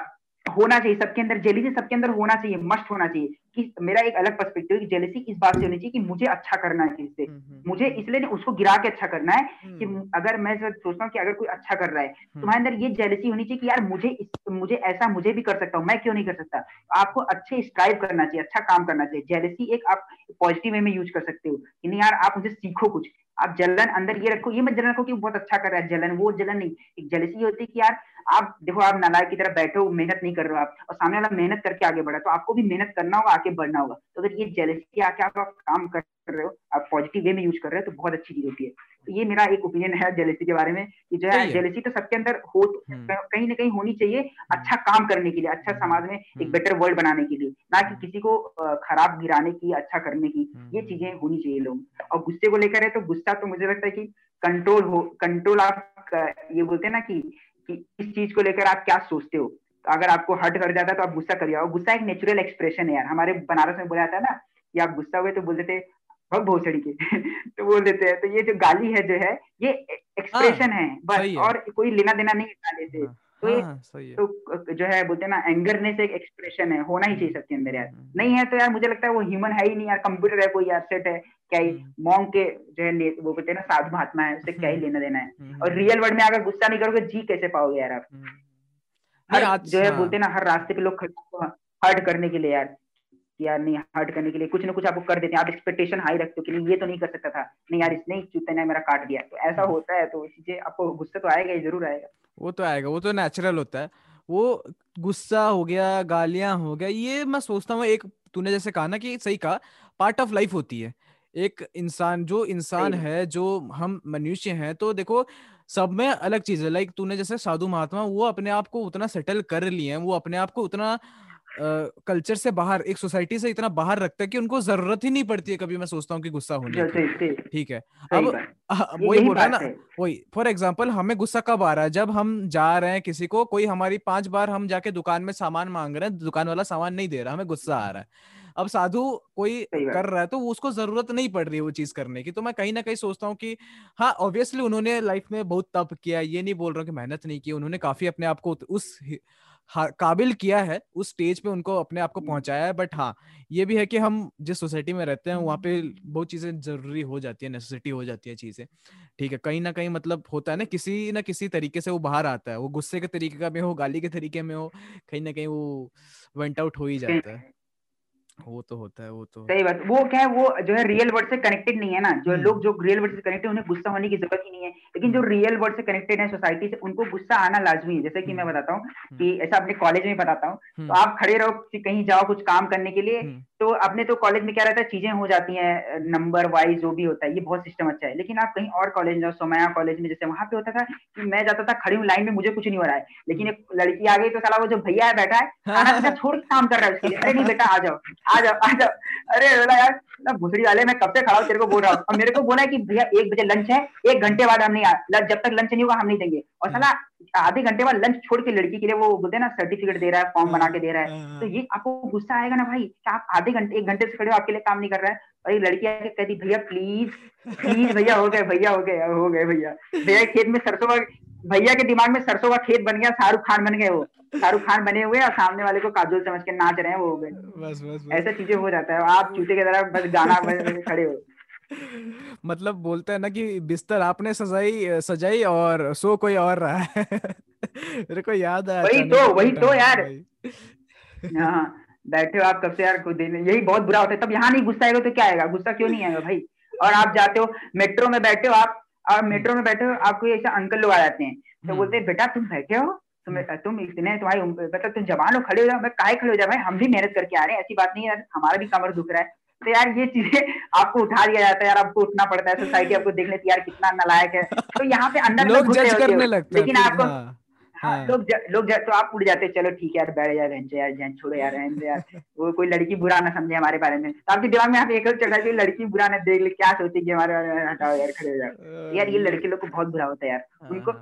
होना चाहिए सबके अंदर जेलिसी सबके अंदर होना चाहिए मस्ट होना चाहिए। कि मेरा एक अलग पर्सपेक्टिव कि जेलिसी इस बात से होनी चाहिए कि मुझे अच्छा करना है किसी हम्म, हम्म, मुझे हम्म। इसलिए उसको गिरा के अच्छा करना है कि अगर मैं सोचता हूँ कि अगर कोई अच्छा कर रहा है तुम्हारे अंदर ये जेलिसी होनी चाहिए कि यार मुझे इस, मुझे ऐसा मुझे भी कर सकता हूँ मैं क्यों नहीं कर सकता? आपको अच्छे स्ट्राइव करना चाहिए अच्छा काम करना चाहिए। जेलिसी एक आप पॉजिटिव वे में यूज़ कर सकते हो कि नहीं यार आप मुझे सीखो कुछ। आप जलन अंदर ये रखो, ये मत जलन रखो कि बहुत अच्छा कर रहा है, जलन, वो जलन नहीं। एक जलसी होती है कि यार आप देखो आप नालायक की तरह बैठे हो मेहनत नहीं कर रहे हो आप और सामने वाला मेहनत करके आगे बढ़ा तो आपको भी मेहनत करना होगा आगे बढ़ना होगा। तो अगर ये जेलसी आके आप काम कर रहे हो आप पॉजिटिव वे में यूज़ कर रहे हो तो बहुत अच्छी चीज़ होती है। तो ये मेरा एक ओपिनियन है जेलसी के बारे में कि जो है जेलसी तो सबके अंदर हो हम्म। कहीं ना कहीं होनी चाहिए हम्म। अच्छा काम करने के लिए अच्छा हम्म। समाज में एक बेटर वर्ल्ड बनाने के लिए ना कि किसी को खराब गिराने की अच्छा करने की ये चीज़ें होनी चाहिए लोग और गुस्से को लेकर है तो गुस्सा तो मुझे लगता है कि कंट्रोल हो कंट्रोल आप ये बोलते हैं ना कि कि इस चीज़ को लेकर आप क्या सोचते हो? तो अगर आपको हर्ट कर जाता है तो आप गुस्सा कर जाओ गुस्सा एक नेचुरल एक्सप्रेशन है यार। हमारे बनारस में बोला जाता है ना कि आप गुस्सा हुए तो बोलते थे भग भोसड़ी के। तो बोल देते हैं। तो ये जो गाली है जो है ये एक्सप्रेशन हाँ, है। बस और कोई लेना देना नहीं गाली से। हाँ, सही हाँ, तो जो है बोलते ना एंगरनेस एक एक्सप्रेशन है होना ही चाहिए सबके अंदर यार। हम्म। नहीं है तो यार मुझे लगता है वो ह्यूमन है ही नहीं यार कंप्यूटर है कोई यार सेट है। क्या ही मॉन्ग हम्म। के जो है वो बोलते हैं ना साधु महात्मा है उसे क्या ही हम्म। लेना देना है। और रियल वर्ल्ड में अगर गुस्सा नहीं करोगे जी कैसे पाओगे यार आप? हर जो है बोलते ना हर रास्ते पे लोग खड़े हर्ट करने के लिए यार। यार नहीं हर्ट करने के लिए कुछ ना कुछ आपको कर देते हैं। आप एक्सपेक्टेशन हाई रखते हो कि नहीं ये तो नहीं कर सकता था। नहीं यार इसने चूते ने मेरा काट दिया। तो ऐसा होता है तो चीज़ें आपको गुस्सा तो आएगा ही ज़रूर आएगा। वो तो आएगा वो तो नेचुरल होता है। वो गुस्सा हो गया गालियाँ हो गया ये मैं सोचता हूँ एक तूने जैसे कहा ना कि सही कहा पार्ट ऑफ़ लाइफ होती है। एक इंसान जो इंसान है जो हम मनुष्य हैं तो देखो सब में अलग चीज़ है। लाइक तूने जैसे साधु महात्मा वो अपने आप को उतना सेटल कर लिए हैं वो अपने आप को उतना कल्चर से बाहर एक सोसाइटी से इतना बाहर रखता है कि उनको ज़रूरत ही नहीं पड़ती है कभी मैं सोचता हूँ कि गुस्सा होने की। ठीक है। अब वही बोल रहा है ना वही फॉर एग्ज़ाम्पल हमें गुस्सा कब आ रहा है? जब हम जा रहे हैं किसी को कोई हमारी पाँच बार हम जाके दुकान में सामान मांग रहे हैं दुकान वाला सामान नहीं दे रहा हमें गुस्सा आ रहा है। अब साधु कोई कर रहा है तो उसको ज़रूरत नहीं पड़ रही है वो चीज़ करने की। तो मैं कहीं ना कहीं सोचता हूँ कि हाँ ऑब्वियसली उन्होंने लाइफ में बहुत तप किया ये नहीं बोल रहा कि मेहनत नहीं की उन्होंने काफ़ी अपने आप को उस काबिल किया है उस स्टेज पे उनको अपने आप को पहुँचाया है बट हाँ ये भी है कि हम जिस सोसाइटी में रहते हैं वहाँ पे बहुत चीज़ें ज़रूरी हो जाती है नेसेसिटी हो जाती है चीज़ें ठीक है कहीं ना कहीं मतलब होता है ना किसी ना किसी तरीके से वो बाहर आता है वो गुस्से के तरीके का में हो गाली के तरीके में हो कहीं ना कहीं वो वेंट आउट हो ही जाता है। वो तो होता है वो तो सही बात। वो क्या है वो जो है रियल वर्ल्ड से कनेक्टेड नहीं है ना। जो हम्म। लोग जो रियल वर्ल्ड से कनेक्टेड उन्हें गुस्सा होने की ज़रूरत ही नहीं है। लेकिन जो रियल वर्ल्ड से कनेक्टेड है सोसाइटी से उनको गुस्सा आना लाजमी है। जैसे कि मैं हम्म। बताता हूँ हम्म। कि ऐसा अपने कॉलेज में बताता हूँ तो आप खड़े रहो कहीं जाओ कुछ काम करने के लिए। तो अपने तो कॉलेज में क्या रहता है, चीज़ें हो जाती हैं नंबर वाइज जो भी होता है, ये बहुत सिस्टम अच्छा है। लेकिन आप कहीं और कॉलेज जाओ, सोमया कॉलेज में जैसे वहाँ पे होता था कि मैं जाता था, खड़ी हूँ लाइन में, मुझे कुछ नहीं हो रहा है। लेकिन एक लड़की आ गई तो साला वो जो भैया है बैठा है छोड़ के काम कर रहा है उसके लिए। अरे नहीं बेटा, आ जाओ आ जाओ आ जाओ। अरे बोला यार ना भूसड़ी वाले मैं कब से खड़ा हूँ तेरे को बोल रहा हूँ। और मेरे को बोला कि भैया एक बजे लंच है एक घंटे बाद हम नहीं आ जब तक लंच नहीं होगा हम नहीं देंगे। और साला आधे घंटे बाद लंच छोड़ के लड़की के लिए वो बोलते हैं ना सर्टिफिकेट दे रहा है फॉर्म बना के दे रहा है। हाँ, हाँ। तो ये आपको गुस्सा आएगा ना भाई आप आधे घंटे एक घंटे से खड़े हो आपके लिए काम नहीं कर रहा है। और एक लड़की आके कहती भैया प्लीज़ प्लीज़ भैया हो गए भैया हो गए हो गए भैया। भैया खेत में सरसों का भैया के दिमाग में सरसों का खेत बन गया शाहरुख खान बन गए वो। शाहरुख खान बने हुए और सामने वाले को काजोल समझ के नाच रहे हैं वो हो गए। बस बस ऐसा चीज़ें हो जाता है। आप चूते की तरह बस गाना खड़े हो। मतलब बोलते हैं ना कि बिस्तर आपने सजाई सजाई और सो कोई और रहा है। मेरे को याद है वही तो वही तो यार। हाँ बैठे हो आप कब से यार खुद यही बहुत बुरा होता है। तब यहाँ नहीं गुस्सा आएगा तो क्या आएगा? गुस्सा क्यों नहीं आएगा भाई? और आप जाते हो मेट्रो में बैठे हो आप और मेट्रो में बैठे हो आपको ऐसे अंकल लोग आ जाते हैं। तो हम्म। बोलते हैं बेटा तुम बैठे हो? तुम तुम इतने तुम्हारी मतलब तुम जवान हो खड़े हो जाओ मैं काहे खड़े हो जाए भाई हम भी मेहनत करके आ रहे हैं ऐसी बात नहीं है हमारा भी कमर दुख रहा है। तो यार ये चीज़ें आपको उठा दिया जाता है यार आपको उठना पड़ता है सोसाइटी आपको देख लेती है यार कितना नलायक है। तो यहाँ पे अंदर लोग जज करने लगते लेकिन आपको हाँ, हाँ, लोग लोग तो आप उड़ जाते चलो ठीक है यार बैठ जाए रहने यार जैन छोड़ो यार रहने यार। वो कोई लड़की बुरा ना समझे हमारे बारे में। तो आपके दिमाग में आप एक चढ़ा कि लड़की बुरा ना देख ले क्या सोचेगी हमारे बारे में? हटाओ यार खड़े हो जाओ। यार ये लड़के लोग को बहुत बुरा होता है यार। हाँ, उनको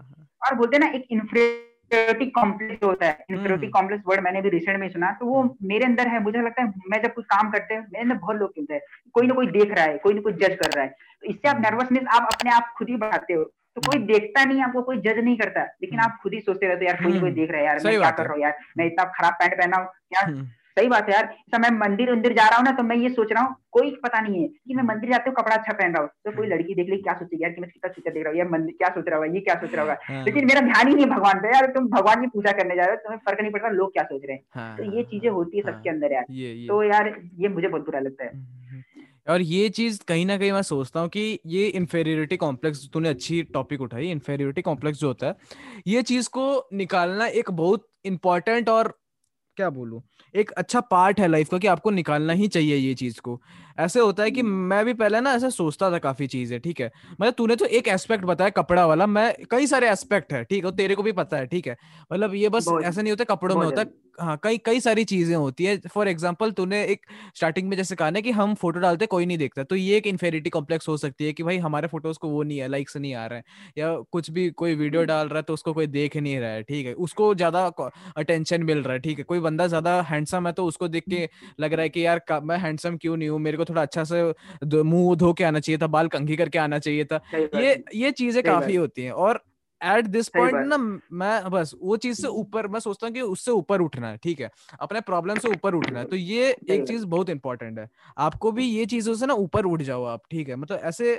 और बोलते ना एक इन्फ्रे इन्फेरिटी कॉम्प्लेक्स होता है इन्फेरिटी कॉम्प्लेक्स वर्ड मैंने भी रिसेंट में सुना तो वो हम्म। मेरे अंदर है मुझे लगता है मैं जब कुछ काम करते हैं मेरे अंदर बहुत लोग कहते हैं कोई ना कोई देख रहा है कोई ना कोई जज कर रहा है तो इससे आप नर्वसनेस हम्म। आप अपने आप खुद ही बढ़ाते हो तो कोई देखता नहीं आपको कोई जज नहीं करता लेकिन आप खुद ही सोचते रहते यार कोई कोई देख रहा है यार मैं क्या कर रहा हूँ यार मैं इतना खराब पैंट पहना हूँ यार सही बात है यार। मैं मंदिर उंदिर जा रहा हूँ ना तो मैं ये सोच रहा हूँ कोई पता नहीं है कि मैं मंदिर जाते हूँ कपड़ा अच्छा पहन रहा हूँ। तो कोई लड़की देख ली क्या सोचेगी यार कि मैं कितना सुंदर देख रहा हूँ यार मंदिर क्या सोच रहा होगा ये क्या सोच रहा होगा। हाँ। लेकिन मेरा ध्यान ही नहीं भगवान पे। यार तुम भगवान की पूजा करने जा रहे हो तुम्हें फ़र्क नहीं पड़ता लोग क्या सोच रहे हैं। हाँ, तो ये चीज़ें होती है सबके हाँ। अंदर यार। तो यार ये मुझे बहुत बुरा लगता है। हम्म, हम्म, हम्म। और ये चीज़ कहीं ना कहीं मैं सोचता हूँ कि ये इन्फेरियोरिटी कॉम्प्लेक्स तूने अच्छी टॉपिक उठाई इन्फेरियोरिटी कॉम्प्लेक्स जो होता है ये चीज़ को निकालना एक बहुत इंपॉर्टेंट और क्या बोलूँ? एक अच्छा पार्ट है लाइफ का कि आपको निकालना ही चाहिए ये चीज़ को। ऐसे होता है कि हम्म। मैं भी पहले ना ऐसे सोचता था काफ़ी चीज़ें ठीक है? मतलब तूने तो एक एस्पेक्ट बताया कपड़ा वाला मैं कई सारे एस्पेक्ट है ठीक है? तेरे को भी पता है ठीक है? मतलब ये बस ऐसा नहीं होता कपड़ों में होता हाँ कई कई सारी चीज़ें होती है। फॉर एग्ज़ाम्पल तूने एक स्टार्टिंग में जैसे कहा ना कि हम फ़ोटो डालते कोई नहीं देखता तो ये एक इन्फेरिटी कॉम्प्लेक्स हो सकती है कि भाई हमारे फ़ोटोज़ को वो नहीं है लाइक्स नहीं आ रहे हैं या कुछ भी कोई वीडियो डाल रहा है तो उसको कोई देख नहीं रहा है ठीक है? उसको ज़्यादा अटेंशन मिल रहा है ठीक है? कोई बंदा ज़्यादा हैंडसम है तो उसको देख के लग रहा है कि यार मैं हैंडसम क्यों नहीं हूँ मेरे को थोड़ा अच्छा से मुँह धो के आना चाहिए था बाल कंघी करके आना चाहिए था। ये ये चीज़ें काफ़ी होती हैं और एट दिस पॉइंट ना मैं बस वो चीज़ से ऊपर मैं सोचता हूँ कि उससे ऊपर उठना है ठीक है। अपने प्रॉब्लम से ऊपर उठना है तो ये एक चीज़ बहुत इंपॉर्टेंट है। आपको भी ये चीज़ों से ना ऊपर उठ जाओ आप ठीक है। मतलब ऐसे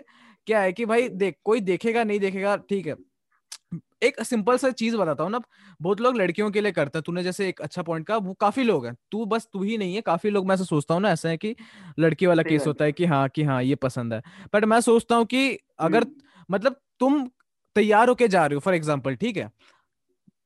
क्या है कि भाई देख कोई देखेगा नहीं देखेगा ठीक है। एक सिंपल सा चीज़ बताता हूँ ना बहुत लोग लड़कियों के लिए करते हैं। तूने जैसे एक अच्छा पॉइंट कहा वो काफ़ी लोग हैं। तू बस तू ही नहीं है काफ़ी लोग मैं ऐसा सोचता हूँ ना ऐसा है कि लड़की वाला केस होता है। कि हाँ कि हाँ ये पसंद है। बट मैं सोचता हूँ कि अगर हम्म। मतलब तुम तैयार होके जा रहे हो फॉर एग्ज़ाम्पल ठीक है?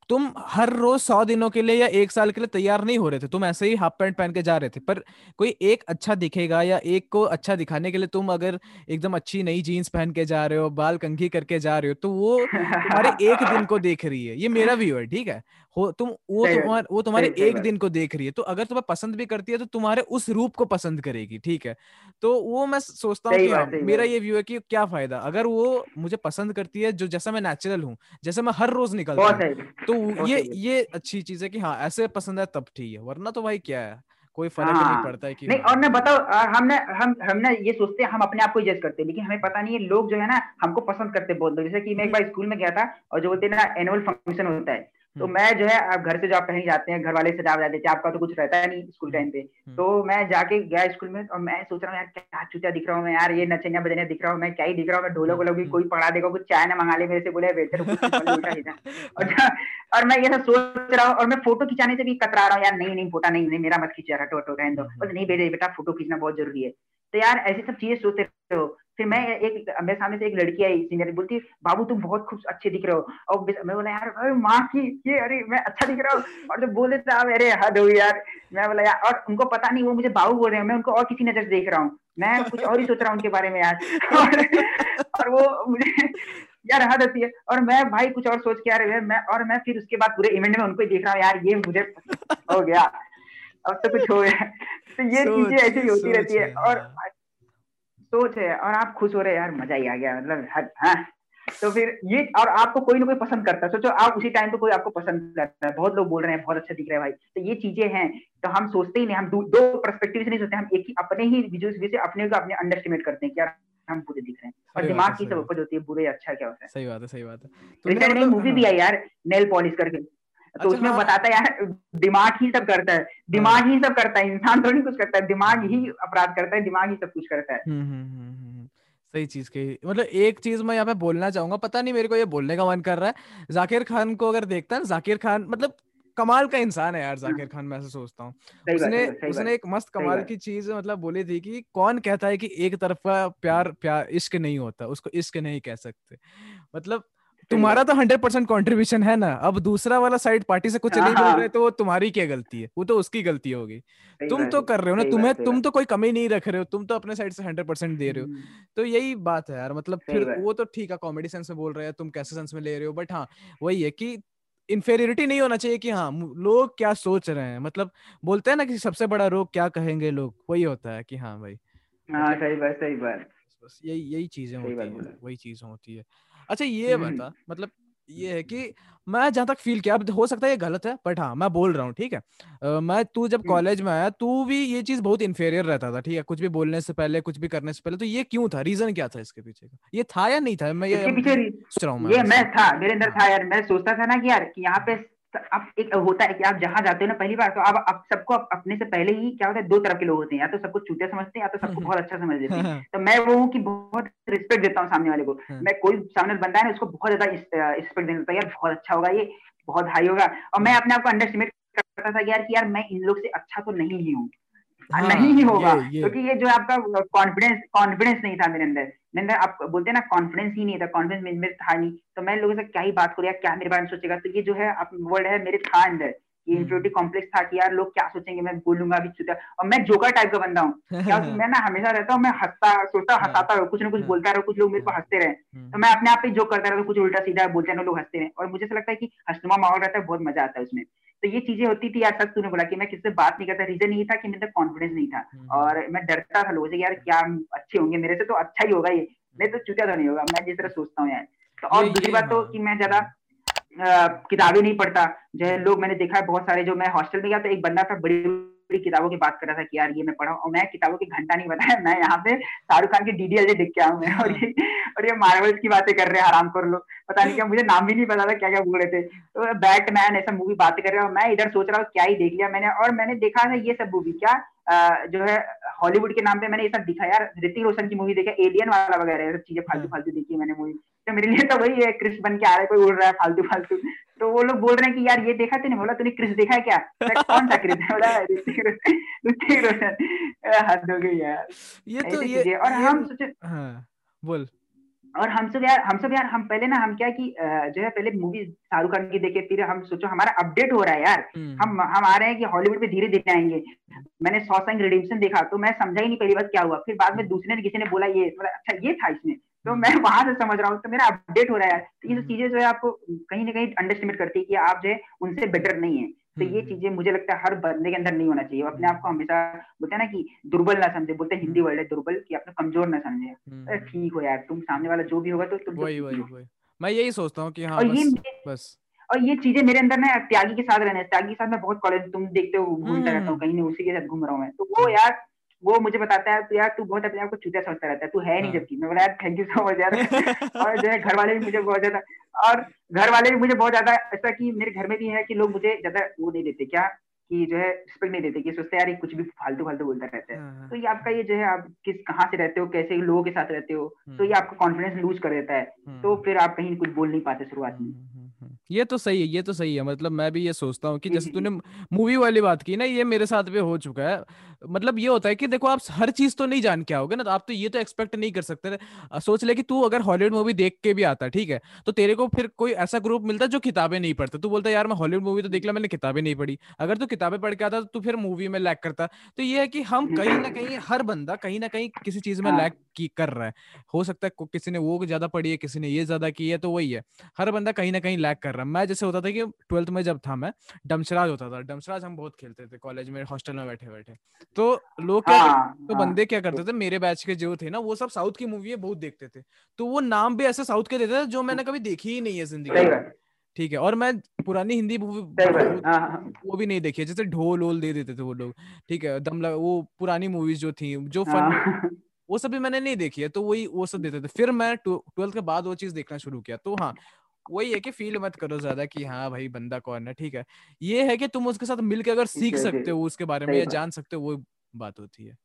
तुम हर रोज सौ दिनों के लिए या एक साल के लिए तैयार नहीं हो रहे थे तुम ऐसे ही हाफ़ पैंट पहन के जा रहे थे पर कोई एक अच्छा दिखेगा या एक को अच्छा दिखाने के लिए तुम अगर एकदम अच्छी नई जीन्स पहन के जा रहे हो बाल कंघी करके जा रहे हो तो वो तुम्हारे एक दिन को देख रही है। ये मेरा व्यू है ठीक है? हो तुम वो तुम्हारे वो तुम्हारे एक दिन को देख रही है तो अगर तुम्हें पसंद भी करती है तो तुम्हारे उस रूप को पसंद करेगी ठीक है? तो वो मैं सोचता हूँ कि हाँ, मेरा ये व्यू है कि क्या फ़ायदा अगर वो मुझे पसंद करती है जो जैसा मैं नेचुरल हूँ जैसे मैं हर रोज निकलता हूँ तो ये ये अच्छी चीज़ है कि हाँ ऐसे पसंद है तब ठीक है वरना तो भाई क्या है कोई फ़र्क हाँ, नहीं पड़ता है कि नहीं और मैं बताओ हमने हम हमने ये सोचते हैं हम अपने आप को जज करते हैं लेकिन हमें पता नहीं है लोग जो है ना हमको पसंद करते बहुत लोग जैसे कि मैं एक बार स्कूल में गया था और जो बोलते हैं ना एनुअल फ़ंक्शन होता है तो हम्म। मैं जो है आप घर से जो आप कहीं जाते हैं घर वाले सजा जाते थे आपका तो कुछ रहता है नहीं स्कूल टाइम पे। हम्म। तो मैं जाके गया स्कूल में और मैं सोच रहा हूँ यार क्या चुतिया दिख रहा हूँ मैं यार ये नचनिया बजनिया दिख रहा हूँ मैं क्या ही दिख रहा हूँ मैं ढोलो वोलो भी हम्म। कोई पकड़ा देगा कुछ चाय ना मंगा ले मेरे से बोले बेहतर और और मैं ये सब सोच रहा हूँ और मैं फ़ोटो खिंचाने से भी कतरा रहा हूँ यार नहीं नहीं फोटा नहीं नहीं मेरा मत खींचा हटो हटो रहने दो। नहीं बेटे बेटा फ़ोटो खींचना बहुत ज़रूरी है। तो यार ऐसी सब चीज़ें सोचते रहो। फिर मैं एक मेरे सामने से एक लड़की आई सीनियर बोलती बाबू तुम बहुत खूब अच्छे दिख रहे हो। और मैं बोला यार अरे माँ की ये अरे मैं अच्छा दिख रहा हूँ। और जब बोले थे आप अरे हद हो यार। मैं बोला यार और उनको पता नहीं वो मुझे बाबू बोल रहे हैं मैं उनको और किसी नज़र देख रहा हूँ। मैं कुछ और ही सोच रहा हूँ उनके बारे में यार। और, और वो मुझे यार हद होती है। और मैं भाई कुछ और सोच के आ रहे मैं और मैं फिर उसके बाद पूरे इवेंट में उनको ही देख रहा हूँ यार ये मुझे हो गया अब तो कुछ हो गया। तो ये चीज़ें ऐसी होती रहती है। और। सोच है और आप खुश हो रहे यार मज़ा ही आ गया मतलब हाँ। तो फिर ये और आपको कोई ना कोई पसंद करता है। सोचो आप उसी टाइम पे कोई आपको पसंद करता है। बहुत लोग बोल रहे हैं बहुत अच्छा दिख रहा है भाई। तो ये चीज़ें हैं। तो हम सोचते ही नहीं हम दो परस्पेक्टिव से नहीं सोचते हम एक ही अपने ही विजुअल से अपने को अपने अंडर एस्टिमेट करते हैं कि यार हम बुरे दिख रहे हैं। और दिमाग की सब उपज होती है बुरे अच्छा क्या होता है। सही बात है सही बात है। रिसेंट मूवी भी आई यार नेल पॉलिश करके। तो अच्छा, उसमें हाँ। बताता है यार दिमाग ही सब करता है। दिमाग हाँ। ही सब करता है इंसान थोड़ी कुछ करता है दिमाग ही अपराध करता है दिमाग ही सब कुछ करता है। हम्म, हम्म, हम्म, सही चीज़ कही। मतलब एक चीज़ मैं यहाँ पे बोलना चाहूँगा पता नहीं मेरे को ये बोलने का मन कर रहा है। जाकिर खान को अगर देखता है जाकिर खान मतलब कमाल का इंसान है यार जाकिर खान मैं ऐसा सोचता हूँ। उसने उसने एक मस्त कमाल की चीज़ मतलब बोली थी कि कौन कहता है कि एक तरफा प्यार प्यार इश्क नहीं होता उसको इश्क नहीं कह सकते। मतलब तुम्हारा तो हंड्रेड परसेंट कॉन्ट्रीब्यूशन है ना। अब दूसरा वाला साइड पार्टी से कुछ नहीं बोल हाँ। रहे तो वो तुम्हारी क्या गलती है? वो तो उसकी गलती होगी। तुम तो कर रहे हो ना तुम्हें तुम तो कोई कमी नहीं रख रहे हो तुम तो अपने साइड से हंड्रेड परसेंट दे रहे हो। हम्म। तो यही बात है यार मतलब फिर वो तो ठीक है कॉमेडी सेंस में बोल रहे हैं तुम कैसे सेंस में ले रहे हो? बट हाँ वही है कि इन्फेरिटी नहीं होना चाहिए कि हाँ लोग क्या सोच रहे हैं? मतलब बोलते हैं ना कि सबसे बड़ा रोग क्या कहेंगे लोग? वही होता है कि हाँ भाई हाँ सही बात सही बात। बस यही यही चीज़ें होती है वही चीज़ें होती है। अच्छा ये हम्म, हम्म। बता मतलब ये है कि मैं जहाँ तक फील किया अब हो सकता है ये गलत है बट हाँ मैं बोल रहा हूँ ठीक है? uh, मैं तू जब कॉलेज में आया तू भी ये चीज़ बहुत इन्फेरियर रहता था ठीक है? कुछ भी बोलने से पहले कुछ भी करने से पहले तो ये क्यों था? रीजन क्या था इसके पीछे का? ये था या नहीं था? मैं ये सोच रहा हूँ ये मैं था मेरे अंदर था यार मैं सोचता था ना कि यार कि यहाँ पे अब एक होता है कि आप जहाँ जाते हो ना पहली बार तो आप, आप सबको अपने से पहले ही क्या होता है दो तरह के लोग होते हैं। या तो सबको चूतिया समझते हैं या तो सबको बहुत अच्छा समझ देते हैं। तो मैं वो हूँ कि बहुत रिस्पेक्ट देता हूँ सामने वाले को। हाँ। मैं कोई सामने बंदा है ना उसको बहुत ज़्यादा रिस्पेक्ट देता हूँ यार बहुत अच्छा होगा ये बहुत हाई होगा। और मैं अपने आप को अंडर करता था यार कि यार मैं इन लोग से अच्छा तो नहीं ही हूँ। हाँ, नहीं ही होगा क्योंकि ये, ये जो आपका कॉन्फिडेंस कॉन्फिडेंस नहीं था मेरे अंदर। मेरे अंदर आप बोलते हैं ना कॉन्फिडेंस ही नहीं था कॉन्फिडेंस मेरे अंदर था नहीं। तो मैं लोगों से क्या ही बात करूँ क्या मेरे बारे में सोचेगा? तो ये जो है आप वर्ड है मेरे था अंदर। हम्म। कॉम्प्लेक्स था कि यार लोग क्या सोचेंगे मैं बोलूँगा अभी छूता और मैं जोकर टाइप का बंदा हूँ क्या मैं ना हमेशा रहता हूँ मैं हंसता सोचता हाँ। हंसाता रहूँ कुछ ना कुछ हाँ। बोलता रहूँ कुछ लोग मेरे को हाँ। हँसते रहे तो मैं अपने आप पे जोक करता रहता हूँ कुछ उल्टा सीधा बोलते हैं लोग हँसते रहे और मुझे ऐसा लगता है कि हंसनुमा माहौल रहता है बहुत मज़ा आता है उसमें तो ये चीज़ें होती थी यार सच तूने बोला कि मैं किससे बात नहीं करता रीजन यही था कि मेरे कॉन्फिडेंस नहीं था। और मैं डरता था लोगों से यार क्या अच्छे होंगे मेरे से तो अच्छा ही होगा ये मैं तो चुका तो नहीं होगा मैं जिस तरह सोचता हूँ यार तो और दूसरी बात तो कि मैं ज़्यादा किताबें नहीं पढ़ता। जो है लोग मैंने देखा है बहुत सारे जो मैं हॉस्टल में गया तो एक बंदा था बड़ी बड़ी किताबों की बात कर रहा था कि यार ये मैं पढ़ा और मैं किताबों की घंटा नहीं बताया मैं यहाँ पे शाहरुख खान की डीडीएल देख के आऊँ मैं। और ये और ये मार्वल्स की बातें कर रहे हैं आराम कर लो। पता नहीं क्या मुझे नाम भी नहीं पता था क्या क्या बोल रहे थे। तो बैटमैन ऐसा मूवी बात कर रहे हैं और मैं इधर सोच रहा हूँ क्या ही देख लिया मैंने। और मैंने देखा था ये सब मूवी क्या जो है हॉलीवुड के नाम पे मैंने ये सब दिखा यार ऋतिक रोशन की मूवी देखा एलियन वाला वगैरह सब चीज़ें फालतू फालतू देखी मैंने मूवी मेरे लिए तो वही है क्रिस बन के आ रहा है कोई उड़ रहा है फालतू फालतू। तो वो लोग बोल रहे हैं कि यार ये देखा तूने? बोला तूने क्रिस देखा है क्या? कौन सा क्रिस बोला ऋतिक रोशन हद हो गई यार। ये तो ये और हम सोचे हाँ बोल। और हम सब यार हम सब यार हम पहले ना हम क्या कि जो है पहले मूवी शाहरुख खान की देखे फिर हम सोचो हमारा अपडेट हो रहा है यार। हम्म। हम हम आ रहे हैं कि हॉलीवुड में धीरे धीरे आएँगे। मैंने सौ संग रिडीमशन देखा तो मैं समझा ही नहीं पहली बार क्या हुआ। फिर बाद में दूसरे ने किसी ने बोला ये अच्छा ये था इसमें। तो मैं वहाँ से समझ रहा हूँ तो मेरा अपडेट हो रहा है तो ये चीज़ें जो है आपको कहीं ना कहीं अंडरस्टिमेट करती है कि आप जो है उनसे बेटर नहीं है। तो ये हम्म। चीज़ें मुझे लगता है हर बंदे के अंदर नहीं होना चाहिए। अपने आप को हमेशा बोलते हैं ना कि दुर्बल ना समझे बोलते हैं हिंदी वर्ड है दुर्बल कि अपने कमज़ोर ना समझे। हम्म। ठीक हो यार तुम सामने वाला जो भी होगा तो तुम वही वही वही। मैं यही सोचता हूँ कि हाँ और बस, ये बस। और ये चीज़ें मेरे अंदर ना त्यागी के साथ रहने त्यागी के साथ मैं बहुत कॉलेज तुम देखते हो घूमता रहता हूँ हम्म। कहीं नहीं उसी के साथ घूम रहा हूँ मैं। तो वो यार वो मुझे बताता है तो यार तू बहुत अपने आप को चूतिया समझता रहता है तू है नहीं हाँ। जबकि। मैं बोला यार थैंक यू सो मच यार। और जो है घर वाले भी मुझे बहुत ज़्यादा और घर वाले भी मुझे बहुत ज़्यादा ऐसा कि मेरे घर में भी है कि लोग मुझे ज़्यादा वो नहीं देते क्या? कि जो है रिस्पेक्ट नहीं देते कि सोचते यार ये कुछ भी फालतू फालतू बोलता रहता है। हाँ, हाँ। तो ये आपका ये जो है आप किस कहाँ से रहते हो कैसे लोगों के साथ रहते हो तो ये आपका कॉन्फिडेंस लूज कर देता है। तो फिर आप कहीं कुछ बोल नहीं पाते शुरुआत में। ये तो सही है ये तो सही है। मतलब मैं भी ये सोचता हूँ कि जैसे तूने मूवी वाली बात की ना ये मेरे साथ भी हो चुका है। मतलब ये होता है कि देखो आप हर चीज़ तो नहीं जान के आओगे ना तो आप तो ये तो एक्सपेक्ट नहीं कर सकते सोच ले कि तू अगर हॉलीवुड मूवी देख के भी आता ठीक है तो तेरे को फिर कोई ऐसा ग्रुप मिलता जो किताबें नहीं पढ़ता। तू बोलता यार मैं हॉलीवुड मूवी तो देख लिया मैंने किताबें नहीं पढ़ी। अगर तू किताबें पढ़ के आता तो तू फिर मूवी में लैक करता। तो ये है कि हम कहीं ना कहीं हर बंदा कहीं ना कहीं किसी चीज़ में लैक की कर रहा है। हो सकता है किसी ने वो ज़्यादा पढ़ी है किसी ने ये ज़्यादा की है तो वही है। हर बंदा कहीं ना कहीं लैक कर रहा है। मैं जैसे होता था कि ट्वेल्थ में जब था मैं डमसराज होता था। डमसराज हम बहुत खेलते थे कॉलेज में हॉस्टल में बैठे बैठे तो लोग क्या हाँ, तो हाँ, बंदे क्या करते थे मेरे बैच के जो थे ना वो सब साउथ की मूवी बहुत देखते थे। तो वो नाम भी ऐसे साउथ के देते थे जो मैंने कभी देखी ही नहीं है ज़िंदगी में। ठीक है और मैं पुरानी हिंदी मूवी हाँ, हाँ। वो भी नहीं देखी है जैसे ढोल ओल दे देते थे वो लोग। ठीक है दम लग, वो पुरानी मूवीज़ जो थी जो फन वो सब भी मैंने नहीं देखी है तो वही वो सब देते थे। फिर मैं ट्वेल्थ के बाद वो चीज़ देखना शुरू किया। तो हाँ वही है कि फील मत करो ज़्यादा कि हाँ भाई बंदा कौन है ठीक है। ये है कि तुम उसके साथ मिलकर अगर सीख सकते हो उसके बारे में या जान सकते हो वो बात होती है।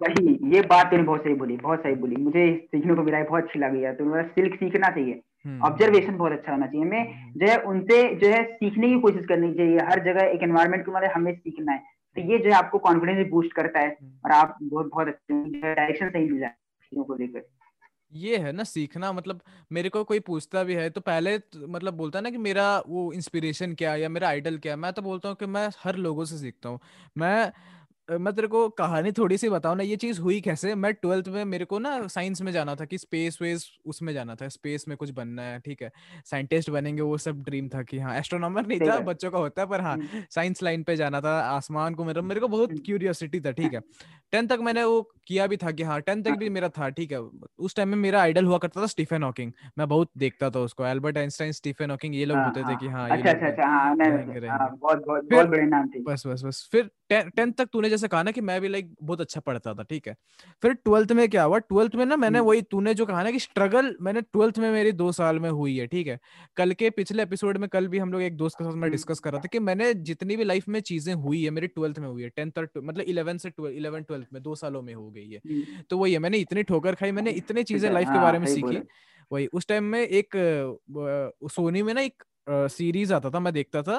वही ये बात तूने बहुत सही बोली बहुत सही बोली। मुझे सीखने को मिला है बहुत अच्छी लगी है तो सिल्क सीखना चाहिए। ऑब्जर्वेशन हम्म। बहुत अच्छा होना चाहिए। हमें हम्म। जो है उनसे जो है सीखने की कोशिश करनी चाहिए। हर जगह एक एनवायरमेंट के मतलब हमें सीखना है। तो ये जो है आपको कॉन्फिडेंस बूस्ट करता है हम्म। और आप बहुत बहुत अच्छे डायरेक्शन सही मिल जाए चीज़ों को लेकर। ये है ना सीखना मतलब मेरे को कोई पूछता भी है तो पहले तो, मतलब बोलता है ना कि मेरा वो इंस्पिरेशन क्या है या मेरा आइडल क्या है मैं तो बोलता हूँ कि मैं हर लोगों से सीखता हूँ। मैं मैं तेरे को कहानी थोड़ी सी बताऊँ ना ये चीज़ हुई कैसे? मैं ट्वेल्थ में मेरे को ना साइंस में जाना था कि स्पेस वेस उसमें जाना था स्पेस में कुछ बनना है ठीक है? साइंटिस्ट बनेंगे वो सब ड्रीम था कि हाँ एस्ट्रोनॉमर नहीं था बच्चों का होता है पर हाँ साइंस लाइन पे जाना था आसमान को मेरा मेरे को बहुत क्यूरियोसिटी था ठीक है? टेंथ तक मैंने वो किया भी था कि हाँ टेंथ तक भी मेरा था ठीक है? उस टाइम में मेरा आइडल हुआ करता था स्टीफन हॉकिंग। मैं बहुत देखता था उसको एल्बर्ट आइंस्टाइन स्टीफन हॉकिंग ये लोग होते थे कि हाँ अच्छा अच्छा बस बस बस फिर टेंथ तक तूने जैसे कहा ना कि मैं भी लाइक बहुत अच्छा पढ़ता था ठीक है। फिर ट्वेल्थ में क्या हुआ? ट्वेल्थ में ना मैंने हम्म। वही तूने जो कहा ना कि स्ट्रगल मैंने ट्वेल्थ में मेरी दो साल में हुई है ठीक है। कल के पिछले एपिसोड में कल भी हम लोग एक दोस्त के साथ में डिस्कस कर रहा था कि मैंने जितनी भी लाइफ में चीज़ें हुई है मेरी ट्वेल्थ में हुई है टेंथ और मतलब इलेवन से इलेवन ट्वेल्थ में दो सालों में हो गई है। हम्म। तो वही है मैंने इतनी ठोकर खाई मैंने इतनी चीज़ें लाइफ के हाँ, बारे में सीखी। वही उस टाइम में एक सोनी में ना एक सीरीज़ आता था मैं देखता था।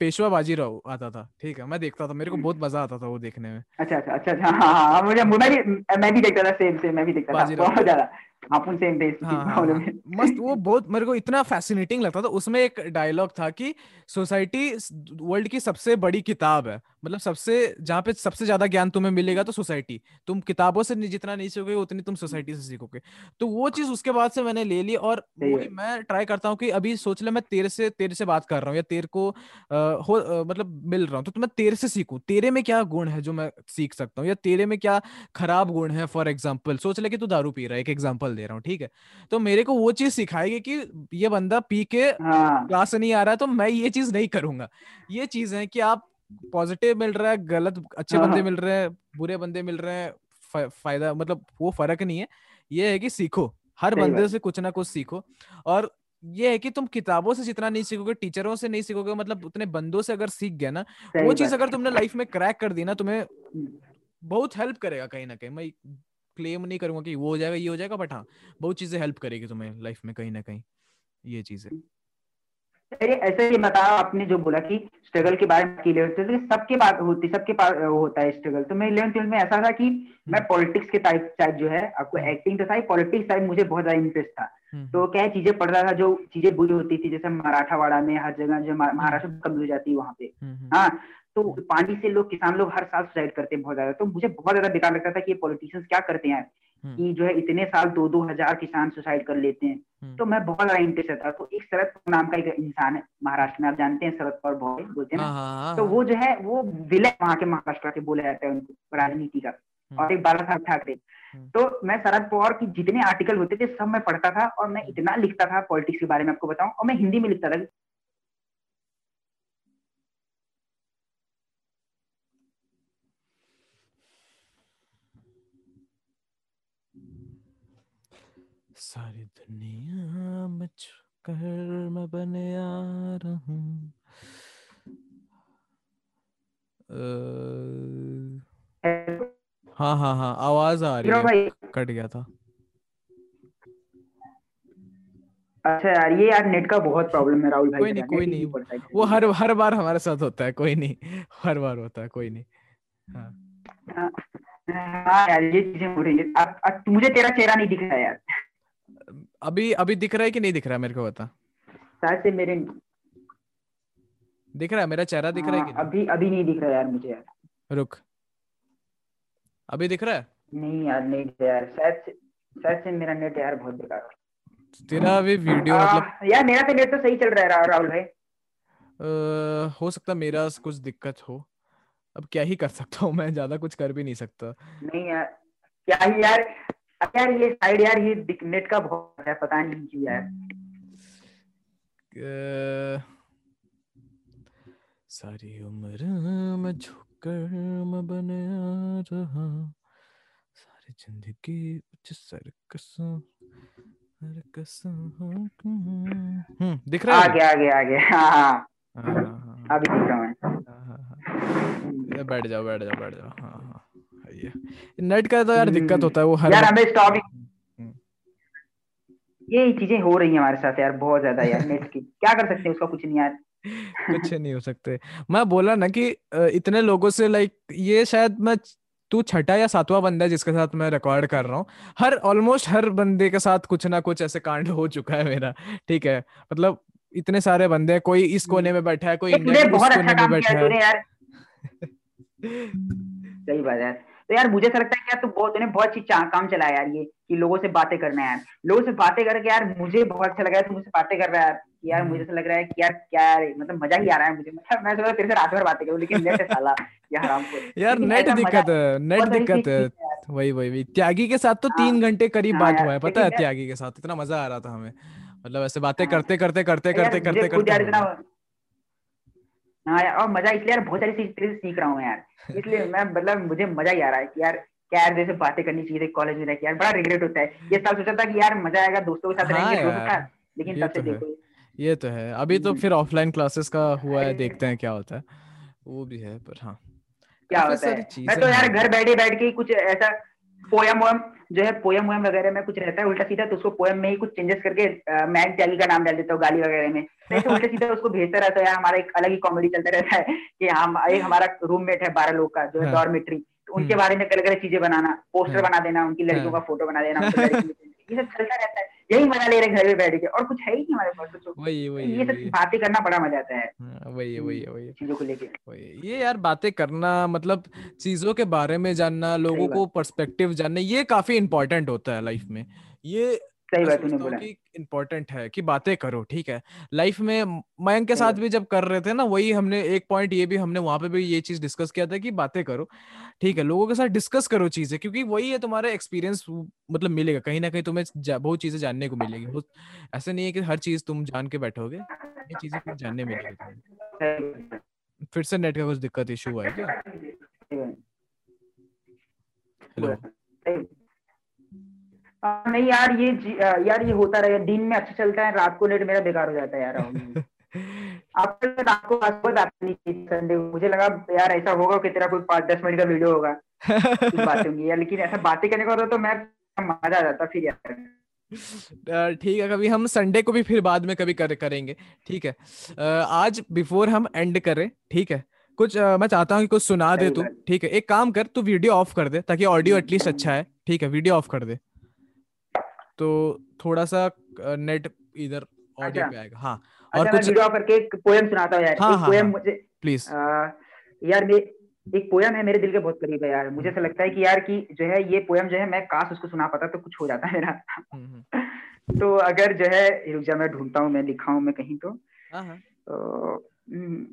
पेशवा बाजीराव आता था। ठीक है मैं देखता था मेरे को हम्म। बहुत मज़ा आता था वो देखने में। अच्छा अच्छा अच्छा हाँ हाँ, हाँ मुझे मैं भी मैं भी देखता था सेम सेम मैं भी देखता था बहुत ज़्यादा। अपन सेम पेज हाँ, हाँ, हाँ, मस्त वो बहुत मेरे को इतना फैसिनेटिंग लगता था। उसमें एक डायलॉग था कि सोसाइटी वर्ल्ड की सबसे बड़ी किताब है। मतलब सबसे जहाँ पे सबसे ज़्यादा ज्ञान तुम्हें मिलेगा तो सोसाइटी तुम किताबों से जितना नहीं सीखोगे उतनी तुम सोसाइटी से सीखोगे। तो वो चीज़ उसके बाद से मैंने ले ली और मैं ट्राई करता हूँ कि अभी सोच ले मैं तेरे से तेरे से बात कर रहा हूँ या तेरे को आ, हो आ, मतलब मिल रहा हूँ। तो मैं तेरे से सीखूं। तेरे में क्या गुण है जो मैं सीख सकता हूँ? या तेरे में क्या खराब गुण है? फॉर एग्ज़ाम्पल सोच ले कि तू दारू पी रहा है एक एग्ज़ाम्पल दे रहा हूँ ठीक है? तो मेरे को वो चीज़ सिखाएगी कि ये बंदा पी के हाँ। क्लास नहीं आ रहा है तो मैं ये चीज़ नहीं करूँगा। ये चीज़ है कि आप पॉजिटिव मिल रहा है गलत अच्छे हाँ, बंदे हाँ। मिल रहे हैं बुरे बंदे मिल रहे हैं फ़ायदा मतलब वो फ़र्क नहीं है। ये है कि सीखो हर बंदे से कुछ ना कुछ सीखो। और ये है कि तुम किताबों से जितना नहीं सीखोगे टीचरों से नहीं सीखोगे मतलब उतने बंदों से अगर सीख गया ना वो चीज़ अगर तुमने लाइफ में क्रैक कर दी ना तुम्हें हम्म। बहुत हेल्प करेगा कहीं ना कहीं। मैं क्लेम नहीं करूँगा कि वो हो जाएगा ये हो जाएगा बट हाँ बहुत चीज़ें हेल्प करेगी तुम्हें लाइफ में कहीं ना कहीं ये चीज़। अरे ऐसे ही बताओ आपने जो बोला कि स्ट्रगल के बारे में इलेवन ट्वेल्थ सबके पास होती सबके पास होता है स्ट्रगल तो मैं इलेवन ट्वेल्थ में ऐसा था कि मैं पॉलिटिक्स हम्म। के टाइप टाइप जो है आपको एक्टिंग तो था पॉलिटिक्स टाइप मुझे बहुत ज़्यादा इंटरेस्ट था। हम्म। तो क्या चीज़ें पढ़ रहा था जो चीज़ें बुरी होती थी जैसे मराठावाड़ा में हर जगह जो महाराष्ट्र कमी हो जाती है वहाँ पे। हम्म, हाँ तो पानी से लोग किसान लोग हर साल सुसाइड करते हैं बहुत ज़्यादा। तो मुझे बहुत ज़्यादा बेकार लगता था कि ये पॉलिटिशियंस क्या करते हैं हम्म। कि जो है इतने साल दो दो हज़ार किसान सुसाइड कर लेते हैं। हम्म। तो मैं बहुत ज़्यादा इंटरेस्ट था। तो एक शरद नाम का एक इंसान है महाराष्ट्र में आप जानते हैं शरद पवार बहुत बोलते हैं हाँ, हाँ, हाँ, तो वो जो है वो विलय वहाँ के महाराष्ट्र के बोला जाता है उनको राजनीति का। हम्म। और एक बाला साहब ठाकरे तो मैं शरद पवार की जितने आर्टिकल होते थे सब मैं पढ़ता था और मैं इतना लिखता था पॉलिटिक्स के बारे में आपको बताऊँ और मैं हिंदी में लिखता था। सारी दुनिया में कर मैं बने आ रहा हूँ। हाँ हाँ हाँ आवाज़ आ रही है। कट गया था। अच्छा यार ये यार नेट का बहुत प्रॉब्लम है राहुल भाई कोई नहीं कोई नहीं। वो हर हर बार हमारे साथ होता है कोई नहीं। हर बार होता है कोई नहीं। हाँ। हाँ, हाँ यार ये चीज़ें हो रही है। अब, मुझे तेरा चेहरा नहीं दिख रहा है यार। अभी अभी दिख रहा है कि नहीं दिख रहा है मेरे को बता शायद से मेरे दिख रहा है मेरा चेहरा दिख रहा है कि हाँ, अभी अभी नहीं दिख रहा यार मुझे यार। रुक। अभी दिख रहा है? नहीं यार नहीं दिख रहा यार। शायद शायद से मेरा नेट यार बहुत बेकार तेरा अभी वीडियो मतलब यार मेरा तो नेट तो सही चल रहा है राहुल भाई। आ, हो सकता मेरा कुछ दिक्कत हो। अब क्या ही कर सकता हूँ मैं ज़्यादा कुछ कर भी नहीं सकता। नहीं यार क्या ही यार। यार ये साइड यार ये नेट का बहुत है पता नहीं क्यों यार। सारी उम्र मैं झुककर मैं बने आ रहा। सारी ज़िंदगी कुछ सर्कस सर्कस हम्म दिख रहा है? आगे आगे आगे। हाँ, हाँ। हाँ हाँ अभी दिख रहा मैं। बैठ जाओ बैठ जाओ बैठ जाओ। हाँ हाँ। नेट का तो यार दिक्कत होता है वो हर यार हमें स्टॉप हम्म। ये चीज़ें हो रही हैं हमारे साथ यार बहुत ज़्यादा यार नेट की। क्या कर सकते हैं उसका कुछ नहीं यार। कुछ नहीं हो सकते। मैं बोला ना कि इतने लोगों से लाइक ये शायद मैं तू छठा या सातवां बंदा है जिसके साथ मैं रिकॉर्ड कर रहा हूँ। हर ऑलमोस्ट हर बंदे के साथ कुछ ना कुछ ऐसे कांड हो चुका है मेरा ठीक है? मतलब इतने सारे बंदे हैं कोई इस कोने में बैठा है कोई इंडिया के कोने अच्छा में बैठा है। सही बात है तो यार मुझे ऐसा लगता है कि यार तू बहुत तूने बहुत अच्छी काम चला यार ये कि लोगों से बातें करना है यार। लोगों से बातें करके यार मुझे बहुत अच्छा लगा तू मुझसे बातें कर रहा है यार मुझे ऐसा लग रहा है कि यार क्या यार मतलब मज़ा ही आ रहा है मुझे। मतलब मैं सोचा तेरे से रात भर बातें करूँ लेकिन नेट साला यार हराम को यार नेट दिक्कत है नेट दिक्कत है। वही वही त्यागी के साथ तो तीन हाँ। घंटे करीब हाँ बात हुआ है पता है त्यागी के साथ? इतना मज़ा आ रहा था हमें। मतलब ऐसे बातें हाँ। करते करते करते करते करते करते। हाँ यार और मज़ा इसलिए यार बहुत सारी चीज़ सीख रहा हूँ यार। इसलिए मैं मतलब मुझे मज़ा ही आ रहा है कि यार क्या यार जैसे बातें करनी चाहिए कॉलेज में रह यार बड़ा रिग्रेट होता है। ये साल सोचा था कि यार मज़ा आएगा दोस्तों के साथ हाँ रहेंगे दोस्तों के लेकिन तब से तो देखो। ये तो है। अभी तो हम्म। फिर ऑफलाइन क्लासेस का हुआ है देखते हैं क्या होता है। वो भी है पर हाँ। क्या होता है। मैं तो यार घर बैठे बैठ के कुछ ऐसा पोयम वोयम जो है पोयम वोयम वगैरह में कुछ रहता है उल्टा सीधा तो उसको पोयम में ही कुछ चेंजेस करके मैं त्यागी का नाम डाल देता हूँ गाली वगैरह में तो उल्टा सीधा उसको भेजता रहता है यार हमारा एक अलग ही कॉमेडी चलता रहता है कि हम एक हमारा रूममेट है बारह लोग का जो है डॉर्मेट्री हाँ। तो उनके हम्म। बारे में अलग अलग चीज़ें बनाना पोस्टर हाँ। बना देना उनकी लड़कियों का फ़ोटो हाँ। बना देना ये सब चलता रहता है यही मज़ा ले रहे घर में बैठ के। और कुछ है ही नहीं हमारे पास तो वही वही ये सब बातें करना बड़ा मज़ा आता है। वही वही वही। चीज़ों को लेके। ये यार बातें करना मतलब चीज़ों के बारे में जानना लोगों को पर्सपेक्टिव जानना ये काफ़ी इंपॉर्टेंट होता है लाइफ में। ये सही बात तूने बोला इम्पोर्टेंट है। कि बातें करो ठीक है। लाइफ में मयंक के साथ भी जब कर रहे थे ना वही हमने एक पॉइंट ये भी हमने वहाँ पे भी ये चीज़ डिस्कस किया था कि बातें करो ठीक है। लोगों के साथ डिस्कस करो चीज़ें क्योंकि वही है तुम्हारा एक्सपीरियंस मतलब मिलेगा कहीं ना कहीं तुम्हें बहुत चीज़ें जानने को मिलेगी। ऐसा नहीं है कि हर चीज़ तुम जान के बैठोगे ये चीज़ें कुछ जानने मिलेगी फिर से नेट का कुछ दिक्कत इशू हुआ है क्या हेलो नहीं यार ये यार ये होता रहे दिन में अच्छा चलता है रात को नेट मेरा बेकार हो जाता है यार। आपको रात को बात संडे मुझे लगा यार ऐसा होगा कि तेरा कोई पाँच दस मिनट का वीडियो होगा। बात होंगी। यार लेकिन ऐसा बातें करने का तो मैं मज़ा आ जाता फिर यार। ठीक है कभी हम संडे को भी फिर बाद में कभी कर करेंगे। ठीक है। आज बिफोर हम एंड करें ठीक है। कुछ मैं चाहता हूँ कि कुछ सुना दे तू। ठीक है एक काम कर तू वीडियो ऑफ़ कर दे ताकि ऑडियो एटलीस्ट अच्छा है। ठीक है वीडियो ऑफ़ कर दे। तो थोड़ा सा नेट इधर ऑडियो अच्छा। पे आएगा। हाँ और अच्छा, कुछ वीडियो करके एक पोएम सुनाता हूँ यार। हाँ, एक हाँ, पोएम हाँ, मुझे प्लीज़ यार मैं एक पोयम है मेरे दिल के बहुत करीब है यार। मुझे ऐसा लगता है कि यार कि जो है ये पोयम जो है मैं काश उसको सुना पाता तो कुछ हो जाता है मेरा। हम्म, हम्म। तो अगर जो है रुक जा मैं ढूंढता हूँ मैं लिखा हूँ मैं कहीं तो, हाँ, तो हम्म।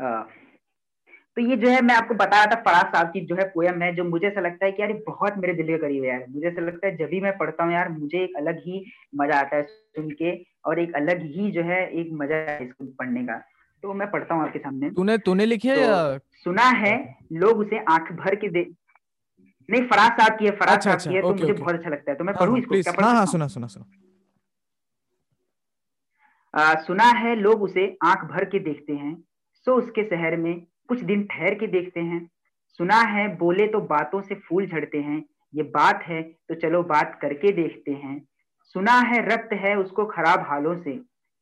हाँ। तो ये जो है मैं आपको बता रहा था फराज साहब की जो है पोयम है जो मुझे ऐसा लगता है कि यार बहुत मेरे दिल के करीब है यार। मुझे ऐसा लगता है जब भी मैं पढ़ता हूँ यार मुझे एक अलग ही मज़ा आता है सुन के और एक अलग ही जो है एक मज़ा है इसको पढ़ने का। तो मैं पढ़ता हूँ आपके सामने। तूने तूने लिखे तो, या? सुना है लोग उसे आँख भर के दे नहीं फराज साहब की है फराज अच्छा, साहब अच्छा, की है तो मुझे बहुत अच्छा लगता है। तो मैं हाँ, पढ़ू हाँ, इसको क्या हाँ, हाँ, सुना सुना सुना। सुना है लोग उसे आँख भर के देखते हैं सो उसके शहर में कुछ दिन ठहर के देखते हैं। सुना है, बोले तो बातों से फूल झड़ते हैं। ये बात है तो चलो बात करके देखते हैं। सुना है, रक्त है उसको खराब हालों से।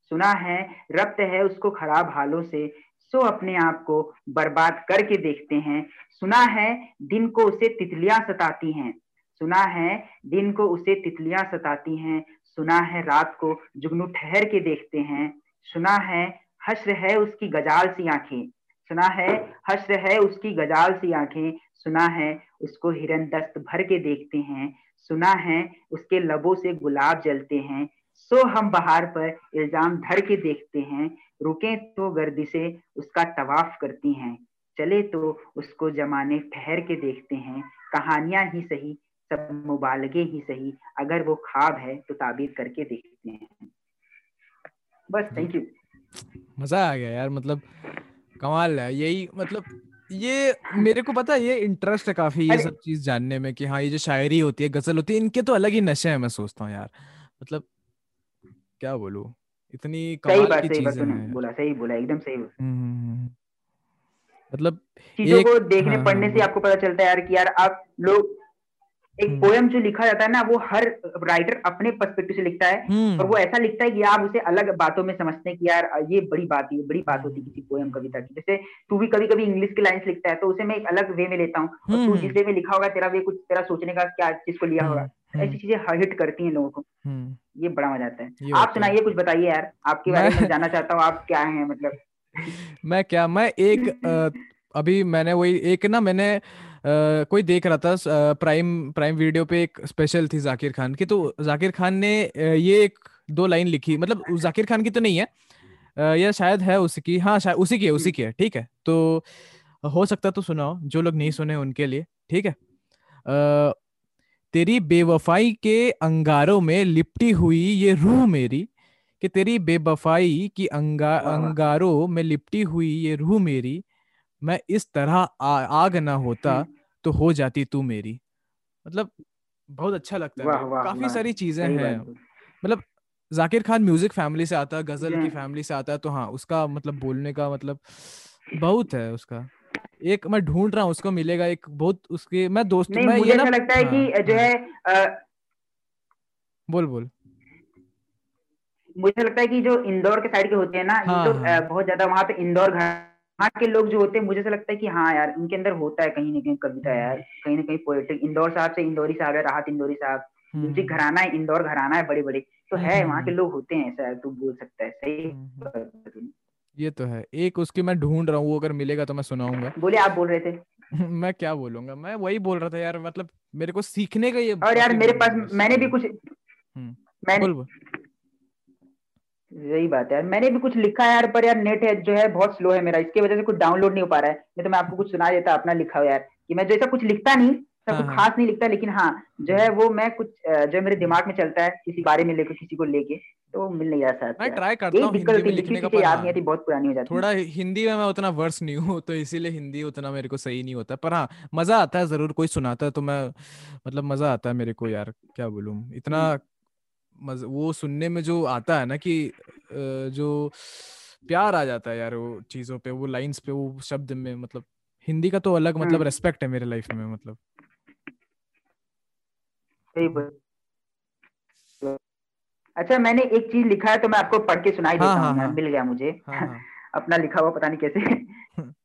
सुना है, रक्त है उसको खराब हालों से। सो अपने आप को बर्बाद करके देखते हैं। सुना है, दिन को उसे तितलियाँ सताती हैं। सुना है, दिन को उसे तितलियाँ सताती हैं। सुना है, रात को जुगनू ठहर के देखते हैं। सुना है, हश्र है उसकी गजाल सी आँखें। सुना है हश्र है उसकी गजाल सी आँखें, सुना है उसको हिरन दस्त भर के देखते हैं, सुना है उसके लबों से गुलाब जलते हैं, सो हम बाहर पर इल्ज़ाम धर के देखते हैं, रुके तो गर्दी से उसका तवाफ करती हैं, चले तो उसको जमाने ठहर के देखते हैं, कहानियाँ ही सही, सब मुबालगे ही सही, अगर वो खाब है तो ताबीर करके देखते हैं। बस थैंक यू मज़ा आ गया यार मतलब कमाल है यही मतलब ये मेरे को पता है ये इंटरेस्ट है काफ़ी ये सब चीज़ जानने में कि हाँ ये जो शायरी होती है गज़ल होती है इनके तो अलग ही नशे हैं मैं सोचता हूँ यार। मतलब क्या बोलू इतनी कमाल सही की चीज़ें हैं। बोला सही बोला एकदम सही बोला। हम्म, हम्म, हम्म। मतलब चीज़ों को देखने हाँ, पढ़ने से आपको पता चलता है यार कि यार आप लोग एक पोयम हम्म। जो लिखा जाता है ना वो हर राइटर अपने पर्सपेक्टिव से लिखता है हम्म। और वो ऐसा लिखता है कि आप उसे अलग बातों में समझते हैं कि यार ये बड़ी बात है बड़ी बात होती है किसी पोयम कविता की जैसे तू भी कभी कभी इंग्लिश की लाइन्स लिखता है तो उसे मैं एक अलग वे में लेता हूँ और तू हम्म। जिस वे में लिखा होगा तेरा वे कुछ तेरा सोचने का क्या चीज़ को लिया होगा ऐसी। चीज़ें हिट करती हैं लोगों को। ये बड़ा मज़ा आता है आप सुनाइए कुछ बताइए यार आपके बारे में जानना चाहता हूँ आप क्या है मतलब मैं क्या मैं एक अभी मैंने वही एक ना मैंने कोई देख रहा था प्राइम प्राइम वीडियो पे एक स्पेशल थी जाकिर खान की। तो जाकिर खान ने ये एक दो लाइन लिखी मतलब जाकिर खान की तो नहीं है। या शायद है उसकी हाँ शायद उसी की है उसी की है ठीक है। तो हो सकता तो सुनाओ जो लोग नहीं सुने उनके लिए ठीक है। तेरी बेवफाई के अंगारों में लिपटी हुई ये रूह मेरी कि तेरी बेवफाई की अंगा अंगारों में लिपटी हुई ये रूह मेरी मैं इस तरह आ, आग ना होता हम्म। तो हो जाती तू मेरी। मतलब बहुत अच्छा लगता है। वाह, काफ़ी वाह, सारी चीज़ें हैं। मतलब जाकिर खान म्यूज़िक फैमिली से आता है गज़ल की फैमिली से आता है तो हाँ उसका मतलब बोलने का मतलब बहुत है उसका। एक मैं ढूंढ रहा हूँ उसको मिलेगा एक बहुत उसके मैं दोस्त मैं मुझे ये ना लगता है हाँ, कि जो हाँ, है आ, बोल बोल। मुझे लगता है कि जो इंदौर के साइड के होते हैं ना हाँ, तो हाँ, बहुत ज़्यादा वहाँ पे इंदौर वहाँ के लोग जो होते हैं मुझे तो लगता है कि हाँ यार उनके अंदर होता है कहीं ना कहीं कविता हम्म। यार कहीं ना कहीं पोएटिक इंदौर साहब से इंदौरी साहब है राहत इंदौरी साहब म्यूज़िक हम्म। घराना है इंदौर घराना है बड़े बड़े तो है वहाँ के लोग होते हैं ऐसा तू बोल सकता है सही ये तो है। एक उसकी मैं ढूंढ रहा हूँ अगर मिलेगा तो मैं सुनाऊँगा। बोले आप बोल रहे थे। मैं क्या बोलूँगा? मैं वही बोल रहा था यार मतलब मेरे को सीखने का ये और यार मेरे पास मैंने भी कुछ हम्म, मैंने यही बात है। मैंने भी कुछ लिखा है यार पर यार नेट है जो है बहुत स्लो है मेरा। इसके वजह से कुछ डाउनलोड नहीं हो पा रहा है। नहीं तो मैं आपको कुछ सुना देता अपना लिखा हुआ यार कि मैं जैसा कुछ लिखता नहीं सब हाँ, कुछ हाँ। खास नहीं लिखता लेकिन हाँ जो है वो मैं कुछ जो मेरे दिमाग में चलता है किसी बारे में लेकर किसी को लेके तो मिल नहीं जाता मैं ट्राई करता हूँ हिंदी में लिखने का याद नहीं आती बहुत पुरानी हो जाती थोड़ा हिंदी में मैं उतना वर्स नहीं हूँ तो इसीलिए हिंदी उतना मेरे को सही नहीं होता। पर हाँ मज़ा आता है ज़रूर कोई सुनाता है तो मैं मतलब मज़ा आता है मेरे को यार क्या बोलूँ। इतना हम्म। वो सुनने में जो आता है ना कि जो प्यार आ जाता है यार वो चीज़ों पे वो लाइंस पे वो शब्द में मतलब हिंदी का तो अलग मतलब रेस्पेक्ट हम्म। है मेरे लाइफ में मतलब। अच्छा मैंने एक चीज़ लिखा है तो मैं आपको पढ़ के सुनाई देता हाँ, हूँ हाँ, मिल गया मुझे। हाँ, हाँ. अपना लिखा हुआ पता नहीं कैसे।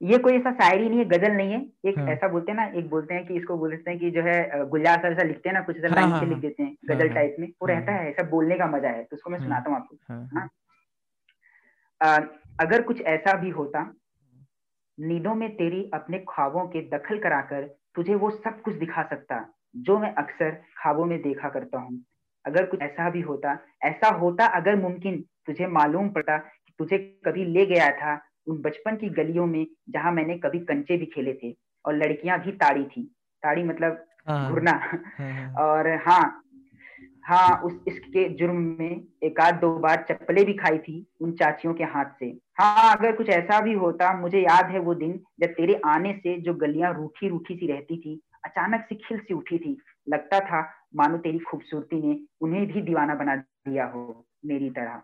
ये कोई ऐसा शायरी नहीं है गज़ल नहीं है। एक हाँ. ऐसा बोलते हैं ना एक बोलते हैं कि इसको बोलते हैं कि जो है गुलजार सर ऐसा लिखते हैं ना कुछ ऐसा लाइन हाँ, से हाँ, लिख देते हैं गज़ल टाइप में। वो रहता है। ऐसा बोलने का मज़ा है तो उसको मैं सुनाता हूँ आपको। हाँ। अगर कुछ ऐसा भी होता नींदों में तेरी अपने ख्वाबों के दखल कराकर तुझे वो सब कुछ दिखा सकता जो मैं अक्सर ख्वाबों में देखा करता हूँ। अगर कुछ ऐसा भी होता ऐसा होता अगर मुमकिन तुझे मालूम पड़ता कि तुझे कभी ले गया था उन बचपन की गलियों में जहाँ मैंने कभी कंचे भी खेले थे और लड़कियाँ भी ताड़ी थी। ताड़ी मतलब हाँ। घुरना। हाँ, हाँ। और हाँ हाँ उस इसके जुर्म में एक आध दो बार चप्पलें भी खाई थी उन चाचियों के हाथ से। हाँ अगर कुछ ऐसा भी होता मुझे याद है वो दिन जब तेरे आने से जो गलियाँ रूखी रूखी सी रहती थी अचानक से खिल सी उठी थी। लगता था मानो तेरी खूबसूरती ने उन्हें भी दीवाना बना दिया हो मेरी तरह।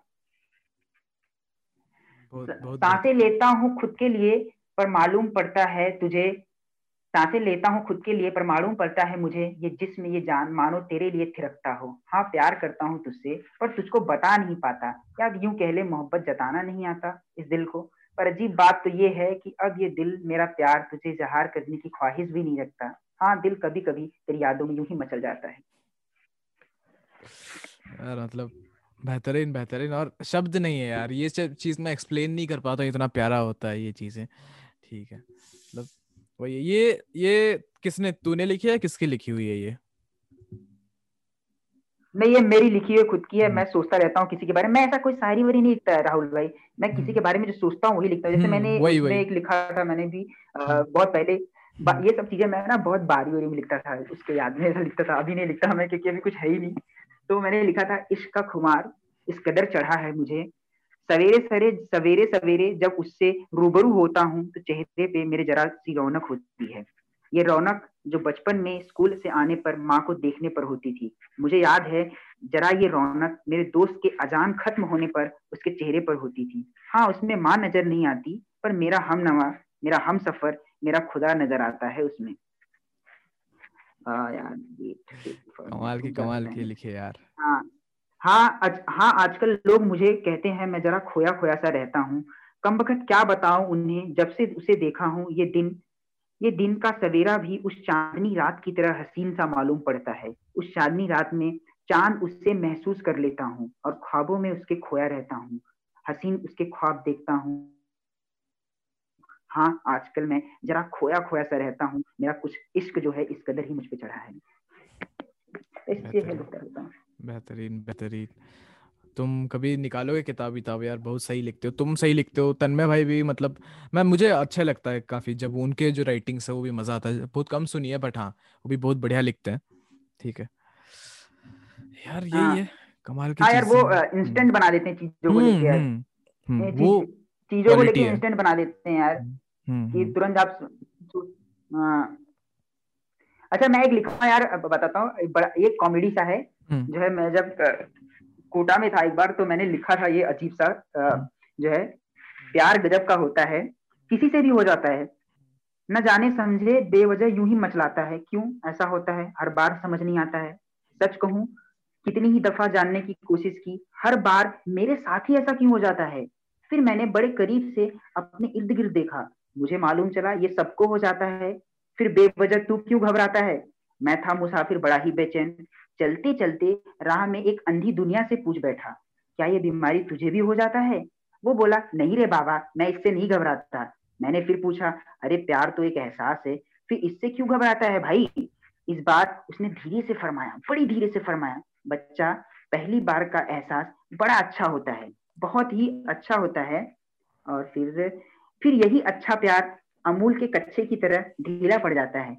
साँसें लेता हूँ खुद के लिए पर मालूम पड़ता है तुझे। साँसें लेता हूँ खुद के लिए पर मालूम पड़ता है मुझे ये जिसम ये जान मानो तेरे लिए थिरकता हो। हाँ प्यार करता हूँ तुझसे पर तुझको बता नहीं पाता। या यूँ कह ले मोहब्बत जताना नहीं आता इस दिल को। पर अजीब बात तो ये है कि अब ये दिल मेरा प्यार तुझे जहार करने की ख्वाहिश भी नहीं रखता। हाँ दिल कभी कभी तेरी यादों में यूँ ही मचल जाता है। यार मतलब बेहतरीन बेहतरीन और शब्द नहीं है यार ये चीज़ मैं एक्सप्लेन नहीं कर पाता इतना प्यारा होता है ये चीज़ें ठीक है मतलब वही ये ये किसने तूने लिखी है किसकी लिखी हुई है ये नहीं ये मेरी लिखी हुई खुद की है हम्म। मैं सोचता रहता हूँ किसी के बारे में मैं ऐसा कोई शायरी वरी नहीं लिखता है राहुल भाई मैं किसी हम्म। के बारे में जो सोचता हूँ वही लिखता हूँ जैसे हम्म, मैंने वही, वही। एक लिखा था मैंने भी आ, बहुत पहले ये सब चीज़ें मैं ना बहुत बारी वारी में लिखता था उसके याद में ऐसा लिखता था अभी नहीं लिखता मैं क्योंकि अभी कुछ है ही नहीं तो मैंने लिखा था, इश्क का खुमार, इस कदर चढ़ा है मुझे। सवेरे सवेरे सवेरे सवेरे जब उससे रूबरू होता हूँ तो चेहरे पे मेरे जरा सी रौनक होती है। ये रौनक जो बचपन में स्कूल से आने पर माँ को देखने पर होती थी। मुझे याद है, जरा ये रौनक मेरे दोस्त के अजान खत्म होने पर उसके चेहरे पर होती थी। हाँ उसमें माँ नज़र नहीं आती, पर मेरा हम नवा, मेरा हम सफ़र, मेरा खुदा नज़र आता है उसमें। यार कमाल की कमाल की लिखे यार। हाँ हाँ आज, हाँ आजकल लोग मुझे कहते हैं मैं जरा खोया खोया सा रहता हूँ। कम वक्त क्या बताऊँ उन्हें जब से उसे देखा हूँ ये दिन ये दिन का सवेरा भी उस चांदनी रात की तरह हसीन सा मालूम पड़ता है। उस चांदनी रात में चाँद उससे महसूस कर लेता हूँ और ख्वाबों में उसके खोया रहता हूँ। हसीन उसके ख्वाब देखता हूँ। हाँ आजकल मैं जरा खोया खोया सा रहता हूँ। मेरा कुछ इश्क जो है इस कदर ही मुझ पर चढ़ा है। बेहतरीन। बेहतरीन तुम कभी निकालोगे किताब विताब यार बहुत सही लिखते हो। तुम सही लिखते हो। तन्मय भाई भी मतलब मैं मुझे अच्छा लगता है काफ़ी। जब उनके जो राइटिंग्स है वो भी मज़ा आता है। बहुत कम सुनी है बट हाँ वो भी बहुत बढ़िया लिखते हैं। ठीक है। यार यही हाँ, है। कमाल की हाँ यार वो इंस्टेंट हम्म। बना देते हैं चीज़ों को लेके यार। हम्म, हम्म, वो चीज़ों को लेके इंस्टेंट बना देते हैं यार। कि तुरंत आप। अच्छा मैं एक लिखा यार बताता हूँ एक कॉमेडी सा है जो है मैं जब कोटा में था एक बार तो मैंने लिखा था ये अजीब सा जो है प्यार गजब का होता है किसी से भी हो जाता है न जाने समझे बेवजह यूँ ही मचलाता है क्यों ऐसा होता है हर बार समझ नहीं आता है सच कहूँ कितनी ही दफ़ा जानने की कोशिश की हर बार मेरे साथ ही ऐसा क्यों हो जाता है फिर मैंने बड़े करीब से अपने इर्द गिर्द देखा मुझे मालूम चला, ये सबको हो जाता है। फिर बेवजह तू क्यों घबराता है? मैं था मुसाफिर, बड़ा ही बेचैन। चलते चलते राह में एक अंधी दुनिया से पूछ बैठा, क्या ये बीमारी तुझे भी हो जाता है? वो बोला, नहीं रे बाबा, मैं इससे नहीं घबराता। मैंने फिर पूछा, अरे प्यार तो एक एहसास है, फिर इससे क्यों घबराता है भाई? इस बार उसने धीरे से फरमाया, बड़ी धीरे से फरमाया, बच्चा, पहली बार का एहसास बड़ा अच्छा होता है, बहुत ही अच्छा होता है। और फिर फिर यही अच्छा प्यार अमूल के कच्चे की तरह ढीला पड़ जाता है।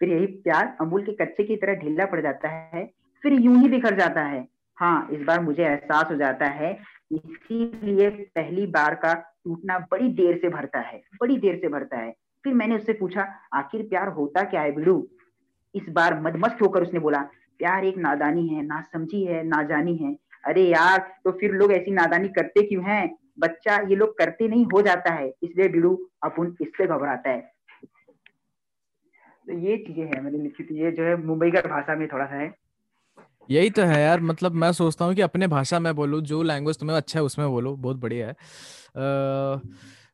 फिर यही प्यार अमूल के कच्चे की तरह ढीला पड़ जाता है, फिर यूँ ही बिखर जाता है। हाँ इस बार मुझे एहसास हो जाता है, इसीलिए पहली बार का टूटना बड़ी देर से भरता है, बड़ी देर से भरता है। फिर मैंने उससे पूछा, आखिर प्यार होता क्या है बिड़ू इस बार मदमस्त होकर उसने बोला, प्यार एक नादानी है ना समझी है ना जानी है। अरे यार तो फिर लोग ऐसी नादानी करते क्यों हैं? बच्चा ये लोग करते नहीं हो जाता है। इसलिए बिड़ू अपन इससे घबराता है। तो ये चीज़ें हैं मैंने लिखी थी ये जो है मुंबई का भाषा में थोड़ा सा है। यही तो है यार मतलब मैं सोचता हूँ कि अपने भाषा में बोलो जो लैंग्वेज तुम्हें अच्छा है उसमें बोलो बहुत बढ़िया है। आ,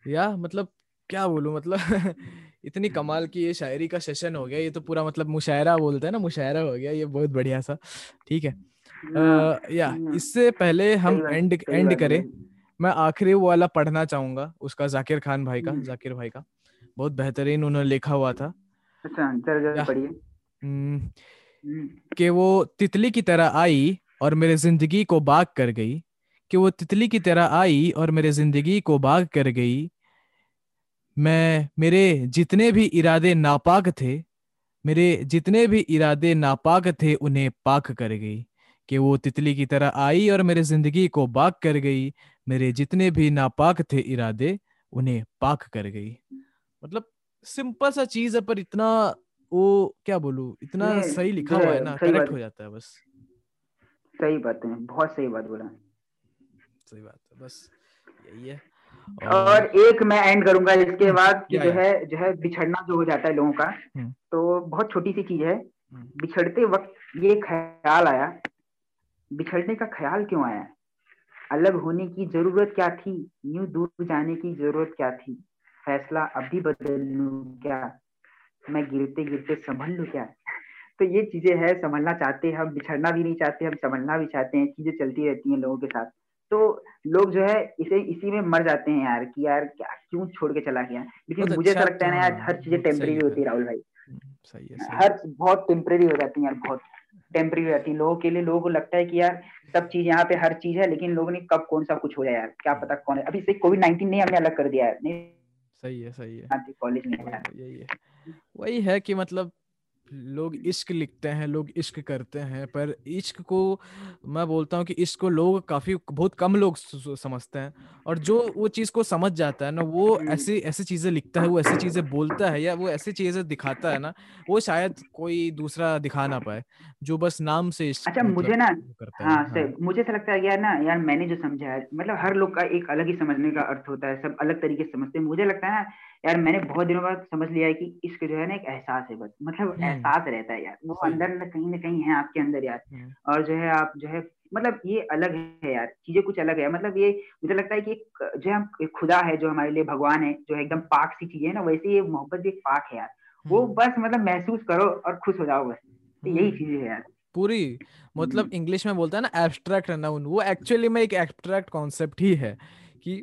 या मतलब क्या बोलूँ मतलब इतनी कमाल की ये शायरी का सेशन हो गया ये तो पूरा मतलब मुशायरा बोलते हैं ना मुशायरा हो गया ये बहुत बढ़िया सा ठीक है। आ, या इससे पहले हम एंड एंड करें। मैं आखिरी वो वाला पढ़ना चाहूँगा उसका जाकिर खान भाई का जाकिर भाई का। बहुत बेहतरीन उन्होंने लिखा हुआ था। अच्छा पढ़िए। हम्म, हम्म। कि वो तितली की तरह आई और मेरे ज़िंदगी को बाग कर गई। कि वो तितली की तरह आई और मेरे ज़िंदगी को बाग कर गई। मैं मेरे जितने भी इरादे नापाक थे मेरे जितने भी इरादे नापाक थे उन्हें पाक कर गई। कि वो तितली की तरह आई और मेरे ज़िंदगी को बाग कर गई। मेरे जितने भी नापाक थे इरादे उन्हें पाक कर गई। मतलब सिंपल सा चीज़ है पर इतना वो क्या बोलू इतना सही लिखा हुआ है ना करेक्ट हो जाता है बस। सही बात है बहुत सही बात बोला। सही बात है बस यही है। और, और एक मैं एंड करूँगा इसके हम्म, बाद कि जो है जो है बिछड़ना जो हो जाता है लोगों का हम्म। तो बहुत छोटी सी चीज़ है हम्म। बिछड़ते वक्त ये ख्याल आया बिछड़ने का ख्याल क्यों आया? अलग होने की ज़रूरत क्या थी? न्यू दूर जाने की ज़रूरत क्या थी? फैसला अभी बदल लू क्या? मैं गिरते गिरते संभल लू क्या? तो ये चीज़ें हैं संभलना चाहते हैं हम बिछड़ना भी नहीं चाहते हम समझना भी चाहते हैं चीज़ें चलती रहती हैं लोगों के साथ। तो लोग जो है इसे इसी में मर जाते हैं यार कि यार क्या क्यों छोड़ के चला गया? लेकिन मुझे ऐसा अच्छा लगता है ना यार हर चीज़ें टेम्परेरी होती है राहुल भाई। सही है हर बहुत टेम्परेरी हो जाती है यार बहुत। टेम्परेरी रहती है। लोगों के लिए लोगों को लगता है कि यार सब चीज़ यहाँ पे हर चीज़ है लेकिन लोगों ने कब कौन सा कुछ हो जाए यार? क्या पता कौन है? अभी से कोविड नाइन्टीन ने हमने अलग कर दिया है। नहीं सही है सही है। कॉलेज में यही है। वही है कि मतलब लोग इश्क लिखते हैं लोग इश्क करते हैं पर इश्क को मैं बोलता हूँ कि इश्क को लोग काफ़ी बहुत कम लोग समझते हैं और जो वो चीज़ को समझ जाता है ना वो हम्म। ऐसी ऐसी चीज़ें लिखता है वो ऐसी चीज़ें बोलता है या वो ऐसी चीज़ें दिखाता है ना वो शायद कोई दूसरा दिखा ना पाए जो बस नाम से इश्क अच्छा मुझे ना हाँ, हाँ। मुझे ऐसा लगता है यार ना यार मैंने जो समझा है मतलब हर लोग का एक अलग ही समझने का अर्थ होता है सब अलग तरीके से समझते हैं मुझे लगता है ना यार मैंने बहुत दिनों बाद समझ लिया है कि इश्क जो है ना एक एहसास है बस। मतलब हम्म। एहसास रहता है यार। वो अंदर न कहीं ना कहीं है आपके अंदर यार। हम्म। और जो है आप जो है मतलब ये अलग है यार। चीज़ें कुछ अलग है। मतलब ये मुझे लगता है कि जो है खुदा है जो हमारे लिए भगवान है जो है एकदम पाक सी चीज़ है ना वैसे ये मोहब्बत भी पाक है यार। वो हम्म। बस मतलब महसूस करो और खुश हो जाओ बस। तो यही। चीज़ है यार। पूरी। मतलब इंग्लिश में बोलता है ना एब्स्ट्रैक्ट नाउन वो एक्चुअली में एक एब्स्ट्रैक्ट कॉन्सेप्ट ही है कि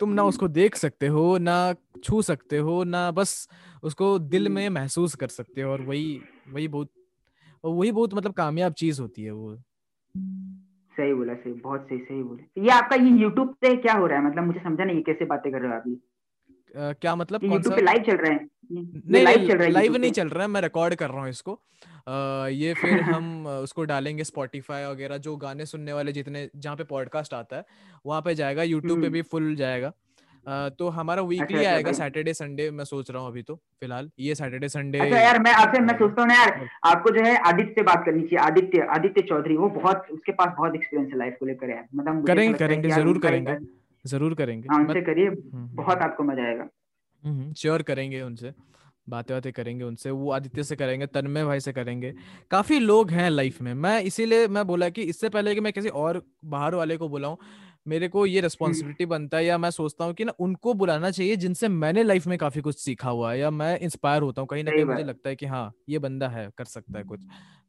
तुम ना उसको देख सकते हो ना छू सकते हो ना बस उसको दिल में महसूस कर सकते हो और वही वही बहुत वही बहुत मतलब कामयाब चीज़ होती है वो। सही बोला सही बहुत सही सही बोले। ये आपका ये यूट्यूब पे क्या हो रहा है? मतलब मुझे समझा नहीं कैसे बातें कर रहे हो अभी Uh, क्या मतलब यूट्यूब पे लाइव चल रहे हैं। नहीं लाइव चल रहा है लाइव नहीं चल रहा है मैं रिकॉर्ड कर रहा हूँ इसको। ये फिर हम उसको डालेंगे स्पॉटिफाई वगैरह जो गाने सुनने वाले जितने जहाँ पे पॉडकास्ट आता है वहाँ पे जाएगा यूट्यूब पे भी फुल जाएगा। तो हमारा वीकली अच्छा, अच्छा आएगा सैटरडे संडे मैं सोच रहा हूँ अभी तो फ़िलहाल। ये सैटरडे संडे अच्छा यार मैं आपसे मैं सोचता हूँ यार आपको जो है आदित्य से बात करनी चाहिए। आदित्य आदित्य चौधरी वो बहुत उसके पास बहुत एक्सपीरियंस है लाइफ को लेकर यार। मतलब करेंगे करेंगे ज़रूर करेंगे ज़रूर करेंगे। हाँ उनसे करिए हम्म, हम्म। बहुत आपको मज़ा आएगा। श्योर करेंगे उनसे बातें बातें करेंगे उनसे वो आदित्य से करेंगे तन्मय भाई से करेंगे। काफ़ी लोग हैं लाइफ में मैं इसीलिए मैं बोला कि इससे पहले कि मैं किसी और बाहर वाले को बुलाऊं मेरे को ये रिस्पॉन्सिबिलिटी हम्म। बनता है या मैं सोचता हूँ कि ना उनको बुलाना चाहिए जिनसे मैंने लाइफ में काफ़ी कुछ सीखा हुआ है या मैं इंस्पायर होता हूँ कहीं ना कहीं मुझे लगता है कि हाँ ये बंदा है कर सकता है कुछ।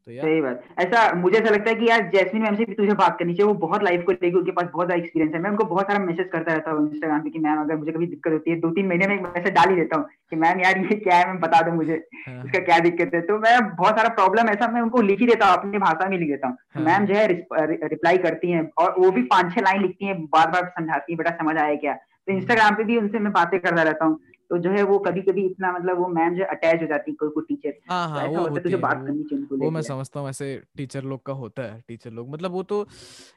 तो यार सही बात। ऐसा मुझे ऐसा लगता है कि यार जैस्मिन मैम से भी तुझे बात करनी चाहिए। वो बहुत लाइफ को लेकर उनके पास बहुत ज़्यादा एक्सपीरियंस है। मैं उनको बहुत सारा मैसेज करता रहता हूँ इंस्टाग्राम पे कि मैम अगर मुझे कभी दिक्कत होती है दो तीन महीने में एक मैसेज डाल ही देता हूँ कि मैम यार ये क्या है? मैम बता दो मुझे। हाँ। इसका क्या दिक्कत है? तो मैं बहुत सारा प्रॉब्लम ऐसा मैं उनको लिख ही देता हूँ अपनी भाषा में लिख देता हूँ। हाँ। मैम जो है रिप्लाई करती है और वो भी पाँच छह लाइन लिखती है बार बार समझाती है बेटा समझ आया क्या? तो इंस्टाग्राम हम्म। पे भी उनसे मैं बातें करता रहता हूँ। तो जो है वो कभी कभी इतना मतलब वो मैम जो अटैच हो जाती है कोई कोई टीचर हाँ हाँ तो वो होती है, बात करनी चाहिए उनको वो मैं समझता हूँ ऐसे टीचर लोग का होता है टीचर लोग। मतलब वो तो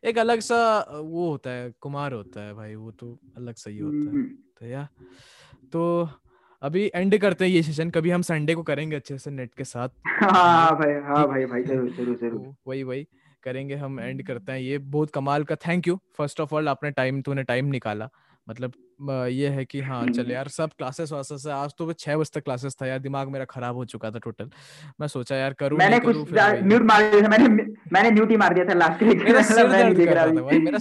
एक अलग सा वो होता है कुमार होता है भाई वो तो अलग सही होता है। हम्म। तो या तो अभी एंड करते हैं ये सेशन कभी हम संडे को करेंगे अच्छे से नेट के साथ। हाँ भाई हाँ भाई भाई ज़रूर ज़रूर ज़रूर। वही वही करेंगे हम एंड करते हैं। ये बहुत कमाल का thank you first of all आपने टाइम तूने टाइम निकाला। मतलब ये है कि हाँ चल यार सब क्लासेस वासेस आज तो छह बजे तक क्लासेस था यार दिमाग मेरा खराब हो चुका था टोटल मैं सोचा यार करूँ मैंने कुछ म्यूट मार दिया था मैंने मैंने म्यूट ही मार दिया था लास्ट मेरा सिर दर्द कर रहा था भाई मेरा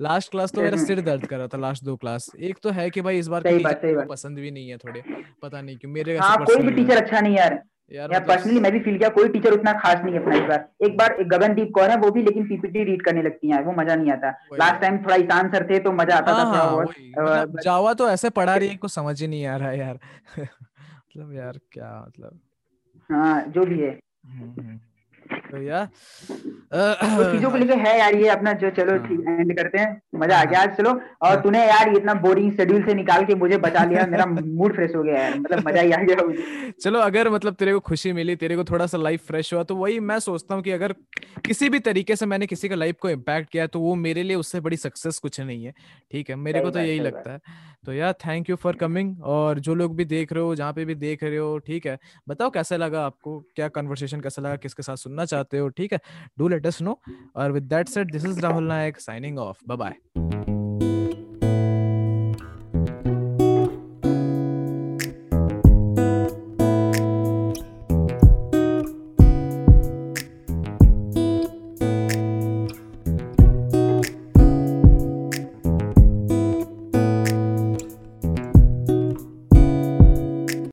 लास्ट क्लास तो मेरा सिर दर्द कर रहा था लास्ट दो क्लास एक तो है कि भाई इस बार पसंद भी नहीं है थोड़े पता नहीं क्यों मेरे हाँ, कोई भी टीचर अच्छा नहीं यार। यार पर्सनली मतलब मैं भी फील किया कोई टीचर उतना खास नहीं है अपना इस बार एक बार एक गगनदीप कौर है वो भी लेकिन पीपीटी रीड करने लगती है वो मज़ा नहीं आता। लास्ट टाइम थोड़ा ईशान सर थे तो मज़ा आता था हाँ, मतलब जावा तो ऐसे पढ़ा रही है कुछ समझ ही नहीं आ रहा यार। मतलब यार क्या मतलब। हाँ जो भी है। हम्म, हम्म। तो यार तो चीज़ों को लेके है यार ये अपना जो चलो हाँ। ठीक एंड करते हैं। मज़ा आ गया आज चलो। और हाँ। तूने यार इतना बोरिंग शेड्यूल से निकाल के मुझे बचा लिया मेरा मूड फ्रेश हो गया यार मतलब मज़ा ही आ गया चलो अगर मतलब तेरे को खुशी मिली तेरे को थोड़ा सा लाइफ फ्रेश हुआ तो वही मैं सोचता हूँ कि अगर किसी भी तरीके से मैंने किसी का लाइफ को इम्पैक्ट किया तो वो मेरे लिए उससे बड़ी सक्सेस कुछ नहीं है। ठीक है मेरे को तो यही लगता है। तो यार थैंक यू फॉर कमिंग और जो लोग भी देख रहे हो, जहाँ पे भी देख रहे हो, ठीक है? बताओ कैसा लगा आपको? क्या कन्वर्सेशन कैसा लगा? किसके साथ सुनना चाहते हो? ठीक है? डू लेट अस नो और with that said this is Rahul Nayak signing off bye bye